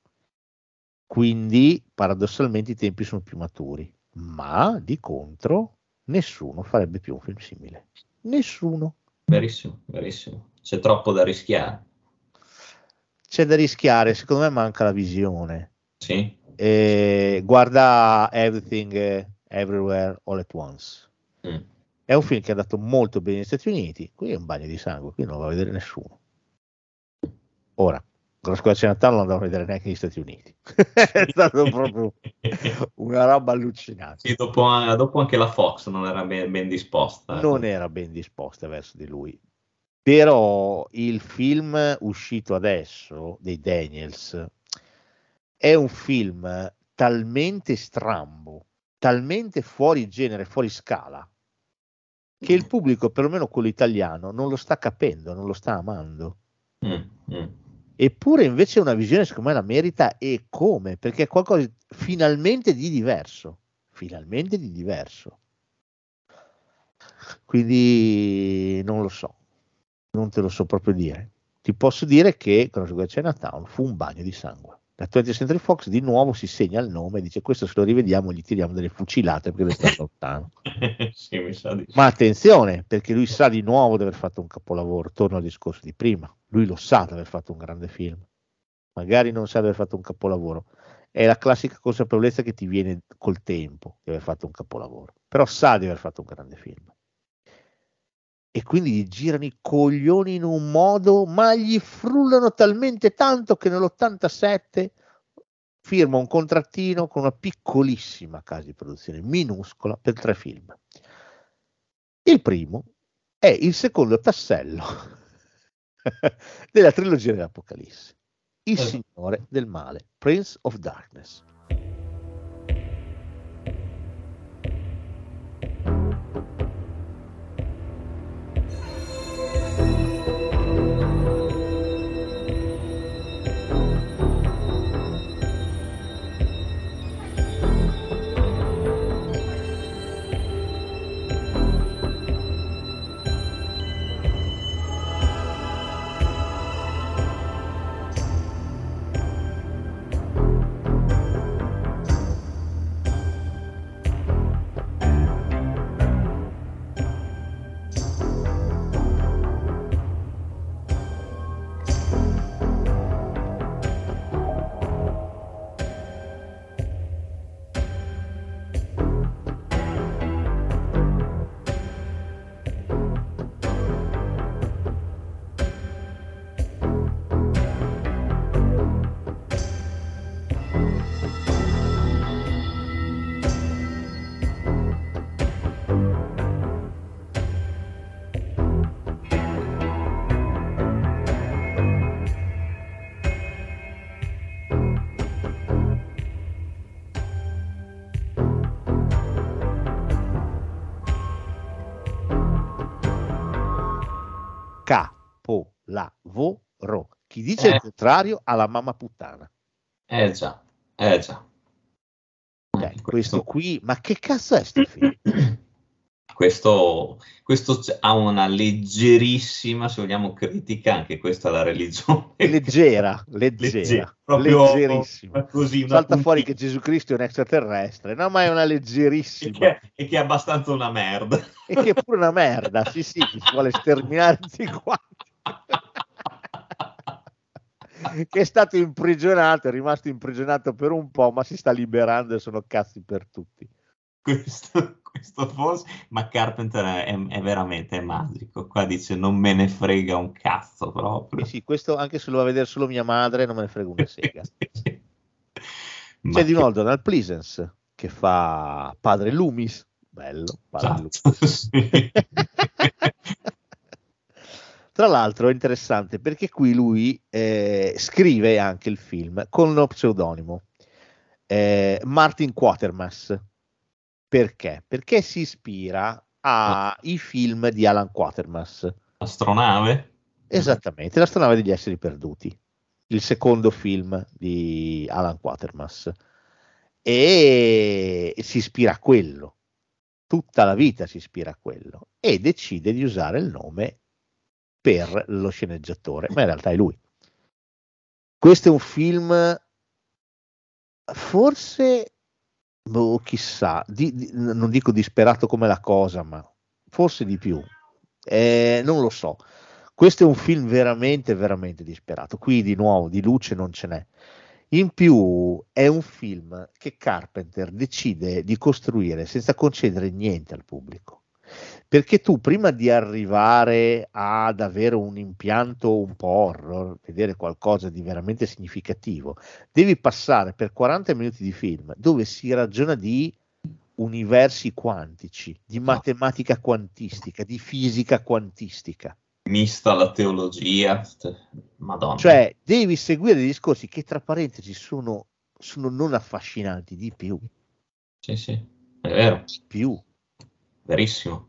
Quindi, paradossalmente, i tempi sono più maturi, ma di contro nessuno farebbe più un film simile. Nessuno. Verissimo, verissimo. C'è troppo da rischiare. C'è da rischiare, secondo me manca la visione. Sì, Eh, guarda Everything eh, Everywhere All at Once. Mm. È un film che è andato molto bene negli Stati Uniti, qui è un bagno di sangue, qui non lo va a vedere nessuno. Ora, Grosso Squadra Chinatown non lo andavano a vedere neanche negli Stati Uniti. è stato proprio una roba allucinante. Sì, dopo, dopo anche la Fox non era ben, ben disposta. Non era ben disposta verso di lui. Però il film uscito adesso dei Daniels è un film talmente strambo, talmente fuori genere, fuori scala, che il pubblico, perlomeno quello italiano, non lo sta capendo, non lo sta amando. Mm, mm. Eppure invece una visione secondo me la merita e come? Perché è qualcosa finalmente di diverso, finalmente di diverso. Quindi non lo so, non te lo so proprio dire. Ti posso dire che Cross Chinatown fu un bagno di sangue. La 20th Century Fox di nuovo si segna il nome e dice questo se lo rivediamo gli tiriamo delle fucilate perché deve stare lontano. sì. Ma attenzione, perché lui sa di nuovo di aver fatto un capolavoro. Torno al discorso di prima. Lui lo sa di aver fatto un grande film. Magari non sa di aver fatto un capolavoro. È la classica consapevolezza che ti viene col tempo di aver fatto un capolavoro. Però sa di aver fatto un grande film. E quindi gli girano i coglioni in un modo, ma gli frullano talmente tanto che nell'87 firma un contrattino con una piccolissima casa di produzione, minuscola, per tre film. Il primo, è il secondo tassello della trilogia dell'Apocalisse. Il Eh. Signore del Male, Prince of Darkness. Chi dice Eh. il contrario ha la mamma puttana. Eh già, eh già. Cioè, Eh, questo qui, ma che cazzo è sto film? Questo, questo ha una leggerissima, se vogliamo, critica anche questa alla religione. Leggera, leggera, Leggera, proprio leggerissima. così, Salta fuori che puntina, Gesù Cristo è un extraterrestre, no, ma è una e leggerissima. che, e che è abbastanza una merda. E che è pure una merda, sì, sì, si vuole sterminare tutti quanti. che è stato imprigionato, è rimasto imprigionato per un po', ma si sta liberando e sono cazzi per tutti. Questo, questo forse, ma Carpenter è, è veramente magico. Qua dice non me ne frega un cazzo proprio. sì, questo anche se lo va a vedere solo mia madre, non me ne frega una sega. Ma C'è di che- nuovo Donald Pleasence che fa padre Loomis, bello, Esatto, sì. Tra l'altro è interessante perché qui lui eh, scrive anche il film con uno pseudonimo, eh, Martin Quatermass. Perché? Perché si ispira ai film di Alan Quatermass. Astronave? Esattamente, l'astronave degli esseri perduti, il secondo film di Alan Quatermass. E si ispira a quello, tutta la vita si ispira a quello e decide di usare il nome per lo sceneggiatore, ma in realtà è lui. Questo è un film, forse, boh, chissà, di- di- non dico disperato come la cosa, ma forse di più. Eh, non lo so. Questo è un film veramente, veramente disperato. Qui di nuovo di luce non ce n'è. In più è un film che Carpenter decide di costruire senza concedere niente al pubblico. Perché tu prima di arrivare ad avere un impianto un po' horror, vedere qualcosa di veramente significativo, devi passare per 40 minuti di film dove si ragiona di universi quantici, di matematica quantistica, di fisica quantistica. Mista alla teologia? Madonna. Cioè, devi seguire dei discorsi che tra parentesi sono, sono non affascinanti di più, Sì, sì, è vero, di più. verissimo.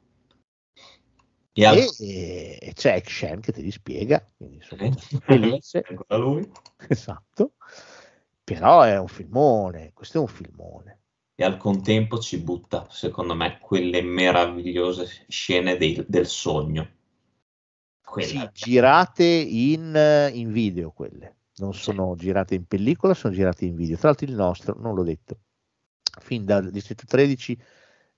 E al- E, e c'è Action che te li spiega, quindi Eh, felice. ancora lui. Esatto. Però è un filmone, questo è un filmone. E al contempo ci butta, secondo me, quelle meravigliose scene dei- del sogno. Sì, Quella- girate in, eh, in video quelle, non sono girate in pellicola, sono girate in video. Tra l'altro il nostro, non l'ho detto, fin dal Distretto 13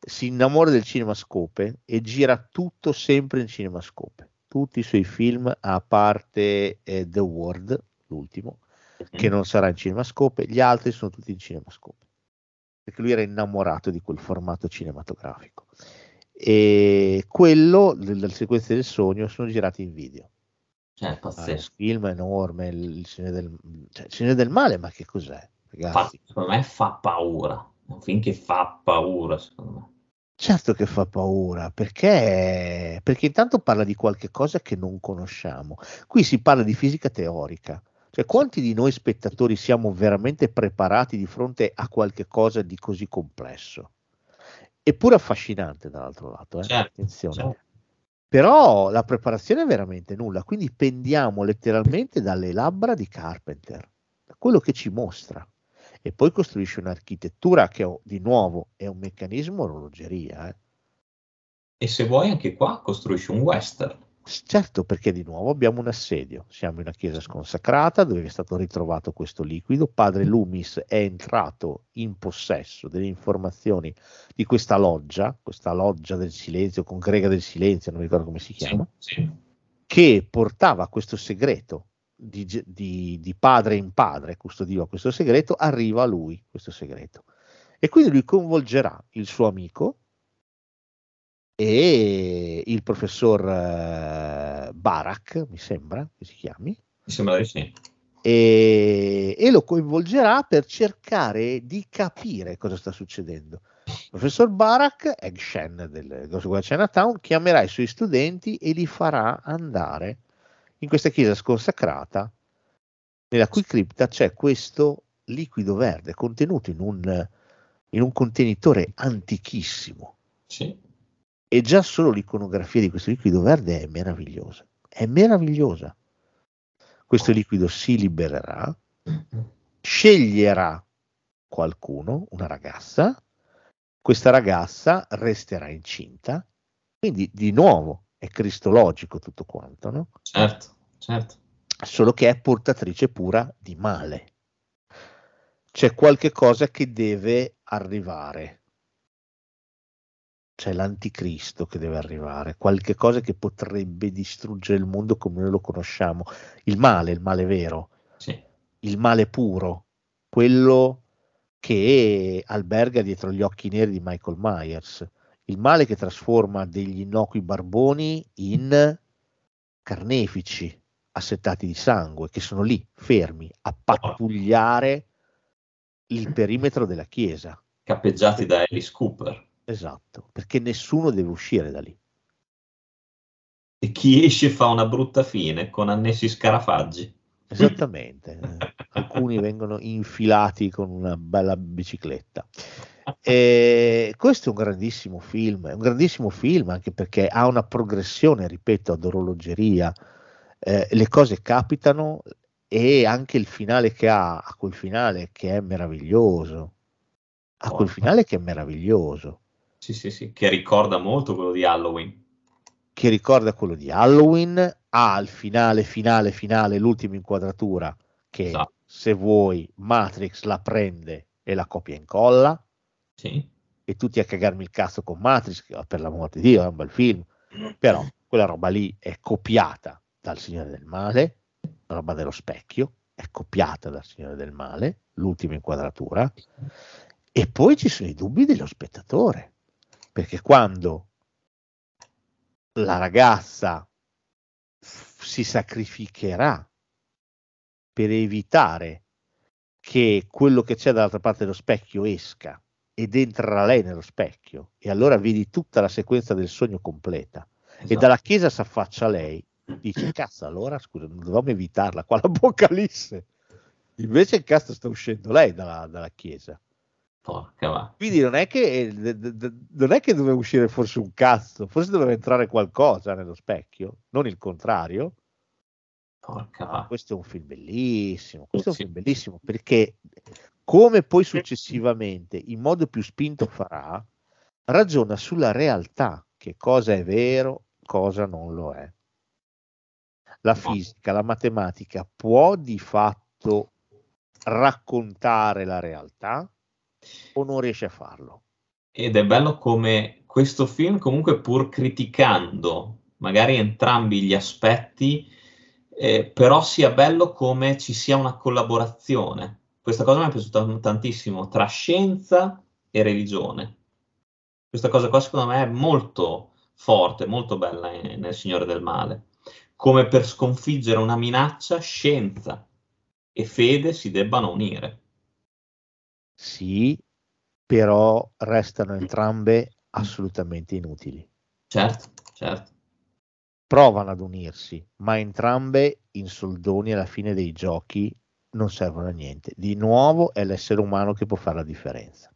si innamora del cinemascope e gira tutto sempre in cinemascope. Tutti i suoi film, a parte eh, The World, l'ultimo, che non sarà in cinemascope, gli altri sono tutti in cinemascope. Perché lui era innamorato di quel formato cinematografico. E quello, le sequenze del sogno, sono girate in video. Cioè, Ah, pazzesco. film enorme, il, il del, cioè, il del Male, ma che cos'è? Fa- Ragazzi, secondo me fa paura. Un film che fa paura, secondo me. Certo che fa paura, perché, perché intanto parla di qualche cosa che non conosciamo. Qui si parla di fisica teorica. Cioè, quanti di noi spettatori siamo veramente preparati di fronte a qualche cosa di così complesso? Eppure affascinante, dall'altro lato, eh? Certo, attenzione. certo. Però la preparazione è veramente nulla, quindi pendiamo letteralmente dalle labbra di Carpenter, da quello che ci mostra e poi costruisce un'architettura che di nuovo è un meccanismo orologeria. Eh. E se vuoi anche qua costruisci un western. Certo, perché di nuovo abbiamo un assedio. Siamo in una chiesa sconsacrata dove è stato ritrovato questo liquido. Padre Loomis è entrato in possesso delle informazioni di questa loggia, questa loggia del silenzio, congrega del silenzio, non mi ricordo come si chiama, Sì, sì. che portava questo segreto di, di, di padre in padre, custodiva questo segreto, arriva a lui questo segreto. E quindi lui coinvolgerà il suo amico e il professor eh, Barak, mi sembra che si chiami, Mi sembra di sì. e, e lo coinvolgerà per cercare di capire cosa sta succedendo. Il professor Barak, Egg Shen del of Chinatown, chiamerà i suoi studenti e li farà andare in questa chiesa sconsacrata, nella cui cripta c'è questo liquido verde contenuto in un, in un contenitore antichissimo. Sì. E già solo l'iconografia di questo liquido verde è meravigliosa. È meravigliosa. Questo liquido si libererà, sceglierà qualcuno, una ragazza, questa ragazza resterà incinta, quindi di nuovo è cristologico tutto quanto, no? Certo, certo. Solo che è portatrice pura di male. C'è qualche cosa che deve arrivare. C'è l'anticristo che deve arrivare, qualche cosa che potrebbe distruggere il mondo come noi lo conosciamo. Il male, il male vero, Sì. il male puro, quello che alberga dietro gli occhi neri di Michael Myers, il male che trasforma degli innocui barboni in carnefici assettati di sangue, che sono lì fermi a pattugliare il perimetro della chiesa. Cappeggiati da Alice Cooper. Esatto, perché nessuno deve uscire da lì. E chi esce fa una brutta fine con annessi scarafaggi. Esattamente, eh, alcuni vengono infilati con una bella bicicletta. E questo è un grandissimo film, è un grandissimo film anche perché ha una progressione, ripeto, ad orologeria, eh, le cose capitano e anche il finale che ha, a quel finale che è meraviglioso, a quel finale che è meraviglioso, Sì, sì, sì, che ricorda molto quello di Halloween. che ricorda quello di Halloween, ha il finale, finale, finale, l'ultima inquadratura che Esatto. se vuoi Matrix la prende e la copia e incolla E tutti a cagarmi il cazzo con Matrix, che per l'amor di Dio è un bel film, però quella roba lì è copiata dal Signore del Male, la roba dello specchio, è copiata dal Signore del Male, l'ultima inquadratura, e poi ci sono i dubbi dello spettatore, perché quando la ragazza si sacrificherà per evitare che quello che c'è dall'altra parte dello specchio esca ed entrerà lei nello specchio e allora vedi tutta la sequenza del sogno completa. E Esatto. dalla chiesa si affaccia lei dici cazzo allora scusa non dovevamo evitarla qua l'apocalisse invece il cazzo sta uscendo lei dalla, dalla chiesa. Quindi non è che d- non è che doveva uscire forse un cazzo forse doveva entrare qualcosa nello specchio non il contrario. Porca questo è un film bellissimo, questo è un Sì. film bellissimo perché come poi successivamente in modo più spinto farà, ragiona sulla realtà, che cosa è vero, cosa non lo è. La fisica, la matematica può di fatto raccontare la realtà o non riesce a farlo? Ed è bello come questo film, comunque, pur criticando magari entrambi gli aspetti, eh, però sia bello come ci sia una collaborazione. Questa cosa mi è piaciuta tantissimo tra scienza e religione. Questa cosa qua, secondo me, è molto forte, molto bella in- nel Signore del Male. Come per sconfiggere una minaccia, scienza e fede si debbano unire. Sì, però restano entrambe assolutamente inutili. Certo, certo. Provano ad unirsi, ma entrambe in soldoni alla fine dei giochi non servono a niente. Di nuovo è l'essere umano che può fare la differenza.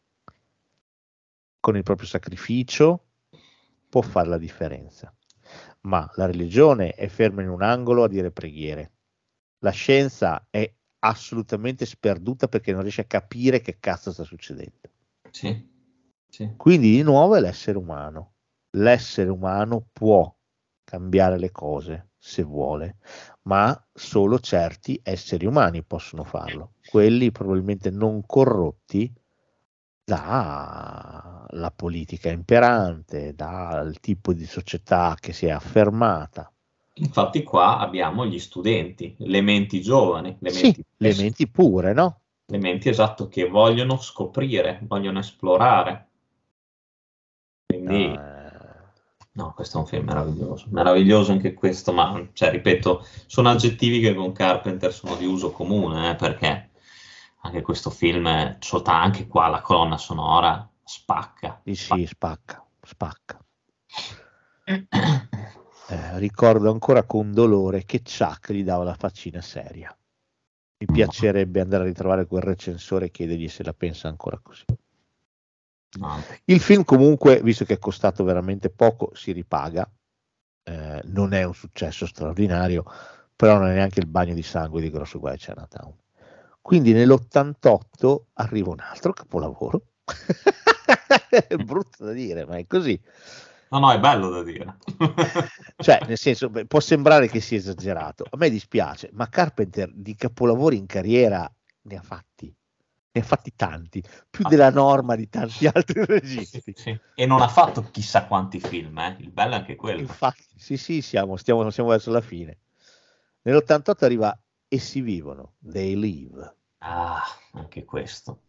Con il proprio sacrificio può fare la differenza. Ma la religione è ferma in un angolo a dire preghiere. La scienza è assolutamente sperduta perché non riesce a capire che cazzo sta succedendo. Sì, sì. Quindi di nuovo è l'essere umano. L'essere umano può cambiare le cose se vuole, ma solo certi esseri umani possono farlo, quelli probabilmente non corrotti dalla politica imperante, dal tipo di società che si è affermata. Infatti qua abbiamo gli studenti, le menti giovani, le Sì, menti, le menti pure, no? le menti esatto che vogliono scoprire, vogliono esplorare. Quindi Eh, No, questo è un film meraviglioso, meraviglioso anche questo, ma cioè, ripeto, sono aggettivi che con Carpenter sono di uso comune, eh, perché anche questo film, anche qua la colonna sonora spacca. sì, sì, spacca, spacca. Eh, ricordo ancora con dolore che Chuck gli dava la faccina seria. Mi piacerebbe andare a ritrovare quel recensore e chiedergli se la pensa ancora così. No, Il film comunque, visto che è costato veramente poco, si ripaga. Eh, non è un successo straordinario, però non è neanche il bagno di sangue di Grosso Guai Chinatown. Quindi nell'88 arriva un altro capolavoro. è brutto da dire, ma è così. no, no, è bello da dire. Cioè, nel senso, può sembrare che sia esagerato. A me dispiace, ma Carpenter di capolavori in carriera ne ha fatti. Ne ha fatti tanti, più della norma di tanti altri Sì, registi. sì. E non ha fatto chissà quanti film, eh. Il bello è anche quello. Infatti, sì, sì, siamo, stiamo, siamo verso la fine. Nell'88 arriva E si vivono, They Live. Ah, anche questo.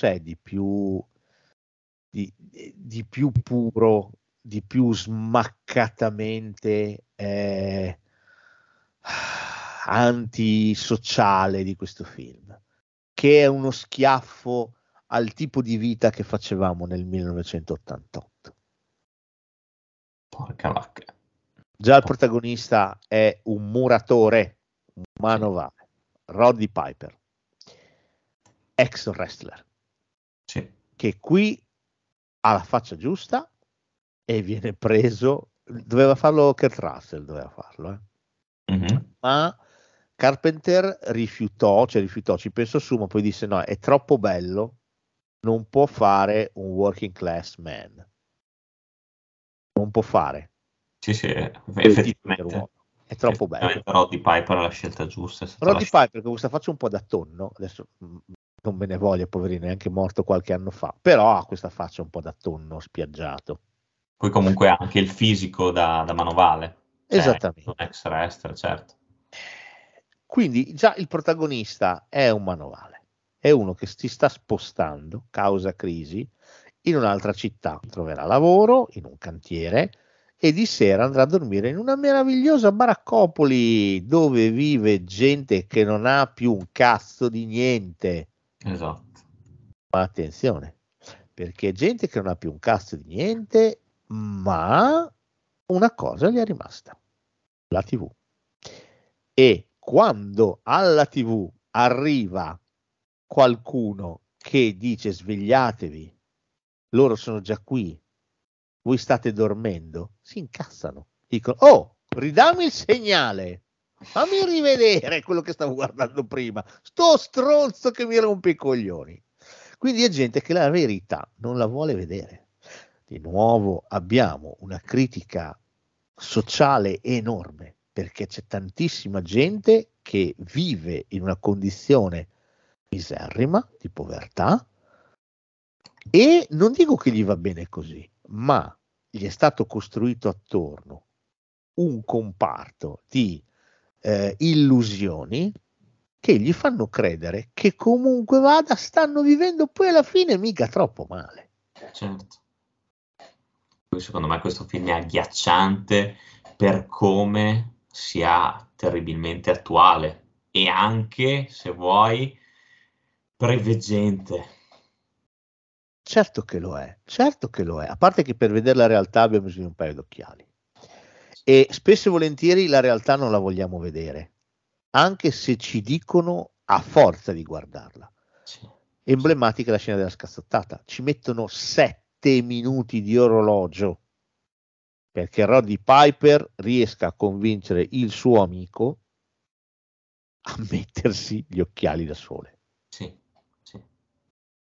C'è di più, di, di più puro, di più smaccatamente eh, antisociale di questo film? Che è uno schiaffo al tipo di vita che facevamo nel 1988. Porca vacca. Già il protagonista è un muratore, un manovale, Roddy Piper, ex wrestler, Sì. che qui ha la faccia giusta e viene preso, doveva farlo Kurt Russell, doveva farlo, eh. Mhm. ma Carpenter rifiutò, cioè rifiutò, ci pensò su, ma poi disse no, è troppo bello, non può fare un working class man, non può fare Sì, sì, effettivamente. è troppo bello. Effettivamente Roddy Piper è la scelta giusta. Roddy la Piper con questa faccia un po' da tonno, adesso mh, non me ne voglia, poverino, è anche morto qualche anno fa, però ha questa faccia un po' da tonno spiaggiato. Poi comunque ha anche il fisico da, da manovale. Cioè, Esattamente. Un ex wrestler, certo. Quindi già il protagonista è un manovale, è uno che si sta spostando, causa crisi, in un'altra città, troverà lavoro in un cantiere e di sera andrà a dormire in una meravigliosa baraccopoli dove vive gente che non ha più un cazzo di niente. Esatto. Ma attenzione, perché gente che non ha più un cazzo di niente, ma una cosa gli è rimasta, la TV. E quando alla TV arriva qualcuno che dice svegliatevi, loro sono già qui, voi state dormendo, si incazzano, dicono, oh, ridammi il segnale, fammi rivedere quello che stavo guardando prima, sto stronzo che mi rompe i coglioni. Quindi è gente che la verità non la vuole vedere. Di nuovo abbiamo una critica sociale enorme perché c'è tantissima gente che vive in una condizione miserrima di povertà e non dico che gli va bene così, ma gli è stato costruito attorno un comparto di eh, illusioni che gli fanno credere che comunque vada stanno vivendo poi alla fine mica troppo male. Certo. Secondo me questo film è agghiacciante per come sia terribilmente attuale e anche, se vuoi, preveggente. Certo che lo è, certo che lo è, a parte che per vedere la realtà abbiamo bisogno di un paio d'occhiali. E spesso e volentieri la realtà non la vogliamo vedere, anche se ci dicono a forza di guardarla. Sì. Emblematica la scena della scazzottata, ci mettono sette minuti di orologio perché Roddy Piper riesca a convincere il suo amico a mettersi gli occhiali da sole. Sì, sì.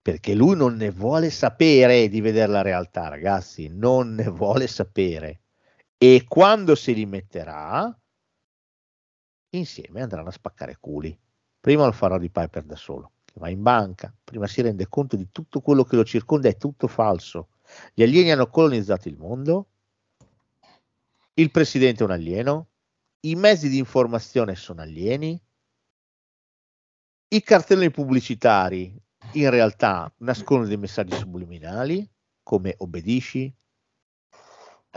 Perché lui non ne vuole sapere di vedere la realtà, ragazzi, non ne vuole sapere. E quando si li metterà, insieme andranno a spaccare culi. Prima lo farà di Piper da solo, che va in banca, prima si rende conto di tutto quello che lo circonda è tutto falso. Gli alieni hanno colonizzato il mondo, il presidente è un alieno, i mezzi di informazione sono alieni, i cartelloni pubblicitari in realtà nascondono dei messaggi subliminali come obbedisci,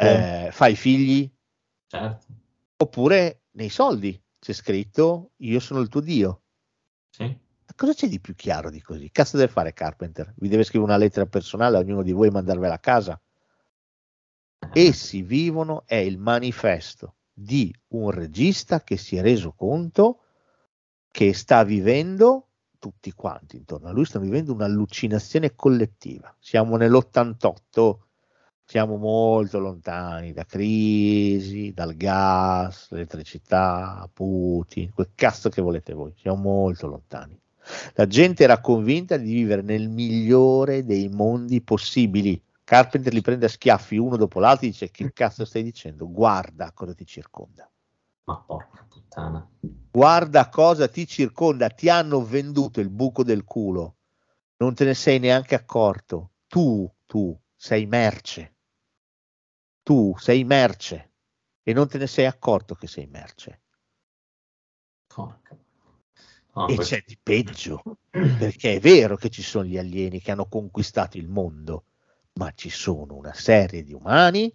eh, fai figli, certo. oppure nei soldi c'è scritto io sono il tuo Dio. Sì. Cosa c'è di più chiaro di così? Cazzo deve fare Carpenter? Vi deve scrivere una lettera personale a ognuno di voi e mandarvela a casa? Essi vivono è il manifesto di un regista che si è reso conto che sta vivendo, tutti quanti intorno a lui stanno vivendo un'allucinazione collettiva. Siamo nell'88, siamo molto lontani da crisi, dal gas, l'elettricità, Putin, quel cazzo che volete voi, siamo molto lontani. La gente era convinta di vivere nel migliore dei mondi possibili Carpenter li prende a schiaffi uno dopo l'altro e dice che cazzo stai dicendo? Guarda cosa ti circonda. Ma porca puttana. Guarda cosa ti circonda, ti hanno venduto il buco del culo. Non te ne sei neanche accorto. Tu, tu sei merce. Tu sei merce e non te ne sei accorto che sei merce. Porca. Oh, e questo... c'è di peggio, perché è vero che ci sono gli alieni che hanno conquistato il mondo, ma ci sono una serie di umani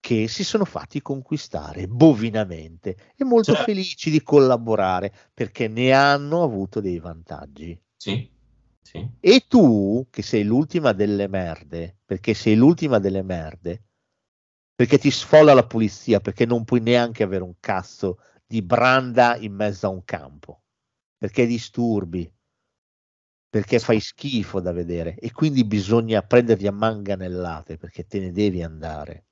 che si sono fatti conquistare bovinamente e molto cioè. felici di collaborare perché ne hanno avuto dei vantaggi. Sì, sì. E tu, che sei l'ultima delle merde, perché sei l'ultima delle merde, perché ti sfolla la pulizia, perché non puoi neanche avere un cazzo di branda in mezzo a un campo, perché disturbi, perché fai schifo da vedere e quindi bisogna prenderti a manganellate perché te ne devi andare.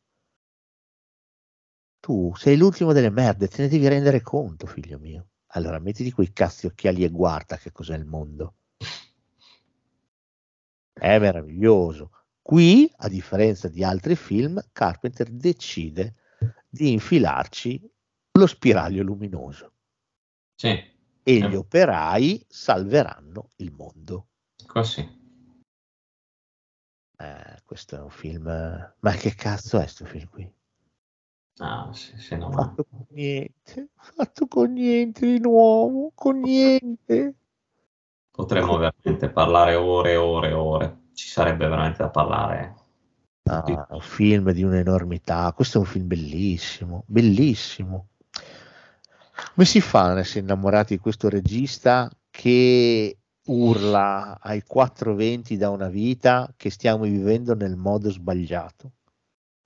Tu sei l'ultimo delle merde, te ne devi rendere conto, figlio mio. Allora mettiti quei cazzi occhiali e guarda che cos'è il mondo. È meraviglioso. Qui, a differenza di altri film, Carpenter decide di infilarci lo spiraglio luminoso. Sì e gli operai salveranno il mondo. Così. Eh, questo è un film. Ma che cazzo è questo film qui? Ah, sì, sì, no, fatto con niente, fatto con niente di nuovo, con niente. Potremmo veramente parlare ore e ore e ore. Ci sarebbe veramente da parlare. Ah, un film di un'enormità. Questo è un film bellissimo, bellissimo. Come si fa ad essere innamorati di questo regista che urla ai 420 da una vita che stiamo vivendo nel modo sbagliato?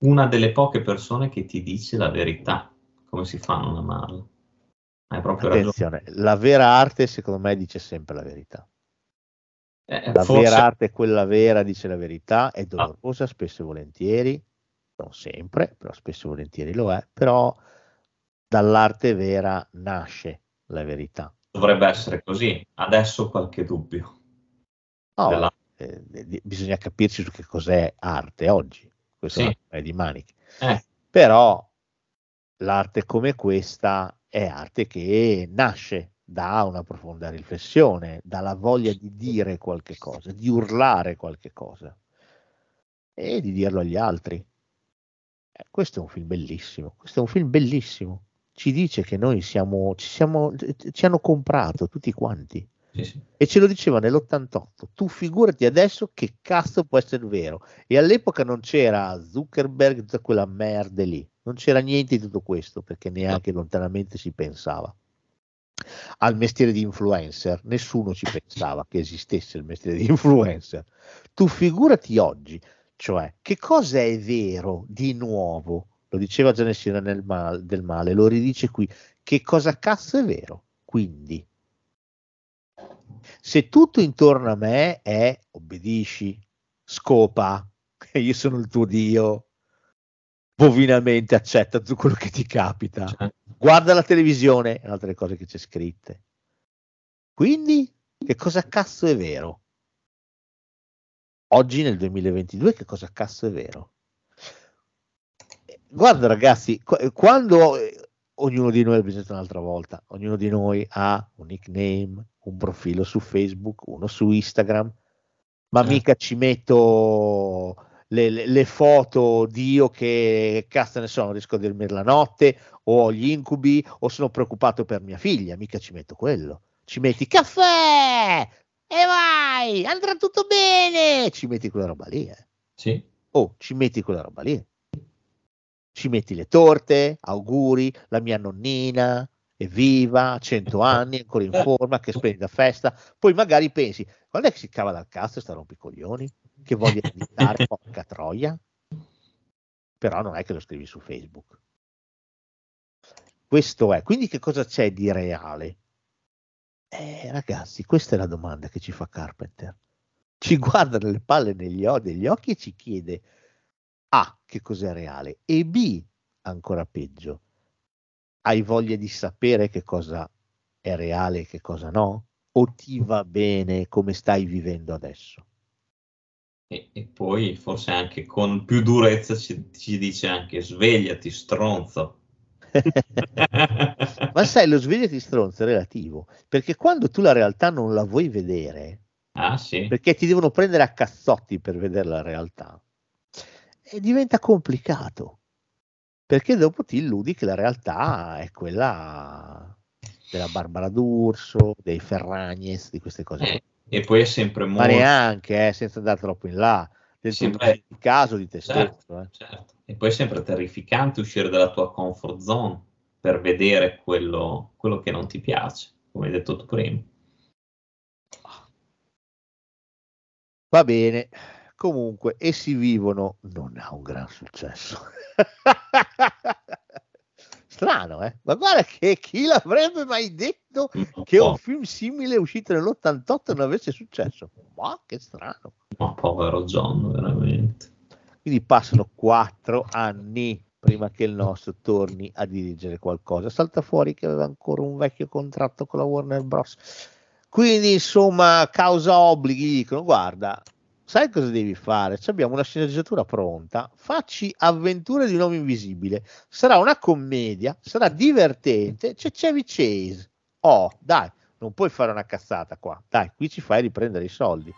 Una delle poche persone che ti dice la verità, come si fa a non amarlo? Hai proprio Attenzione, ragione. la vera arte secondo me dice sempre la verità. Eh, La forse- vera arte è quella vera, dice la verità, è dolorosa spesso e volentieri, non sempre, però spesso e volentieri lo è, però dall'arte vera nasce la verità. dovrebbe essere così. Adesso qualche dubbio. No, Della- eh, bisogna capirci su che cos'è arte oggi, questo Sì. è di maniche. Eh, Però l'arte come questa è arte che nasce da una profonda riflessione, dalla voglia di dire qualche cosa, di urlare qualche cosa e di dirlo agli altri. Eh, questo è un film bellissimo, questo è un film bellissimo. Ci dice che noi siamo, ci, siamo, ci hanno comprato tutti quanti. sì, sì. E ce lo diceva nell'88. Tu figurati adesso che cazzo può essere vero. E all'epoca non c'era Zuckerberg, tutta quella merda lì. Non c'era niente di tutto questo perché neanche lontanamente si pensava. Al mestiere di influencer, nessuno ci pensava che esistesse il mestiere di influencer. Tu figurati oggi, cioè, che cosa è vero di nuovo? Lo diceva Gianessina nel mal- del male, lo ridice qui. Che cosa cazzo è vero? Quindi, se tutto intorno a me è obbedisci, scopa, io sono il tuo Dio, bovinamente accetta tutto quello che ti capita, Cioè, guarda la televisione e altre cose che c'è scritte. Quindi, che cosa cazzo è vero? Oggi nel 2022 che cosa cazzo è vero? Guarda ragazzi, qu- quando eh, ognuno di noi, l'abbiamo detto un'altra volta, ognuno di noi ha un nickname, un profilo su Facebook, uno su Instagram, ma Eh. mica ci metto le, le- le foto di io che cazzo ne so, non riesco a dormire la notte, o ho gli incubi, o sono preoccupato per mia figlia, mica ci metto quello. Ci metti caffè e vai, andrà tutto bene, ci metti quella roba lì, eh. sì. Oh, ci metti quella roba lì. Ci metti le torte, auguri, la mia nonnina, evviva, 100 anni, ancora in forma, che splendida festa. Poi magari pensi, quando è che si cava dal cazzo sta rompicoglioni? Che voglia di diventare, porca troia? Però non è che lo scrivi su Facebook. Questo è. Quindi che cosa c'è di reale? Eh, ragazzi, questa è la domanda che ci fa Carpenter. Ci guarda nelle palle negli degli occhi e ci chiede A, che cos'è reale e B, ancora peggio, hai voglia di sapere che cosa è reale e che cosa no? O ti va bene come stai vivendo adesso? E, e poi forse anche con più durezza ci, ci dice anche svegliati stronzo. Ma sai, lo svegliati stronzo è relativo, perché quando tu la realtà non la vuoi vedere, Ah sì, perché ti devono prendere a cazzotti per vedere la realtà, e diventa complicato, perché dopo ti illudi che la realtà è quella della Barbara D'Urso, dei Ferragnez, di queste cose. Eh, e poi è sempre Ma molto... neanche, eh, senza andare troppo in là, del Sempre- il caso di te Certo, stesso. eh. certo. E poi è sempre terrificante uscire dalla tua comfort zone per vedere quello, quello che non ti piace, come hai detto tu prima. Va bene, comunque, essi vivono non ha un gran successo. Strano, eh? Ma guarda che chi l'avrebbe mai detto che un film simile uscito nell'88 non avesse successo? Ma che strano. ma povero John, veramente. Quindi passano quattro anni prima che il nostro torni a dirigere qualcosa. Salta fuori che aveva ancora un vecchio contratto con la Warner Bros. Quindi, insomma, causa obblighi, dicono, guarda, sai cosa devi fare? Ci abbiamo una sceneggiatura pronta, facci Avventure di un uomo invisibile. Sarà una commedia, sarà divertente, c'è Chevy Chase. Oh, dai, non puoi fare una cazzata qua. Dai, qui ci fai riprendere i soldi.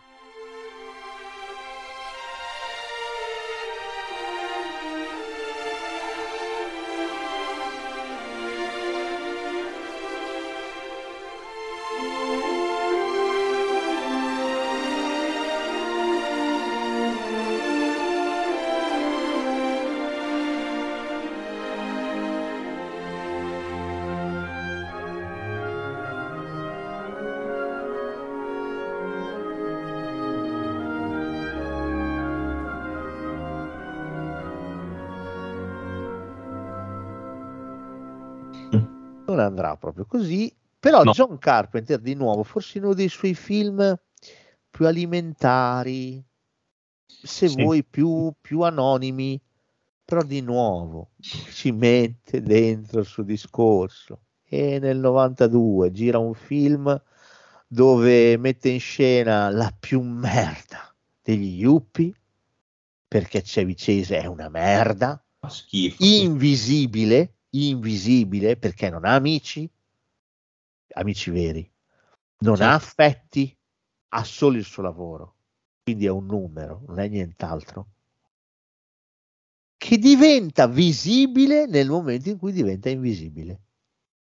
Proprio così. Però No. John Carpenter, di nuovo, forse in uno dei suoi film più alimentari, se Sì. vuoi più, più anonimi, però di nuovo ci mette dentro il suo discorso e nel 92 gira un film dove mette in scena la più merda degli Yuppie perché Chevy Chase è una merda schifo. invisibile, invisibile perché non ha amici, amici veri, non ha Certo. affetti, ha solo il suo lavoro, quindi è un numero, non è nient'altro. Che diventa visibile nel momento in cui diventa invisibile.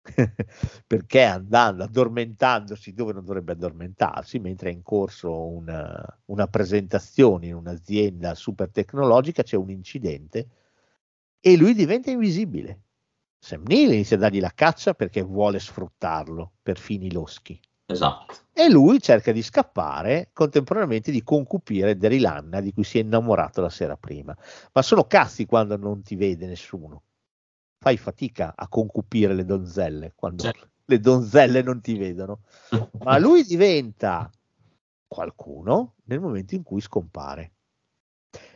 perché andando, addormentandosi dove non dovrebbe addormentarsi, mentre è in corso una, una presentazione in un'azienda super tecnologica, c'è un incidente e lui diventa invisibile. Sam Neill inizia a dargli la caccia perché vuole sfruttarlo per fini loschi Esatto. e lui cerca di scappare contemporaneamente di concupire Daryl Hannah di cui si è innamorato la sera prima. Ma sono cazzi quando non ti vede nessuno. Fai fatica a concupire le donzelle quando Certo. le donzelle non ti vedono. Ma lui diventa qualcuno nel momento in cui scompare.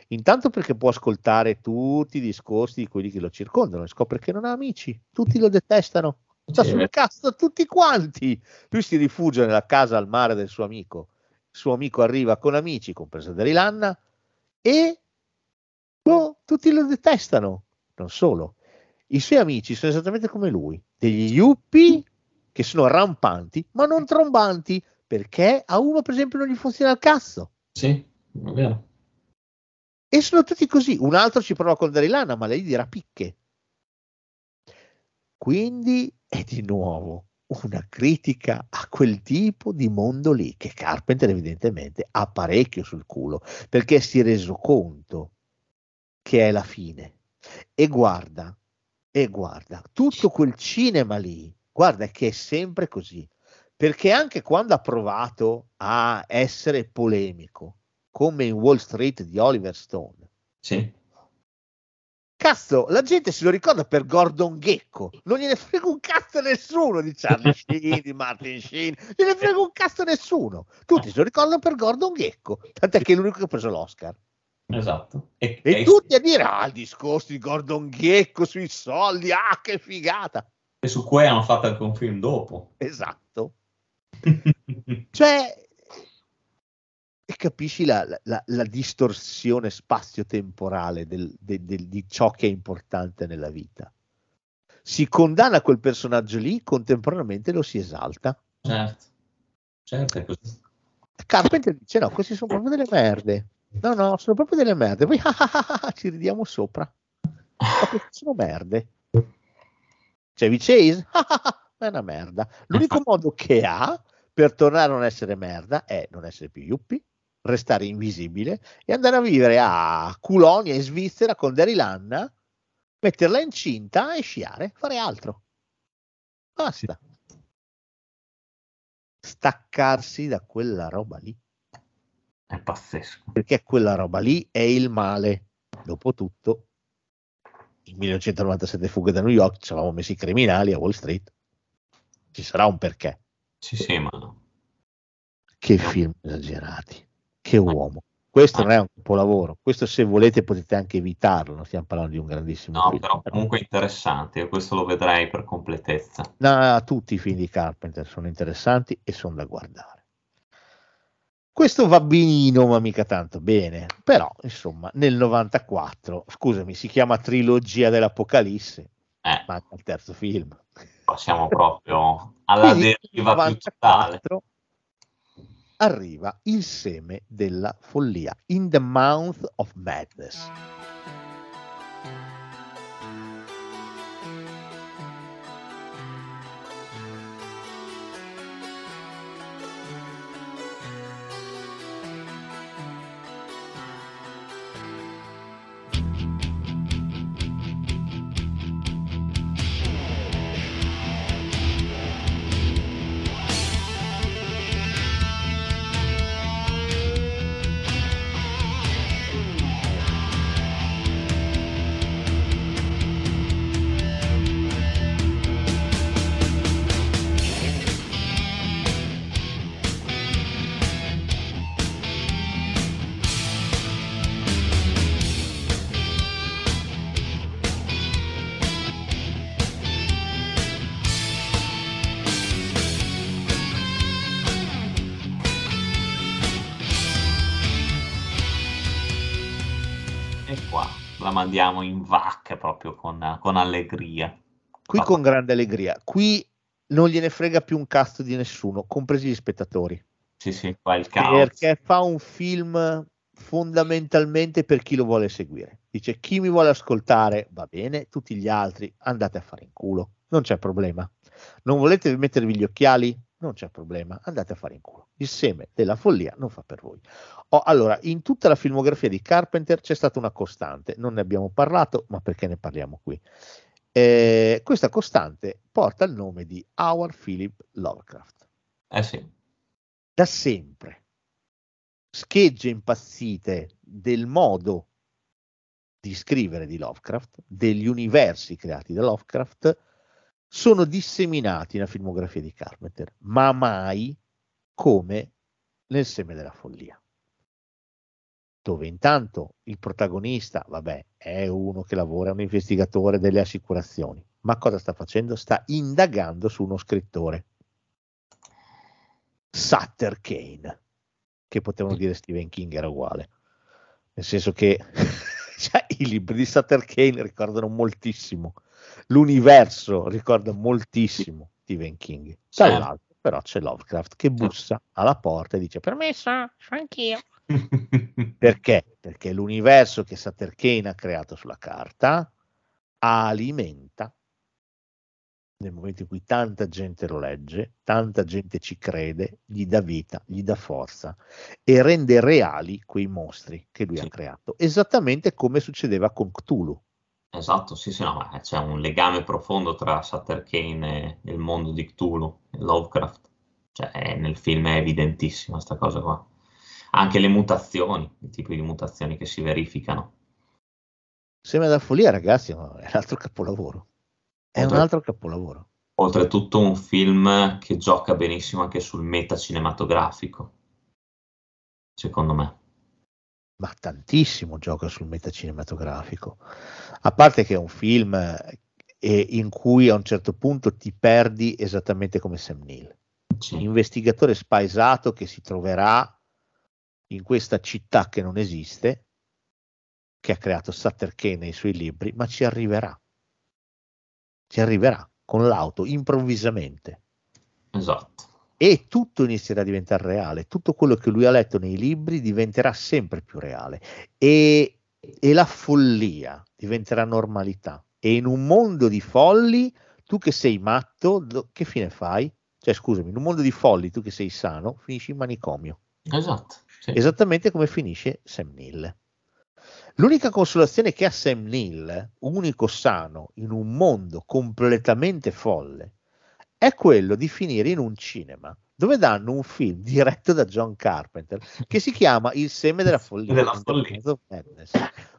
Intanto perché può ascoltare tutti i discorsi di quelli che lo circondano e scopre che non ha amici, tutti lo detestano, sta Sì, sul cazzo tutti quanti. Lui si rifugia nella casa al mare del suo amico. Il suo amico arriva con amici, compresa Derilanna, e boh, tutti lo detestano. Non solo, i suoi amici sono esattamente come lui, degli yuppie che sono rampanti, ma non trombanti, perché a uno, per esempio, non gli funziona il cazzo. Sì, è vero. E sono tutti così. Un altro ci prova con Darilana, ma lei dirà picche. Quindi è di nuovo una critica a quel tipo di mondo lì che Carpenter evidentemente ha parecchio sul culo perché si è reso conto che è la fine. E guarda, e guarda, tutto quel cinema lì, guarda che è sempre così. Perché anche quando ha provato a essere polemico, come in Wall Street di Oliver Stone, Sì. Cazzo, la gente se lo ricorda per Gordon Gecko, non gliene frega un cazzo a nessuno di Charlie Sheen, di Martin Sheen, non gliene frega un cazzo a nessuno. Tutti se lo ricordano per Gordon Gecko, tant'è che è l'unico che ha preso l'Oscar. Esatto. E, E e- tutti a dire, ah, il discorso di Gordon Gecko sui soldi, ah, che figata. e su cui hanno fatto anche un film dopo. Esatto. Cioè, e capisci la, la- la distorsione spazio-temporale del- de- del- di ciò che è importante nella vita. Si condanna quel personaggio lì, contemporaneamente lo si esalta. certo. Certo, è così. Carpenter dice: No, questi sono proprio delle merde. No, no, sono proprio delle merde. Poi ci ridiamo sopra. Ma queste sono merde. Chevy Chase è una merda. L'unico modo che ha per tornare a non essere merda è non essere più yuppie, restare invisibile e andare a vivere a Culonia in Svizzera con Daryl Hannah, metterla incinta e sciare, fare altro. Basta. Staccarsi da quella roba lì È pazzesco. perché quella roba lì è il male. Dopotutto, in 1997 fughe da New York ci avevamo messi i criminali a Wall Street. Ci sarà un perché. Sì, sì, ma no. Che film esagerati, che uomo. Questo non è un capolavoro. Questo, se volete, potete anche evitarlo. Non stiamo parlando di un grandissimo No, film. però comunque interessante. Io questo lo vedrei per completezza. No, tutti i film di Carpenter sono interessanti e sono da guardare. Questo va benino, ma mica tanto bene. Però, insomma, nel 94, scusami, si chiama Trilogia dell'Apocalisse, Eh, manca il terzo film. passiamo proprio alla Quindi, deriva più totale. 94 arriva il seme della follia, In the Mouth of Madness. La mandiamo in vacca proprio con, con allegria. Qui con grande allegria. Qui non gliene frega più un cazzo di nessuno, compresi gli spettatori. Sì, sì, qua il caos. Perché fa un film fondamentalmente per chi lo vuole seguire. Dice chi mi vuole ascoltare va bene, tutti gli altri andate a fare in culo, non c'è problema. Non volete mettervi gli occhiali? Non c'è problema, andate a fare in culo. Il seme della follia non fa per voi. Oh, allora, in tutta la filmografia di Carpenter c'è stata una costante, non ne abbiamo parlato, ma perché ne parliamo qui? Eh, questa costante porta il nome di Howard Philip Lovecraft. Eh sì. Da sempre. Schegge impazzite del modo di scrivere di Lovecraft, degli universi creati da Lovecraft, sono disseminati nella filmografia di Carpenter, ma mai come nel seme della follia. Dove intanto il protagonista, vabbè, è uno che lavora, è un investigatore delle assicurazioni, ma cosa sta facendo? Sta indagando su uno scrittore, Sutter Kane, che potevano dire Stephen King era uguale, nel senso che cioè, i libri di Sutter Kane ricordano moltissimo l'universo ricorda moltissimo Stephen King. Dall'altro però c'è Lovecraft che bussa alla porta e dice permesso, anch'io. Perché? Perché l'universo che Sutter Kane ha creato sulla carta alimenta nel momento in cui tanta gente lo legge, tanta gente ci crede, gli dà vita, gli dà forza e rende reali quei mostri che lui sì. ha creato, esattamente come succedeva con Cthulhu. Esatto, sì, sì, no, ma c'è un legame profondo tra Sutter Kane e il mondo di Cthulhu, Lovecraft. Cioè, nel film è evidentissima questa cosa qua. Anche le mutazioni, i tipi di mutazioni che si verificano. Sembra da follia, ragazzi, ma è un altro capolavoro. È Oltre... un altro capolavoro. Oltretutto un film che gioca benissimo anche sul meta cinematografico, secondo me ma tantissimo gioca sul metacinematografico. A parte che è un film eh, in cui a un certo punto ti perdi esattamente come Sam Neill. Sì. Investigatore spaesato che si troverà in questa città che non esiste, che ha creato Sutter Kane nei suoi libri, ma ci arriverà. Ci arriverà con l'auto improvvisamente. Esatto e tutto inizierà a diventare reale, tutto quello che lui ha letto nei libri diventerà sempre più reale e, e la follia diventerà normalità e in un mondo di folli tu che sei matto, che fine fai? Cioè scusami, in un mondo di folli tu che sei sano finisci in manicomio. Esatto. Sì. Esattamente come finisce Sam Neill. L'unica consolazione che ha Sam Neill, unico sano, in un mondo completamente folle, è quello di finire in un cinema dove danno un film diretto da John Carpenter che si chiama Il seme della follia, della follia.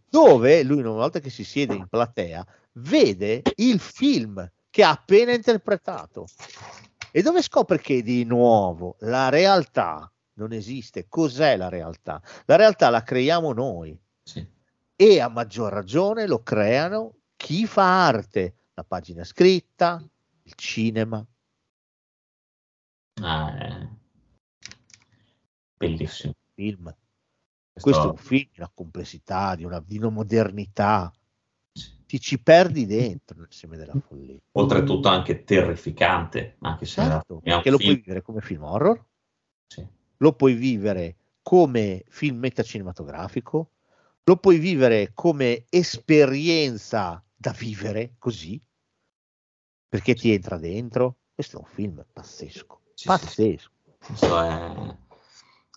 dove lui una volta che si siede in platea vede il film che ha appena interpretato e dove scopre che di nuovo la realtà non esiste. Cos'è la realtà? La realtà la creiamo noi sì. e a maggior ragione lo creano chi fa arte, la pagina scritta, il cinema. Ah, è bellissimo. Film. Questo... Questo è un film di una complessità, di una, di una modernità. Ti ci perdi dentro nel seme della follia. Oltretutto anche terrificante, anche se certo, perché lo film... puoi vivere come film horror, sì. lo puoi vivere come film metacinematografico, lo puoi vivere come esperienza da vivere così, perché ti entra dentro. Questo è un film pazzesco, sì, pazzesco. Sì, è...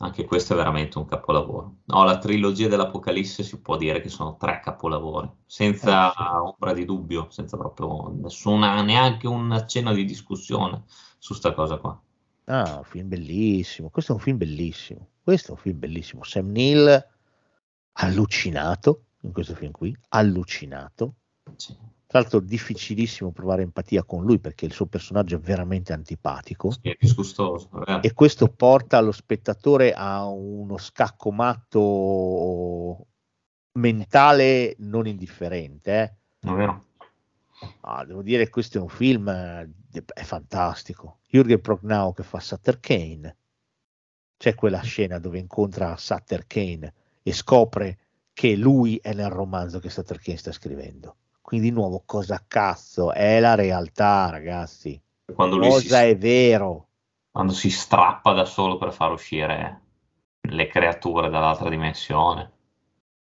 Anche questo è veramente un capolavoro. No, la trilogia dell'Apocalisse si può dire che sono tre capolavori, senza eh, ombra di dubbio, senza proprio nessuna, neanche un accenno di discussione su sta cosa qua. Ah, un film bellissimo. Questo è un film bellissimo. Questo è un film bellissimo. Sam Neill allucinato in questo film qui, allucinato. Sì. Tra l'altro difficilissimo provare empatia con lui perché il suo personaggio è veramente antipatico. Sì, è disgustoso. E questo porta lo spettatore a uno scacco matto mentale non indifferente. Eh. È vero. Ah, devo dire che questo è un film eh, è fantastico. Jürgen Prognau che fa Sutter Kane. C'è quella scena dove incontra Sutter Kane e scopre che lui è nel romanzo che Ken sta scrivendo. Quindi di nuovo, cosa cazzo è la realtà, ragazzi? Quando lui cosa si, è vero? Quando si strappa da solo per far uscire le creature dall'altra dimensione.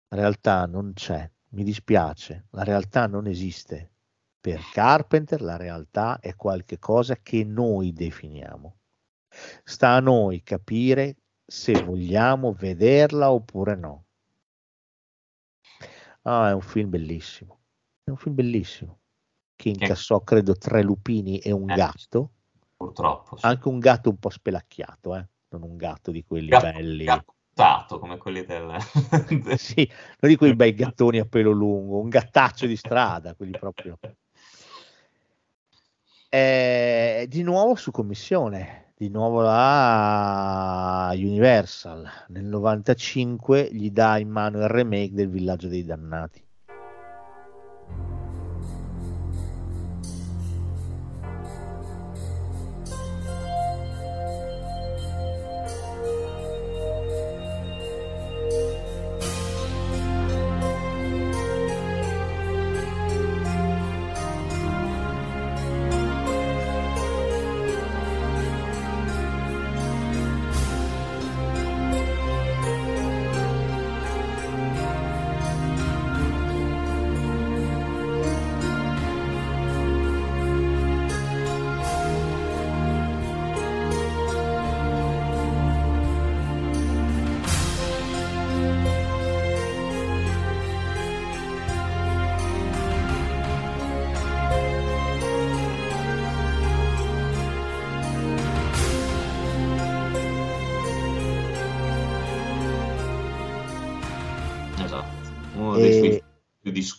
La realtà non c'è, mi dispiace, la realtà non esiste. Per Carpenter la realtà è qualcosa che noi definiamo. Sta a noi capire se vogliamo vederla oppure no. Ah, è un film bellissimo. È un film bellissimo. Che incassò, credo, tre lupini e un Eh, gatto. Purtroppo. sì. Anche un gatto un po' spelacchiato, eh? non un gatto di quelli Gatto- belli. gatto mutato, come quelli del... Sì, non di quei bei gattoni a pelo lungo, un gattaccio di strada, quelli proprio. Eh, di nuovo su commissione, di nuovo la Universal nel 95 gli dà in mano il remake del Villaggio dei Dannati.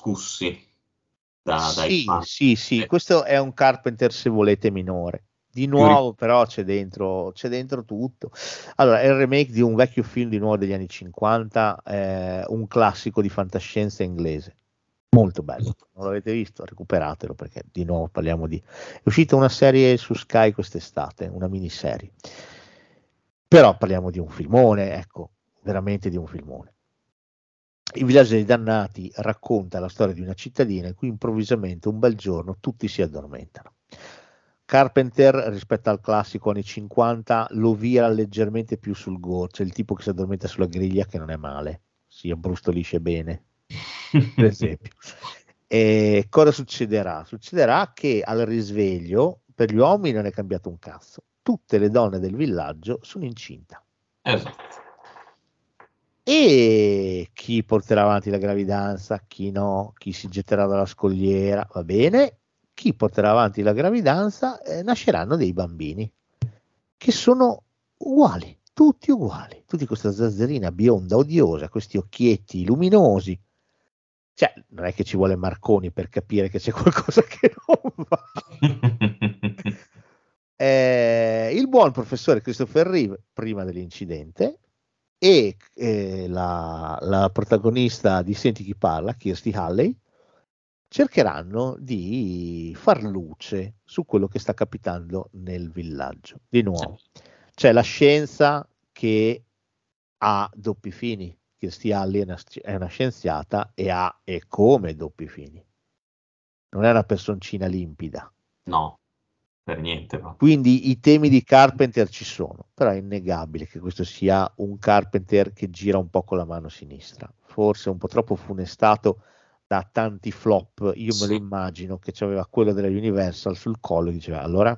Discussi da, dai Sì, fan. sì, sì, Eh. questo è un Carpenter se volete minore. Di nuovo, però, c'è dentro, c'è dentro tutto. Allora, è il remake di un vecchio film di nuovo degli anni 50, eh, un classico di fantascienza inglese. Molto bello. Non l'avete visto? Recuperatelo perché di nuovo parliamo di. È uscita una serie su Sky quest'estate, una miniserie. Però parliamo di un filmone, ecco, veramente di un filmone. Il villaggio dei dannati racconta la storia di una cittadina in cui improvvisamente un bel giorno tutti si addormentano. Carpenter rispetto al classico anni 50 lo vira leggermente più sul gore, c'è il tipo che si addormenta sulla griglia che non è male, si abbrustolisce bene, per esempio. E cosa succederà? Succederà che al risveglio per gli uomini non è cambiato un cazzo, tutte le donne del villaggio sono incinta. Esatto. E chi porterà avanti la gravidanza, chi no, chi si getterà dalla scogliera, va bene. Chi porterà avanti la gravidanza eh, nasceranno dei bambini che sono uguali, tutti uguali, tutti questa zazzerina bionda, odiosa, questi occhietti luminosi. Cioè, non è che ci vuole Marconi per capire che c'è qualcosa che non va. Eh, il buon professore Christopher Reeve, prima dell'incidente, e eh, la, la protagonista di Senti chi parla, Kirsty Halley, cercheranno di far luce su quello che sta capitando nel villaggio. Di nuovo, c'è la scienza che ha doppi fini. Kirsty Halley è una, è una scienziata e ha e come doppi fini. Non è una personcina limpida. No, per niente. proprio. Quindi i temi di Carpenter ci sono, però è innegabile che questo sia un Carpenter che gira un po' con la mano sinistra, forse un po' troppo funestato da tanti flop. Io me lo Sì. immagino che c'aveva quello della Universal sul collo e diceva allora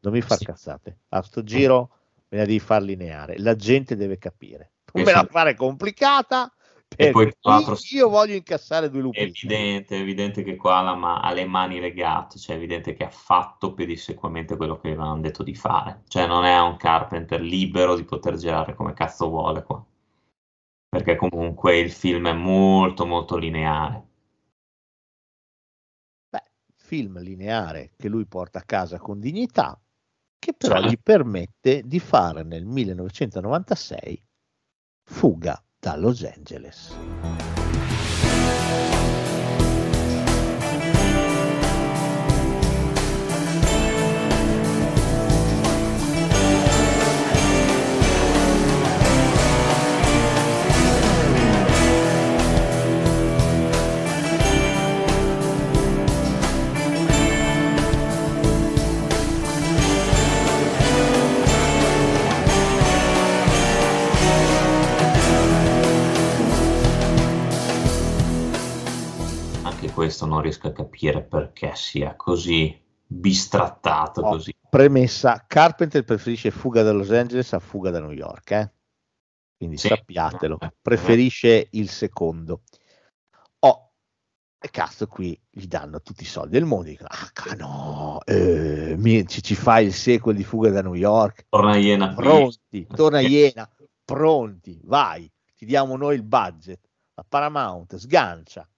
non mi far Sì. cazzate, a sto giro me la devi far lineare, la gente deve capire. Non Eh me la sì. fare complicata E poi, l'altro, io voglio incassare due È lupini. evidente, è evidente che qua la ma- ha le mani legate, cioè è evidente che ha fatto pedissequamente quello che avevano detto di fare. Cioè non è un Carpenter libero di poter girare come cazzo vuole qua. Perché comunque il film è molto molto lineare. Beh, film lineare che lui porta a casa con dignità, che però Cioè. gli permette di fare nel 1996 Fuga da Los Angeles. Questo non riesco a capire perché sia così bistrattato Oh, così. Premessa, Carpenter preferisce fuga da Los Angeles a fuga da New York, eh? quindi Sì. sappiatelo, preferisce il secondo. Oh, e cazzo qui gli danno tutti i soldi del mondo, dicono, ah no, eh, mi- ci, ci fai il sequel di fuga da New York, Torna Iena qui. pronti, torna Iena, pronti, vai, ti diamo noi il budget, la Paramount sgancia.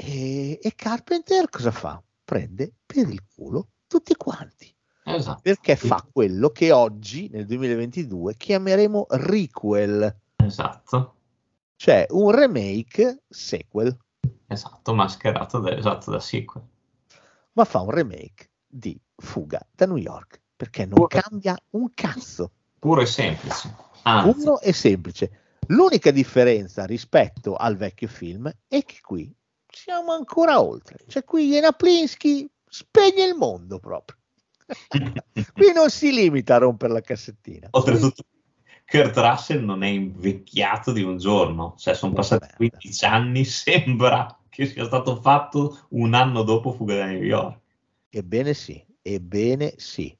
E, e Carpenter cosa fa? Prende per il culo tutti quanti Esatto. perché fa quello che oggi nel 2022 chiameremo requel, Esatto. cioè un remake sequel, Esatto, mascherato da, esatto, da sequel. ma fa un remake di Fuga da New York, perché non cambia un cazzo, Puro e semplice. Anzi, puro e semplice. L'unica differenza rispetto al vecchio film è che qui siamo ancora oltre, cioè qui Jena Plinsky spegne il mondo proprio. qui non si limita a rompere la cassettina. oltretutto, Kurt Russell non è invecchiato di un giorno, cioè sono passati Merda. 15 anni, sembra che sia stato fatto un anno dopo Fuga da New York. Ebbene sì, ebbene sì.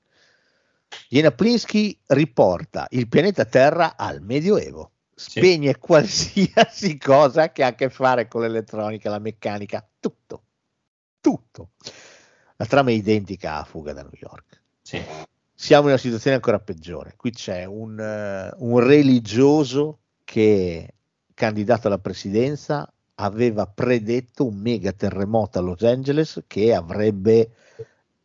Jena Plinsky riporta il pianeta Terra al Medioevo, Sì. spegne qualsiasi cosa che ha a che fare con l'elettronica, la meccanica, tutto, tutto. La trama è identica a Fuga da New York. Sì, Siamo in una situazione ancora peggiore. Qui c'è un, eh, un religioso che, candidato alla presidenza, aveva predetto un mega terremoto a Los Angeles che avrebbe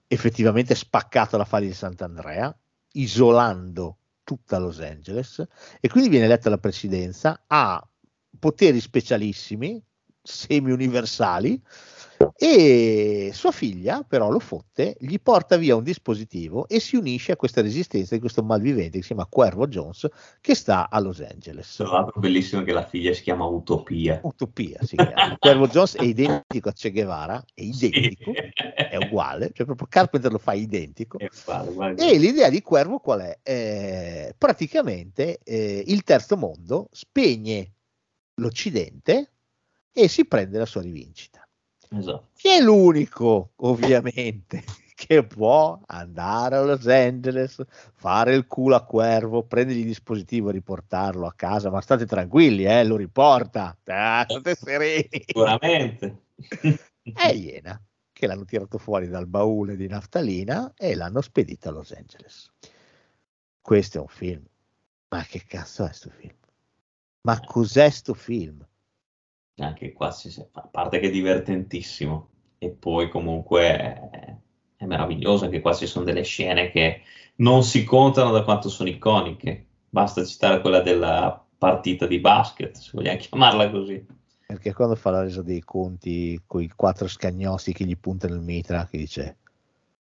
effettivamente spaccato la faglia di Sant'Andrea, isolando tutta Los Angeles, e quindi viene eletta alla presidenza, ha poteri specialissimi, semi-universali, e sua figlia però lo fotte, gli porta via un dispositivo e si unisce a questa resistenza di questo malvivente che si chiama Cuervo Jones che sta a Los Angeles. tra l'altro bellissimo che la figlia si chiama Utopia. Utopia si chiama. Cuervo Jones è identico a Che Guevara, è identico, Sì. è uguale, cioè proprio Carpenter lo fa identico. Uguale, guarda. E l'idea di Cuervo qual è? Eh, praticamente eh, il terzo mondo spegne l'Occidente e si prende la sua rivincita. Esatto. Chi è l'unico, ovviamente, che può andare a Los Angeles, fare il culo a Cuervo, prendergli il dispositivo e riportarlo a casa? Ma state tranquilli, eh, lo riporta. Ah, state sereni. Sicuramente. È Iena, che l'hanno tirato fuori dal baule di naftalina e l'hanno spedito a Los Angeles. Questo è un film. Ma che cazzo è sto film? Ma cos'è sto film? Anche qua, si, a parte che è divertentissimo, e poi comunque è, è meraviglioso, anche qua ci sono delle scene che non si contano da quanto sono iconiche. Basta citare quella della partita di basket, se vogliamo chiamarla così. Perché quando fa la resa dei conti con i quattro scagnosti che gli puntano il mitra, che dice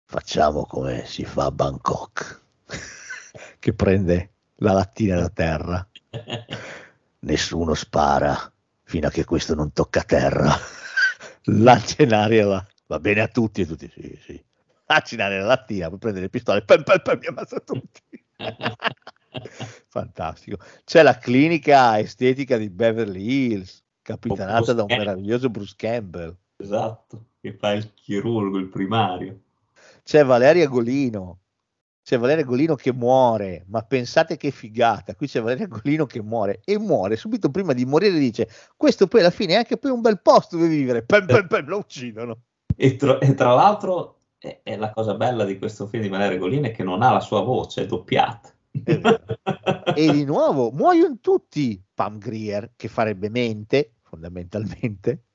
facciamo come si fa a Bangkok, che prende la lattina da terra, nessuno spara fino a che questo non tocca terra, lancia in aria la, va bene a tutti e tutti sì sì, lancia in aria la lattina, poi prende le pistole, pam, pam, pam, mi ammazza tutti. Fantastico. C'è la clinica estetica di Beverly Hills, capitanata da un meraviglioso Bruce Campbell. Esatto, che fa il chirurgo, il primario. C'è Valeria Golino. C'è Valeria Golino che muore, ma pensate che figata. Qui c'è Valeria Golino che muore e muore subito prima di morire. Dice: Questo poi alla fine è anche poi un bel posto dove vivere. Pam, pam, pam, lo uccidono. E, tra, e tra l'altro è, è la cosa bella di questo film di Valerio Golino è che non ha la sua voce, è doppiata. È. E di nuovo muoiono tutti. Pam Grier, che farebbe mente, fondamentalmente,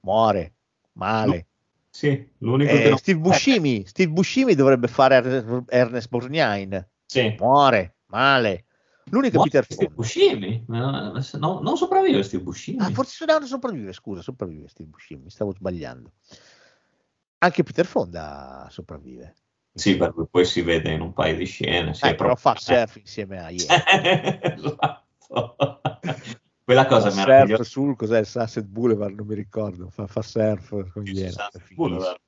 muore male. Sì, l'unico Eh, che non... Steve Buscemi, Steve Buscemi dovrebbe fare Er- Ernest Borgnine. Sì. Muore male. L'unico Muore Peter Steve Fonda. Buscemi? No, no, non sopravvive Steve Buscemi. Ah, forse no, non sopravvive, scusa, sopravvive Steve Buscemi, mi stavo sbagliando. Anche Peter Fonda sopravvive. Sì, per cui poi si vede in un paio di scene. Sì, Eh, però proprio- fa surf insieme a Iena. esatto. Quella cosa Fa surf meravigliosa. sul cos'è il Sunset Boulevard, non mi ricordo. Fa, fa surf con. Boulevard.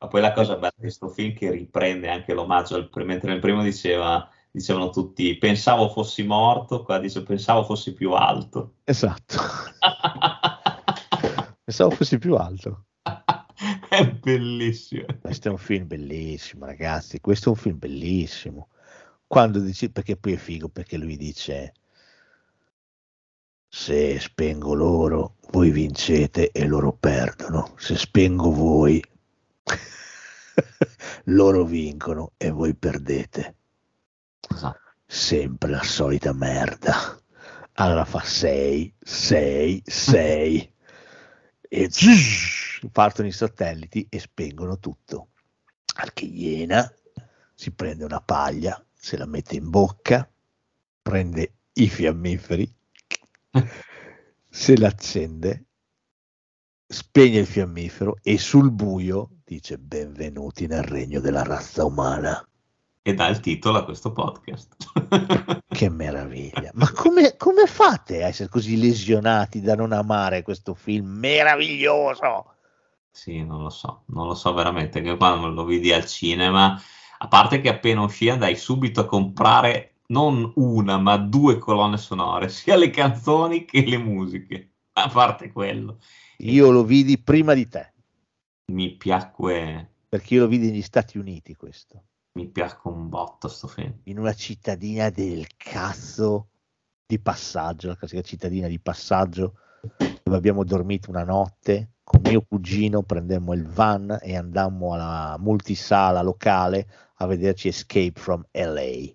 Ma poi la cosa bella di questo film che riprende anche l'omaggio mentre nel primo diceva, dicevano tutti pensavo fossi morto, qua dice pensavo fossi più alto. Esatto. Pensavo fosse più alto. è bellissimo. Questo è un film bellissimo, ragazzi. Questo è un film bellissimo. Quando dici, perché poi è figo, perché lui dice: Se spengo loro, voi vincete e loro perdono. Se spengo voi, loro vincono e voi perdete. Esatto. Sempre la solita merda. Allora fa 6, 6, 6 e zzz, partono i satelliti e spengono tutto. Al che Iena si prende una paglia, se la mette in bocca, prende i fiammiferi, se l'accende, spegne il fiammifero e sul buio dice benvenuti nel regno della razza umana. E dà il titolo a questo podcast. che meraviglia! Ma come, come fate a essere così lesionati da non amare questo film meraviglioso? Sì, non lo so, non lo so veramente, che quando lo vidi al cinema, a parte che appena uscì andai subito a comprare non una, ma due colonne sonore, sia le canzoni che le musiche, a parte quello. Io lo vidi prima di te. Mi piacque... Perché io lo vidi negli Stati Uniti questo. Mi piacque un botto sto film. In una cittadina del cazzo di passaggio, la classica cittadina di passaggio, dove abbiamo dormito una notte, con mio cugino prendemmo il van e andammo alla multisala locale a vederci Escape from LA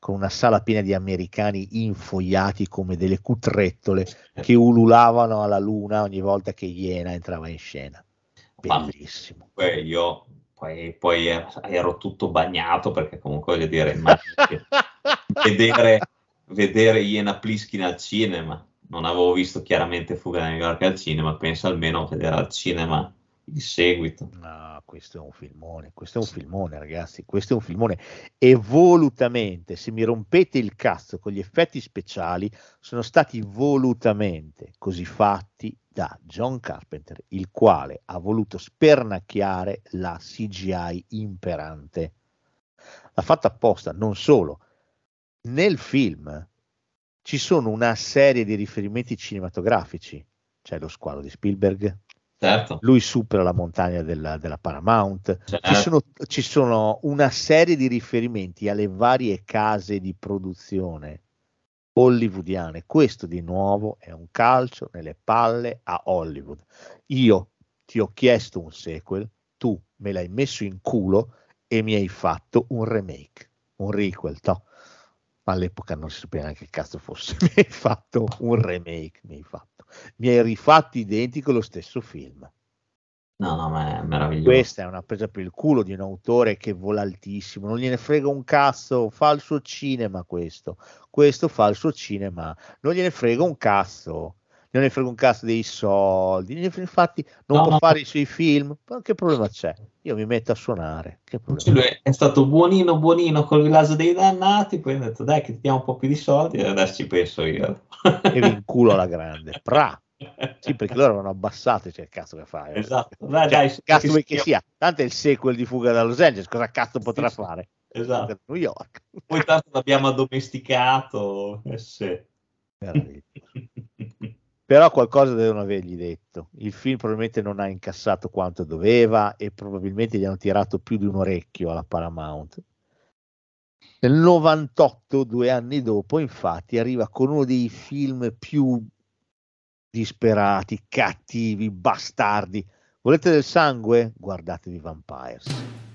con una sala piena di americani infoiati come delle cutrettole che ululavano alla luna ogni volta che Iena entrava in scena. Bellissimo. Poi io poi, poi, ero tutto bagnato perché comunque voglio dire, vedere, vedere Iena Pliskin al cinema, non avevo visto chiaramente Fuga da New York al cinema, penso almeno a vedere al cinema il seguito. No, questo è un filmone, questo è un filmone ragazzi, questo è un filmone e volutamente, se mi rompete il cazzo con gli effetti speciali, sono stati volutamente così fatti da John Carpenter, il quale ha voluto spernacchiare la CGI imperante. L'ha fatta apposta, non solo. Nel film ci sono una serie di riferimenti cinematografici. C'è lo squalo di Spielberg, Certo. lui supera la montagna della, della Paramount. Certo. Ci, sono, ci sono una serie di riferimenti alle varie case di produzione hollywoodiane. Questo di nuovo è un calcio nelle palle a Hollywood. Io ti ho chiesto un sequel, tu me l'hai messo in culo e mi hai fatto un remake, un requel. To. All'epoca non si sapeva neanche che cazzo fosse. mi hai fatto un remake, mi hai fatto. Mi hai rifatto identico lo stesso film. No, no, ma è meraviglioso. Questa è una presa per il culo di un autore che vola altissimo, non gliene frega un cazzo, fa il suo cinema questo, questo fa il suo cinema, non gliene frega un cazzo, non ne frega un cazzo dei soldi, infatti non No, può no. fare i suoi film, ma che problema c'è? Io mi metto a suonare, che Cioè, lui è stato buonino buonino col villaggio dei dannati, poi ha detto dai che ti diamo un po' più di soldi e adesso ci penso io. e vi inculo alla grande, pra! Sì, perché loro avevano abbassato, cioè cazzo che fai? Esatto, dai, Cioè, dai, cazzo vuoi che sia-? Tanto è il sequel di Fuga da Los Angeles, cosa cazzo potrà sì. fare? Esatto. New York. Poi tanto l'abbiamo addomesticato. Eh sì. Però qualcosa devono avergli detto. Il film probabilmente non ha incassato quanto doveva e probabilmente gli hanno tirato più di un orecchio alla Paramount. Nel 98, due anni dopo, infatti, arriva con uno dei film più disperati, cattivi, bastardi. Volete del sangue? Guardatevi Vampires.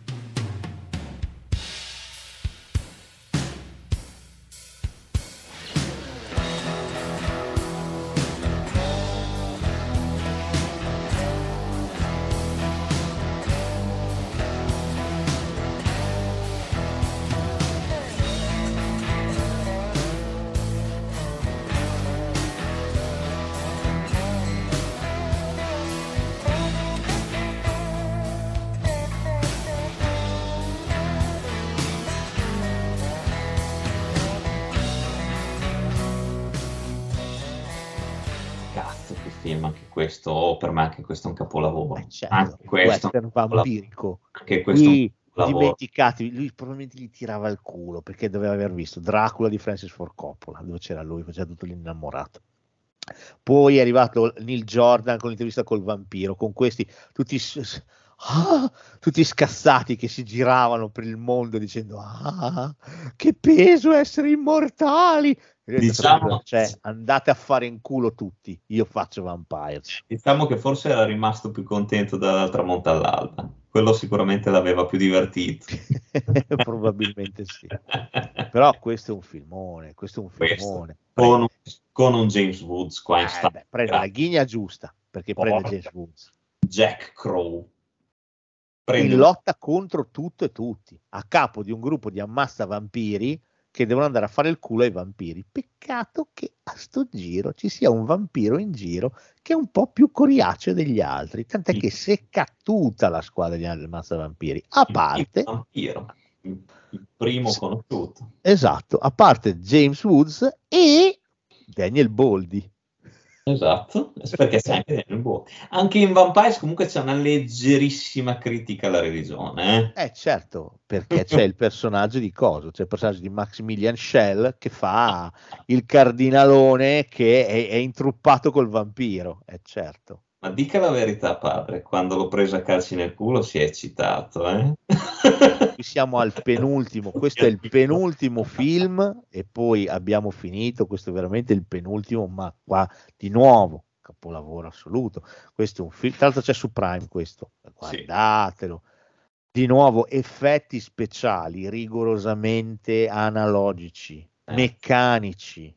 Questo. Oh, per me anche questo è un capolavoro. Eh, certo, anche questo, è un vampirico. anche questo Qui dimenticatevi, lui probabilmente gli tirava il culo perché doveva aver visto Dracula di Francis Ford Coppola, dove c'era lui, faceva tutto l'innamorato. Poi è arrivato Neil Jordan con l'intervista col vampiro, con questi tutti, ah, tutti scazzati che si giravano per il mondo dicendo ah, che peso essere immortali. Diciamo, cioè, andate a fare in culo tutti, io faccio Vampires. Diciamo che forse era rimasto più contento dal tramonto all'alba, quello sicuramente l'aveva più divertito. Probabilmente sì. Però questo è un filmone, questo è un filmone. Con un, con un, James Woods qua in eh, beh, prende la ghigna giusta, perché Porca. prende James Woods. Jack Crow. Prende in lotta contro tutto e tutti, a capo di un gruppo di ammassa vampiri che devono andare a fare il culo ai vampiri. Peccato che a sto giro ci sia un vampiro in giro che è un po' più coriaceo degli altri, tant'è che secca tutta la squadra di Mazza Vampiri, a parte... Il vampiro, il primo conosciuto. Esatto, a parte James Woods e Daniel Boldi. Esatto, perché sai, anche in Vampires comunque c'è una leggerissima critica alla religione. Eh, eh certo, perché c'è il personaggio di Coso, c'è il personaggio di Maximilian Schell che fa il cardinalone che è, è intruppato col vampiro, è eh, certo. Ma dica la verità, padre, quando l'ho preso a calci nel culo si è eccitato, eh? Qui siamo al penultimo, questo è il penultimo film e poi abbiamo finito, questo è veramente il penultimo, ma qua di nuovo, capolavoro assoluto. Questo è un film, tra l'altro c'è su Prime questo, guardatelo. Sì. Di nuovo effetti speciali rigorosamente analogici, eh. meccanici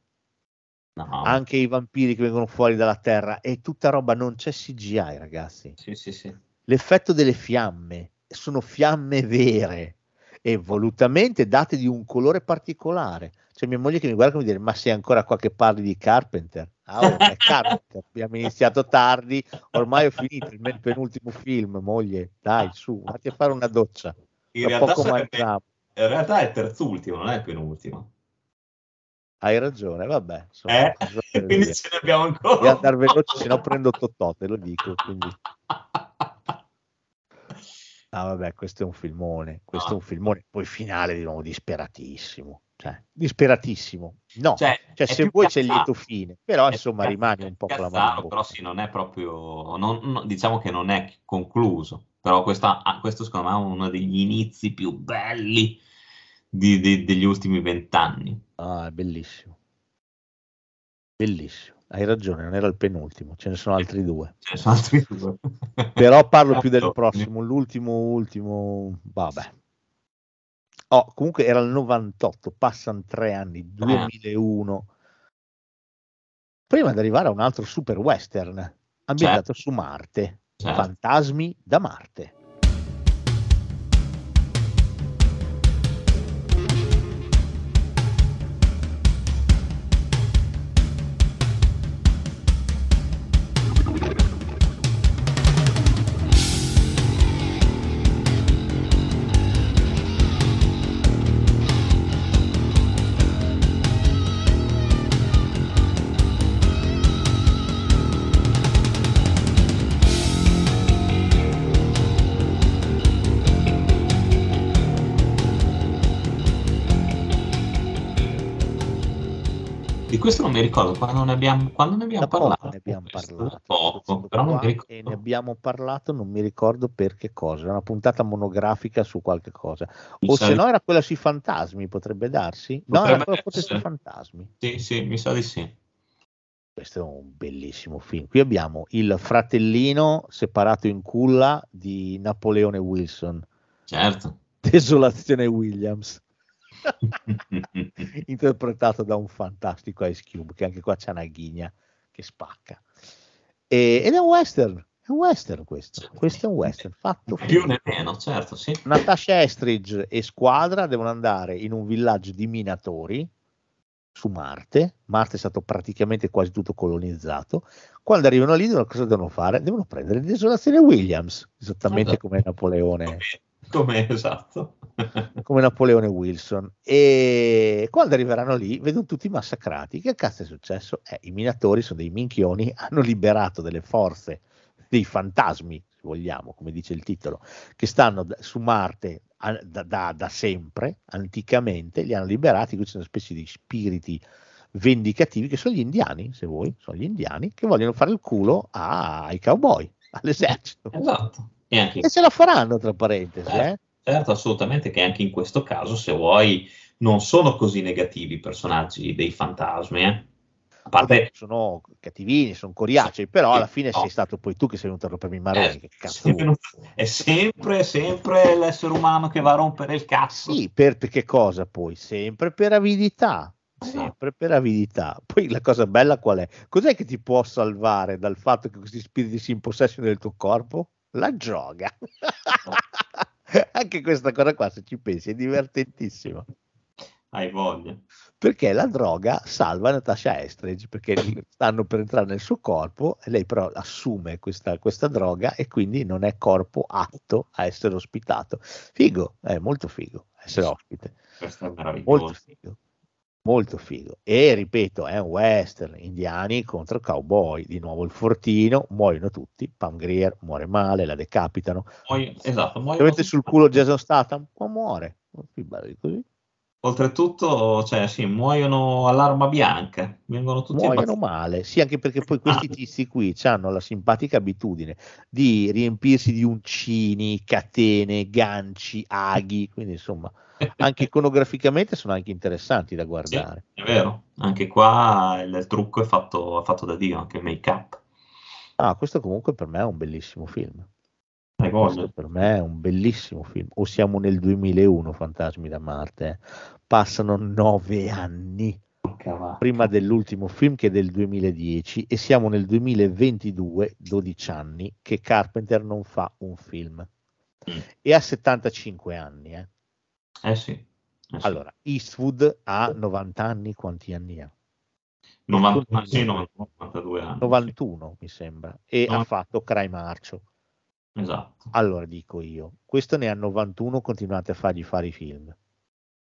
No. Anche i vampiri che vengono fuori dalla terra è tutta roba, non c'è CGI, ragazzi. Sì, sì, sì. L'effetto delle fiamme sono fiamme vere e volutamente date di un colore particolare. C'è mia moglie che mi guarda e mi dice: Ma sei ancora qua che parli di Carpenter? Ah, oh, è Carpenter. Abbiamo iniziato tardi, ormai ho finito il penultimo film. Moglie, dai, su, vatti a fare una doccia. In, realtà, sarebbe, in realtà, è terzultimo, non è il penultimo. Hai ragione, vabbè. Insomma, eh, quindi ce ne abbiamo ancora. Devi andare veloce, se no prendo Totò, te lo dico. Quindi... Ah, vabbè, questo è un filmone. Questo no. è un filmone. Poi finale di nuovo disperatissimo. Cioè, disperatissimo. No, cioè, cioè se vuoi c'è il lieto fine, però è insomma rimane un po' la mano. Però sì, non è proprio, non, non, diciamo che non è concluso, però questa, ah, questo secondo me è uno degli inizi più belli di, di, degli ultimi vent'anni. Ah, è bellissimo. Bellissimo. Hai ragione, non era il penultimo, ce ne sono altri due. Ce ne sono altri due. Però parlo più del prossimo, l'ultimo, ultimo, vabbè. Oh, comunque era il 98, passano tre anni, 2001. Eh. Prima di arrivare a un altro super western ambientato certo. su Marte, certo. Fantasmi da Marte. Mi ricordo quando ne abbiamo, quando ne abbiamo parlato. Ne abbiamo parlato. Poco, però non mi ricordo. E ne abbiamo parlato, non mi ricordo per che cosa. Era una puntata monografica su qualche cosa. Mi o se no era quella sui fantasmi, potrebbe darsi? Potrebbe no, era quella forse sui fantasmi. Sì, sì, mi sa di sì. Questo è un bellissimo film. Qui abbiamo il fratellino separato in culla di Napoleone Wilson. Certo. Desolazione Williams. interpretato da un fantastico Ice Cube, che anche qua c'è una ghigna che spacca. E, ed è un western, è un western questo, questo è un western fatto più né meno, certo, sì. Natasha Estridge e squadra devono andare in un villaggio di minatori su Marte. Marte è stato praticamente quasi tutto colonizzato. Quando arrivano lì, cosa devono fare? Devono prendere Desolazione Williams, esattamente esatto. come Napoleone come esatto. come Napoleone Wilson. E quando arriveranno lì, vedono tutti massacrati. Che cazzo è successo? Eh, I minatori sono dei minchioni, hanno liberato delle forze, dei fantasmi, se vogliamo, come dice il titolo, che stanno su Marte da, da, da sempre, anticamente, li hanno liberati. Qui c'è una specie di spiriti vendicativi, che sono gli indiani, se vuoi, sono gli indiani che vogliono fare il culo ai cowboy, all'esercito. Esatto. E, anche... e se la faranno, tra parentesi. Certo, eh? certo, assolutamente, che anche in questo caso, se vuoi, non sono così negativi i personaggi dei fantasmi. Eh? A parte... sono cattivini, sono coriacei, però alla fine no. sei stato poi tu che sei venuto a rompermi i maroni. Eh, che cazzo è sempre, sempre l'essere umano che va a rompere il cazzo. Sì, per, per che cosa poi? Sempre per avidità. Sempre per avidità. Poi la cosa bella qual è? Cos'è che ti può salvare dal fatto che questi spiriti si impossessino del tuo corpo? La droga. Anche questa cosa qua, se ci pensi, è divertentissima. Hai voglia. Perché la droga salva Natasha Estridge, perché stanno per entrare nel suo corpo e lei però assume questa, questa droga e quindi non è corpo atto a essere ospitato. Figo, è molto figo essere ospite. Questo è meraviglioso. Molto figo molto figo. E ripeto, è un western, indiani contro cowboy, di nuovo il fortino, muoiono tutti, Pam Grier muore male, la decapitano. Muoio, esatto, muoiono sul culo Jason Statham, ma muore. Così. Oltretutto, cioè, sì, muoiono all'arma bianca, vengono tutti muoiono abbastanza. male, sì, anche perché poi questi tizi qui hanno la simpatica abitudine di riempirsi di uncini, catene, ganci, aghi, quindi insomma anche iconograficamente sono anche interessanti da guardare. Sì, è vero, anche qua il, trucco è fatto, è fatto, da Dio, anche il make up. Ah, questo comunque per me è un bellissimo film. Questo per me è un bellissimo film. O siamo nel 2001, Fantasmi da Marte. Eh. Passano nove anni prima dell'ultimo film che è del 2010 e siamo nel 2022, 12 anni, che Carpenter non fa un film. Mm. E ha 75 anni, eh. Eh sì. Eh sì. Allora, Eastwood ha 90 anni, quanti anni ha? 90, sì, 92 anni. 91 sì. mi sembra, e no. ha fatto Cry Marcio. Esatto. Allora dico io, questo ne ha 91, continuate a fargli fare i film.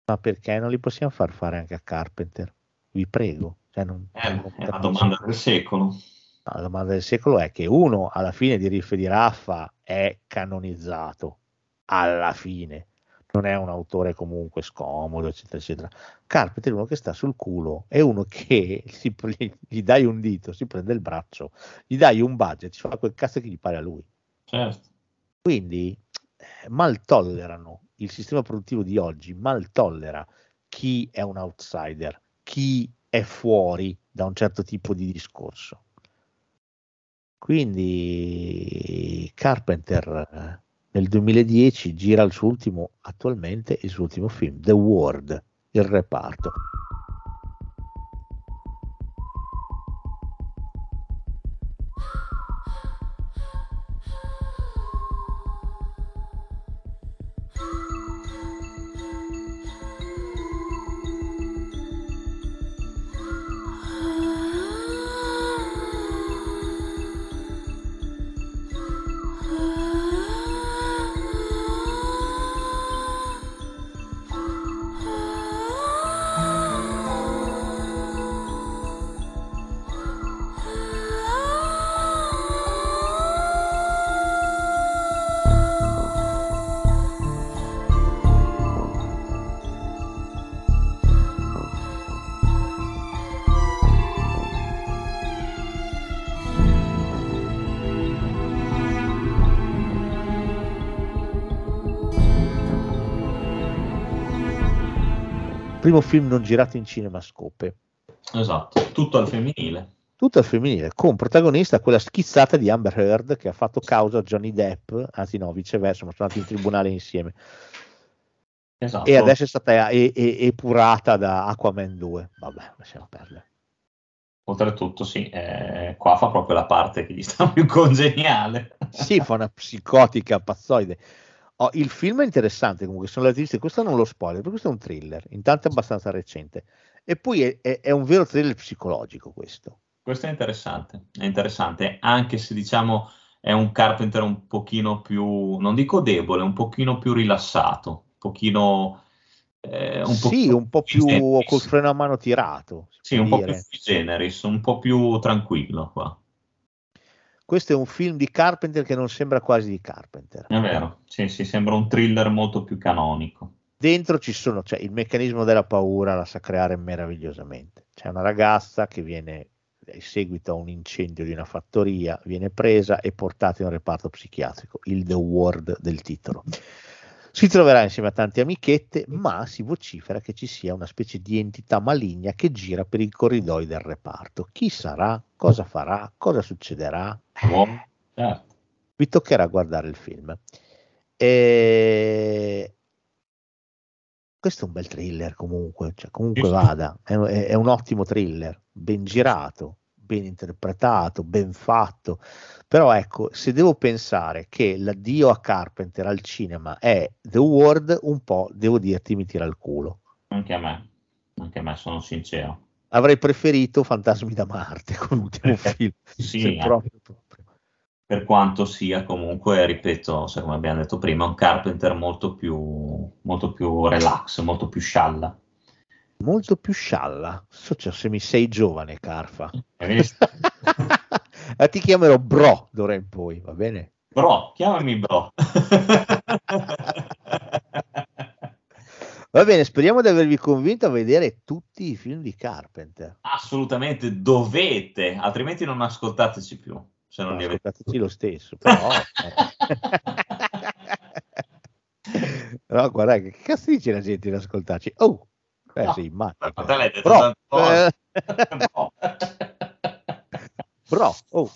Ma perché non li possiamo far fare anche a Carpenter? Vi prego. Cioè non, eh, non è la domanda del secolo. La domanda del secolo è che uno alla fine di Riff di Raffa è canonizzato. Alla fine non è un autore comunque scomodo, eccetera, eccetera. Carpenter è uno che sta sul culo, è uno che si, gli dai un dito, si prende il braccio, gli dai un budget, fa quel cazzo che gli pare a lui. Certo. Quindi eh, mal tollerano il sistema produttivo di oggi, mal tollera chi è un outsider, chi è fuori da un certo tipo di discorso. Quindi Carpenter eh, nel 2010 gira il suo ultimo, attualmente il suo ultimo film, The World, il reparto. Primo film non girato in cinemascope. Esatto, tutto al femminile. Tutto al femminile, con protagonista quella schizzata di Amber Heard che ha fatto causa a Johnny Depp, anzi no, viceversa, ma sono andati in tribunale insieme. Esatto. E adesso è stata epurata da Aquaman 2. Vabbè, lasciamo perdere. Oltretutto, sì, eh, qua fa proprio la parte che gli sta più congeniale. sì, fa una psicotica pazzoide. Oh, il film è interessante comunque, sono le artiste, questo non lo spoiler, perché questo è un thriller, intanto è abbastanza recente. E poi è, è, è, un vero thriller psicologico questo. Questo è interessante, è interessante, anche se diciamo è un Carpenter un pochino più, non dico debole, un pochino più rilassato, un pochino... Eh, un sì, po un po' più generis. col freno a mano tirato. Sì, un dire. po' più generis, un po' più tranquillo qua questo è un film di Carpenter che non sembra quasi di Carpenter. È vero, sì, sì, sembra un thriller molto più canonico. Dentro ci sono, cioè il meccanismo della paura la sa creare meravigliosamente. C'è una ragazza che viene in seguito a un incendio di una fattoria, viene presa e portata in un reparto psichiatrico, il The Word del titolo. Si troverà insieme a tante amichette, ma si vocifera che ci sia una specie di entità maligna che gira per i corridoi del reparto. Chi sarà? Cosa farà? Cosa succederà? Oh, certo. Vi toccherà guardare il film. E... Questo è un bel thriller comunque, cioè, comunque vada, è, è- è un ottimo thriller, ben girato, ben interpretato, ben fatto. Però ecco, se devo pensare che l'addio a Carpenter al cinema è The World, un po' devo dirti mi tira il culo. Anche a me, anche a me, sono sincero. Avrei preferito Fantasmi da Marte come ultimo Perché- film. Sì, anche proprio, proprio. per quanto sia comunque, ripeto, se come abbiamo detto prima, un Carpenter molto più, molto più relax, molto più scialla. Molto più scialla. So, cioè, se mi sei giovane, Carfa. Eh, ti chiamerò Bro d'ora in poi, va bene? Bro, chiamami bro. Va bene, speriamo di avervi convinto a vedere tutti i film di Carpenter. Assolutamente dovete, altrimenti non ascoltateci più. Se non No, li avete ascoltateci lo stesso, però... però guarda, che cazzo dice la gente di ascoltarci? Oh, eh, No, sei matto. Ma te l'hai detto Bro, eh, bro, oh.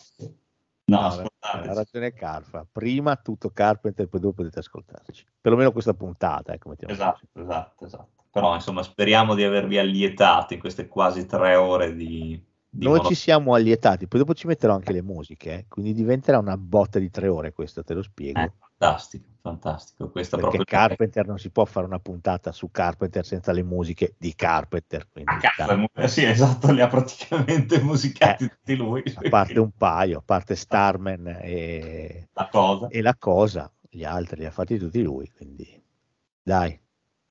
No, ascoltateci. ha ragione Carfa. Prima tutto Carpenter, poi dopo potete ascoltarci. Perlomeno questa puntata, ecco, mettiamo Esatto, esatto, esatto. Però insomma speriamo di avervi allietato in queste quasi tre ore di Noi ci siamo allietati, poi dopo ci metterò anche le musiche, eh, quindi diventerà una botta di tre ore questo, te lo spiego. Eh, fantastico, fantastico. Questa perché proprio Carpenter non si può fare una puntata su Carpenter senza le musiche di Carpenter. Quindi, a cazzo, dai, eh, sì, esatto, li ha praticamente musicati Eh, tutti lui. a parte un paio, a parte Starman e, La cosa. e la cosa, gli altri li ha fatti tutti lui, quindi dai.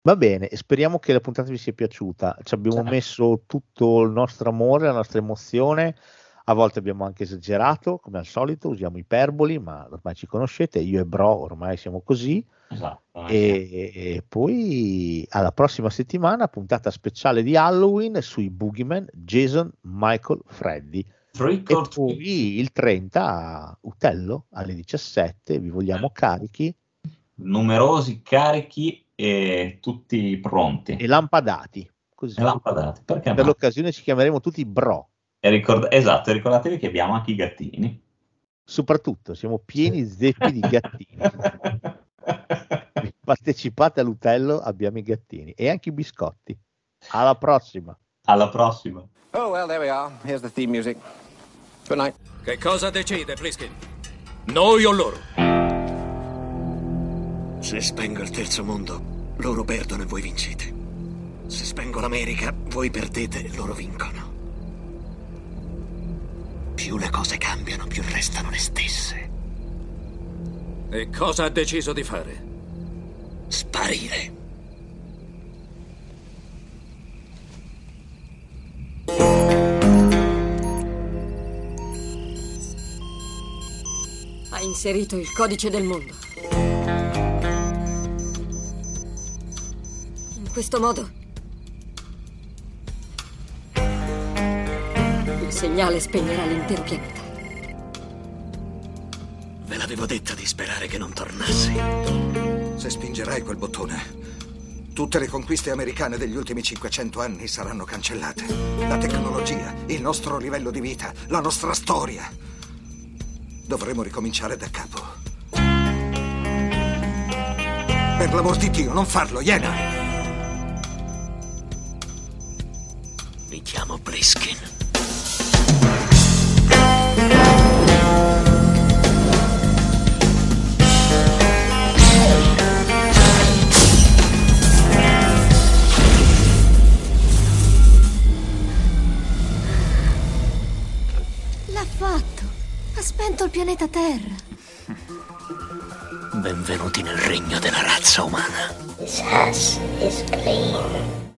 Va bene, speriamo che la puntata vi sia piaciuta. Ci abbiamo Certo. messo tutto il nostro amore, la nostra emozione. A volte abbiamo anche esagerato, come al solito, usiamo iperboli, ma ormai ci conoscete, io e Bro ormai siamo così. Esatto. E, e poi alla prossima settimana, puntata speciale di Halloween sui Boogeyman, Jason, Michael, Freddy. Trick E poi il 30 a Utello alle 17, vi vogliamo carichi numerosi carichi e tutti pronti. e lampadati. Così. E lampadati. Perché Per no? l'occasione ci chiameremo tutti Bro. E ricorda- esatto, e ricordatevi che abbiamo anche i gattini. Soprattutto siamo pieni zeppi di gattini. Partecipate all'Utello, abbiamo i gattini e anche i biscotti. Alla prossima. Alla prossima. Oh, well, there we are. Here's the theme music. Good night. Che cosa decide, Pliskin? Noi o loro? Se spengo il terzo mondo, loro perdono e voi vincete. Se spengo l'America, voi perdete e loro vincono. Più le cose cambiano, più restano le stesse. E cosa ha deciso di fare? Sparire. Ha inserito il codice del mondo. Questo modo il segnale spegnerà l'intero pianeta. Ve l'avevo detta di sperare che non tornassi. Se spingerai quel bottone, tutte le conquiste americane degli ultimi 500 anni saranno cancellate. La tecnologia, il nostro livello di vita, la nostra storia. Dovremo ricominciare da capo. Per l'amor di Dio, non farlo, Iena! Briskin. L'ha fatto. Ha spento il pianeta Terra. Benvenuti nel regno della razza umana. This house is clean.